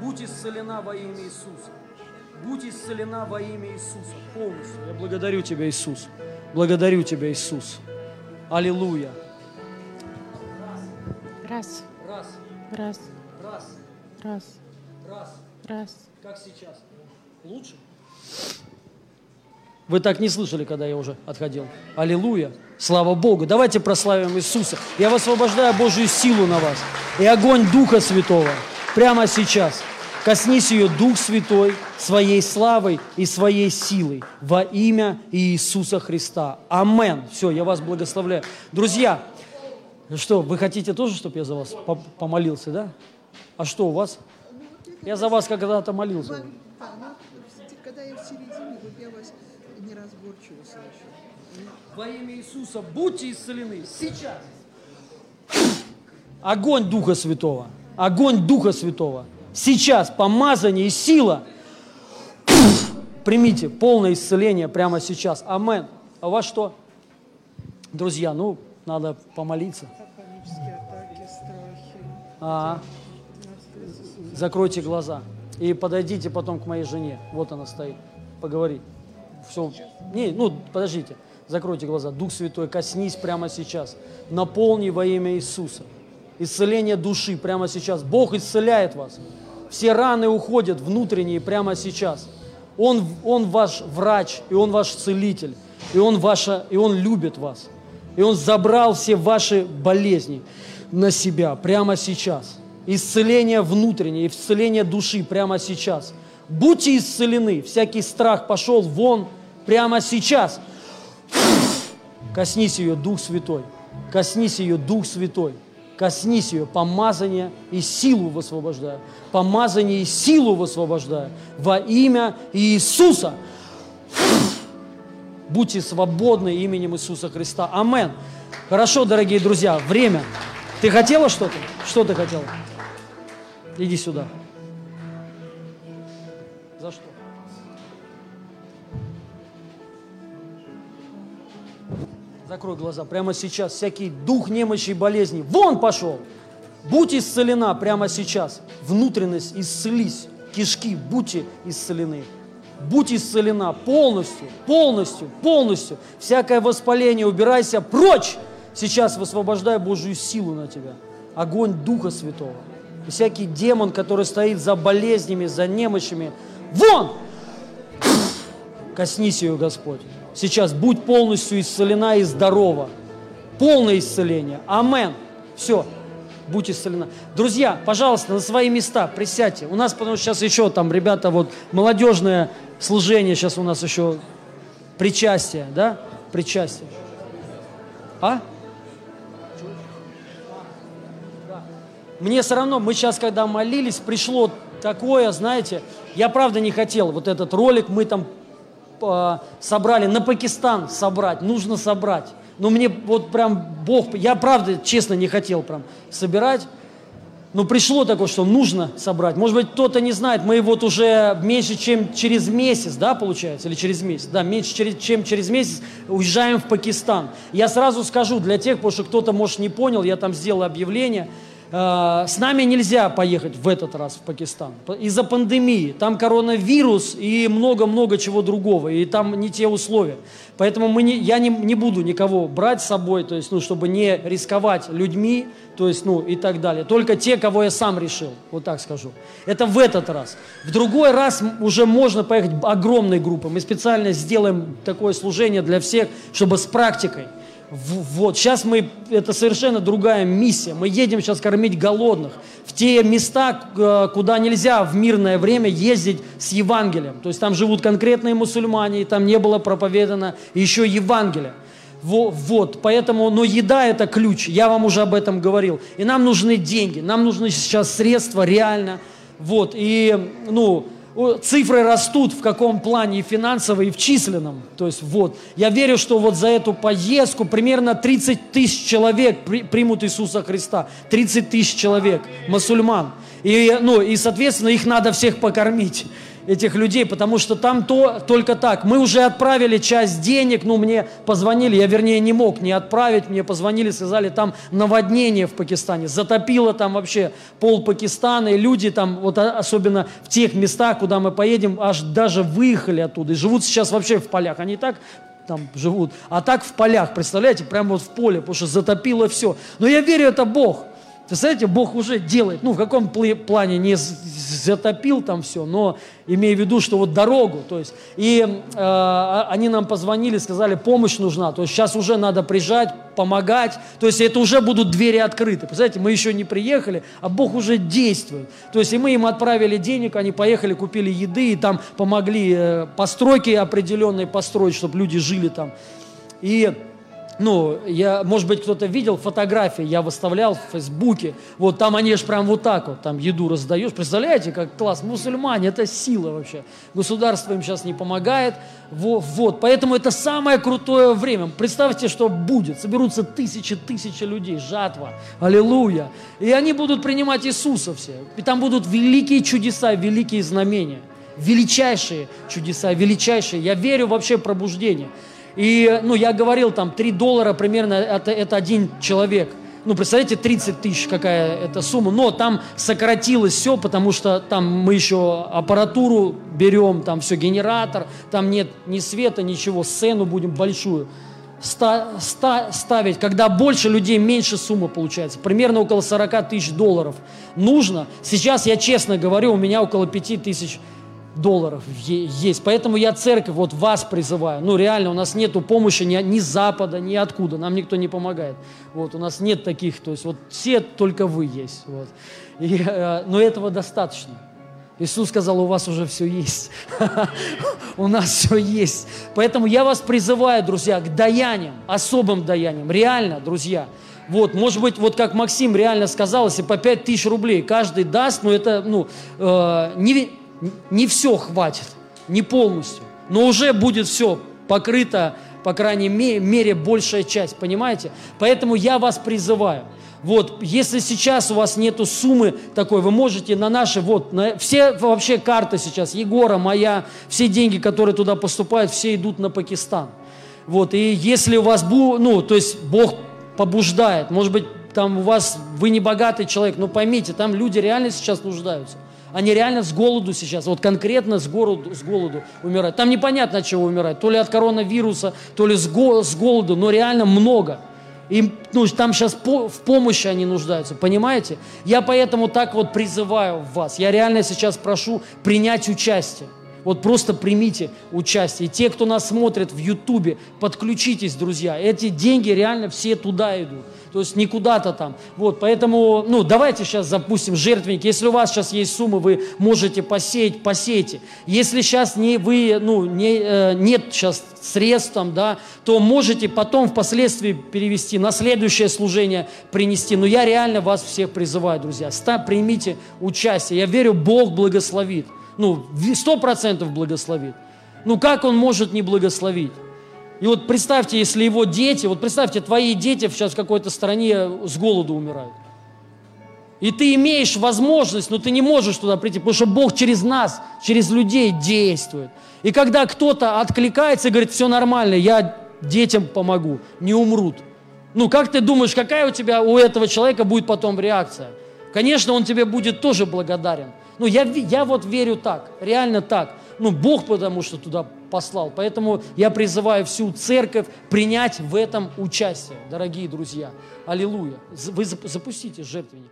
Будь исцелена во имя Иисуса. Будь исцелена во имя Иисуса полностью. Я благодарю Тебя, Иисус. Благодарю Тебя, Иисус. Аллилуйя. Раз. Раз. Раз. Раз. Раз. Раз. Раз. Как сейчас? Лучше? Вы так не слышали, когда я уже отходил. Аллилуйя. Слава Богу. Давайте прославим Иисуса. Я высвобождаю Божью силу на вас и огонь Духа Святого прямо сейчас. Коснись ее Дух Святой своей славой и своей силой во имя Иисуса Христа. Амен. Все, я вас благословляю. Друзья, что, вы хотите тоже, чтобы я за вас по- помолился, да? А что у вас? Я за вас когда-то молился. Когда я в середине, вот я вас неразборчиво. Во имя Иисуса будьте исцелены сейчас. Огонь Духа Святого. Огонь Духа Святого. Сейчас помазание и сила. Примите полное исцеление прямо сейчас. Амен. А у вас что? Друзья, ну, надо помолиться. А, закройте глаза и подойдите потом к моей жене. Вот она стоит. Поговори. Все. Не, ну, подождите. Закройте глаза. Дух Святой, коснись прямо сейчас. Наполни во имя Иисуса. Исцеление души прямо сейчас. Бог исцеляет вас. Все раны уходят внутренние прямо сейчас. Он, он ваш врач, и Он ваш целитель, и он, ваша, и он любит вас. И Он забрал все ваши болезни на себя прямо сейчас. Исцеление внутреннее, исцеление души прямо сейчас. Будьте исцелены. Всякий страх пошел вон прямо сейчас. Коснись ее, Дух Святой. Коснись ее, Дух Святой. Коснись ее, помазание и силу высвобождаю. Помазание и силу высвобождаю. Во имя Иисуса. Будьте свободны именем Иисуса Христа. Амен. Хорошо, дорогие друзья, время. Ты хотела что-то? Что ты хотела? Иди сюда. Закрой глаза. Прямо сейчас всякий дух немощи и болезни. Вон пошел. Будь исцелена прямо сейчас. Внутренность исцелись. Кишки, будьте исцелены. Будь исцелена полностью, полностью, полностью. Всякое воспаление убирайся прочь. Сейчас высвобождай Божью силу на тебя. Огонь Духа Святого. И всякий демон, который стоит за болезнями, за немощами, вон! Коснись ее, Господь. Сейчас будь полностью исцелена и здорова. Полное исцеление. Амен. Все. Будь исцелена. Друзья, пожалуйста, на свои места присядьте. У нас, потому что сейчас еще там, ребята, вот молодежное служение, сейчас у нас еще причастие, да? Причастие. А? Мне все равно, мы сейчас, когда молились, пришло такое, знаете, я правда не хотел вот этот ролик, мы там собрали, на Пакистан собрать, нужно собрать. Но мне вот прям Бог, я правда, честно, не хотел прям собирать. Но пришло такое, что нужно собрать. Может быть, кто-то не знает, мы вот уже меньше, чем через месяц, да, получается, или через месяц, да, меньше, чем через месяц уезжаем в Пакистан. Я сразу скажу для тех, потому что кто-то, может, не понял, я там сделал объявление, э, с нами нельзя поехать в этот раз в Пакистан из-за пандемии. Там коронавирус и много-много чего другого, и там не те условия. Поэтому мы не, я не, не буду никого брать с собой, то есть, ну, чтобы не рисковать людьми, то есть, ну, и так далее. Только те, кого я сам решил, вот так скажу. Это в этот раз. В другой раз уже можно поехать огромной группой. Мы специально сделаем такое служение для всех, чтобы с практикой. Вот, сейчас мы, это совершенно другая миссия. Мы едем сейчас кормить голодных в те места, э, куда нельзя в мирное время ездить с Евангелием. То есть там живут конкретные мусульмане, и там не было проповедано еще Евангелие. Во- Вот, поэтому, но еда это ключ, я вам уже об этом говорил. И нам нужны деньги, нам нужны сейчас средства реально. Вот, и, ну, цифры растут в каком плане и финансово, и в численном. То есть вот, я верю, что вот за эту поездку примерно 30 тысяч человек при- примут Иисуса Христа. 30 тысяч человек, мусульман. И, ну, и, соответственно, их надо всех покормить этих людей, потому что там то, только так. Мы уже отправили часть денег, ну, мне позвонили, я, вернее, не мог не отправить, мне позвонили, сказали, там наводнение в Пакистане, затопило там вообще пол Пакистана, и люди там, вот особенно в тех местах, куда мы поедем, аж даже выехали оттуда, и живут сейчас вообще в полях. Они так там живут, а так в полях, представляете, прямо вот в поле, потому что затопило все. Но я верю, это Бог. Представляете, Бог уже делает, ну, в каком пл- плане не затопил там все, но имея в виду, что вот дорогу, то есть, и э, они нам позвонили, сказали, помощь нужна, то есть сейчас уже надо приезжать, помогать, то есть это уже будут двери открыты. Представляете, мы еще не приехали, а Бог уже действует. То есть и мы им отправили денег, они поехали, купили еды, и там помогли э, постройки определенные построить, чтобы люди жили там. И ну, я, может быть, кто-то видел фотографии, я выставлял в Фейсбуке, вот там они же прям вот так вот, там еду раздаешь, представляете, как класс, мусульмане, это сила вообще, государство им сейчас не помогает, вот, вот, поэтому это самое крутое время, представьте, что будет, соберутся тысячи, тысячи людей, жатва, аллилуйя, и они будут принимать Иисуса все, и там будут великие чудеса, великие знамения, величайшие чудеса, величайшие, я верю вообще в пробуждение, и, ну, я говорил, там, 3 доллара примерно, это, это один человек. Ну, представляете, 30 тысяч какая это сумма. Но там сократилось все, потому что там мы еще аппаратуру берем, там все, генератор, там нет ни света, ничего, сцену будем большую ста, ста, ставить. Когда больше людей, меньше сумма получается. Примерно около 40 тысяч долларов нужно. Сейчас, я честно говорю, у меня около 5 тысяч долларов есть. Поэтому я церковь, вот вас призываю. Ну, реально, у нас нету помощи ни, ни Запада, ни откуда. Нам никто не помогает. Вот, у нас нет таких, то есть вот все только вы есть. Вот. И, э, но этого достаточно. Иисус сказал, у вас уже все есть. (laughs) У нас все есть. Поэтому я вас призываю, друзья, к даяниям, особым даяниям. Реально, друзья. Вот, может быть, вот как Максим реально сказал, если по 5 тысяч рублей каждый даст, но это, ну, э, не, не все хватит, не полностью. Но уже будет все покрыто, по крайней ме- мере, большая часть, понимаете? Поэтому я вас призываю. Вот, если сейчас у вас нету суммы такой, вы можете на наши, вот, на, все вообще карты сейчас, Егора, моя, все деньги, которые туда поступают, все идут на Пакистан. Вот, и если у вас, бу, ну, то есть Бог побуждает, может быть, там у вас, вы не богатый человек, но поймите, там люди реально сейчас нуждаются. Они реально с голоду сейчас, вот конкретно с голоду, с голоду умирают. Там непонятно от чего умирают, то ли от коронавируса, то ли с, го, с голоду, но реально много. Им, ну, там сейчас по, в помощи они нуждаются, понимаете? Я поэтому так вот призываю вас. Я реально сейчас прошу принять участие. Вот просто примите участие. Те, кто нас смотрит в Ютубе, подключитесь, друзья. Эти деньги реально все туда идут. То есть не куда-то там. Вот, поэтому, ну, давайте сейчас запустим жертвенник. Если у вас сейчас есть суммы, вы можете посеять, посейте. Если сейчас не, вы, ну, не, э, нет сейчас средств там, да, то можете потом впоследствии перевести на следующее служение принести. Но я реально вас всех призываю, друзья. Ста, примите участие. Я верю, Бог благословит. Ну, сто процентов благословит. Ну, как Он может не благословить? И вот представьте, если его дети, вот представьте, твои дети сейчас в какой-то стране с голоду умирают. И ты имеешь возможность, но ты не можешь туда прийти, потому что Бог через нас, через людей действует. И когда кто-то откликается и говорит, все нормально, я детям помогу, не умрут. Ну, как ты думаешь, какая у тебя, у этого человека будет потом реакция? Конечно, он тебе будет тоже благодарен. Ну, я, я вот верю так, реально так. Ну, Бог потому что туда послал. Поэтому я призываю всю церковь принять в этом участие, дорогие друзья. Аллилуйя. Вы запустите жертвенник.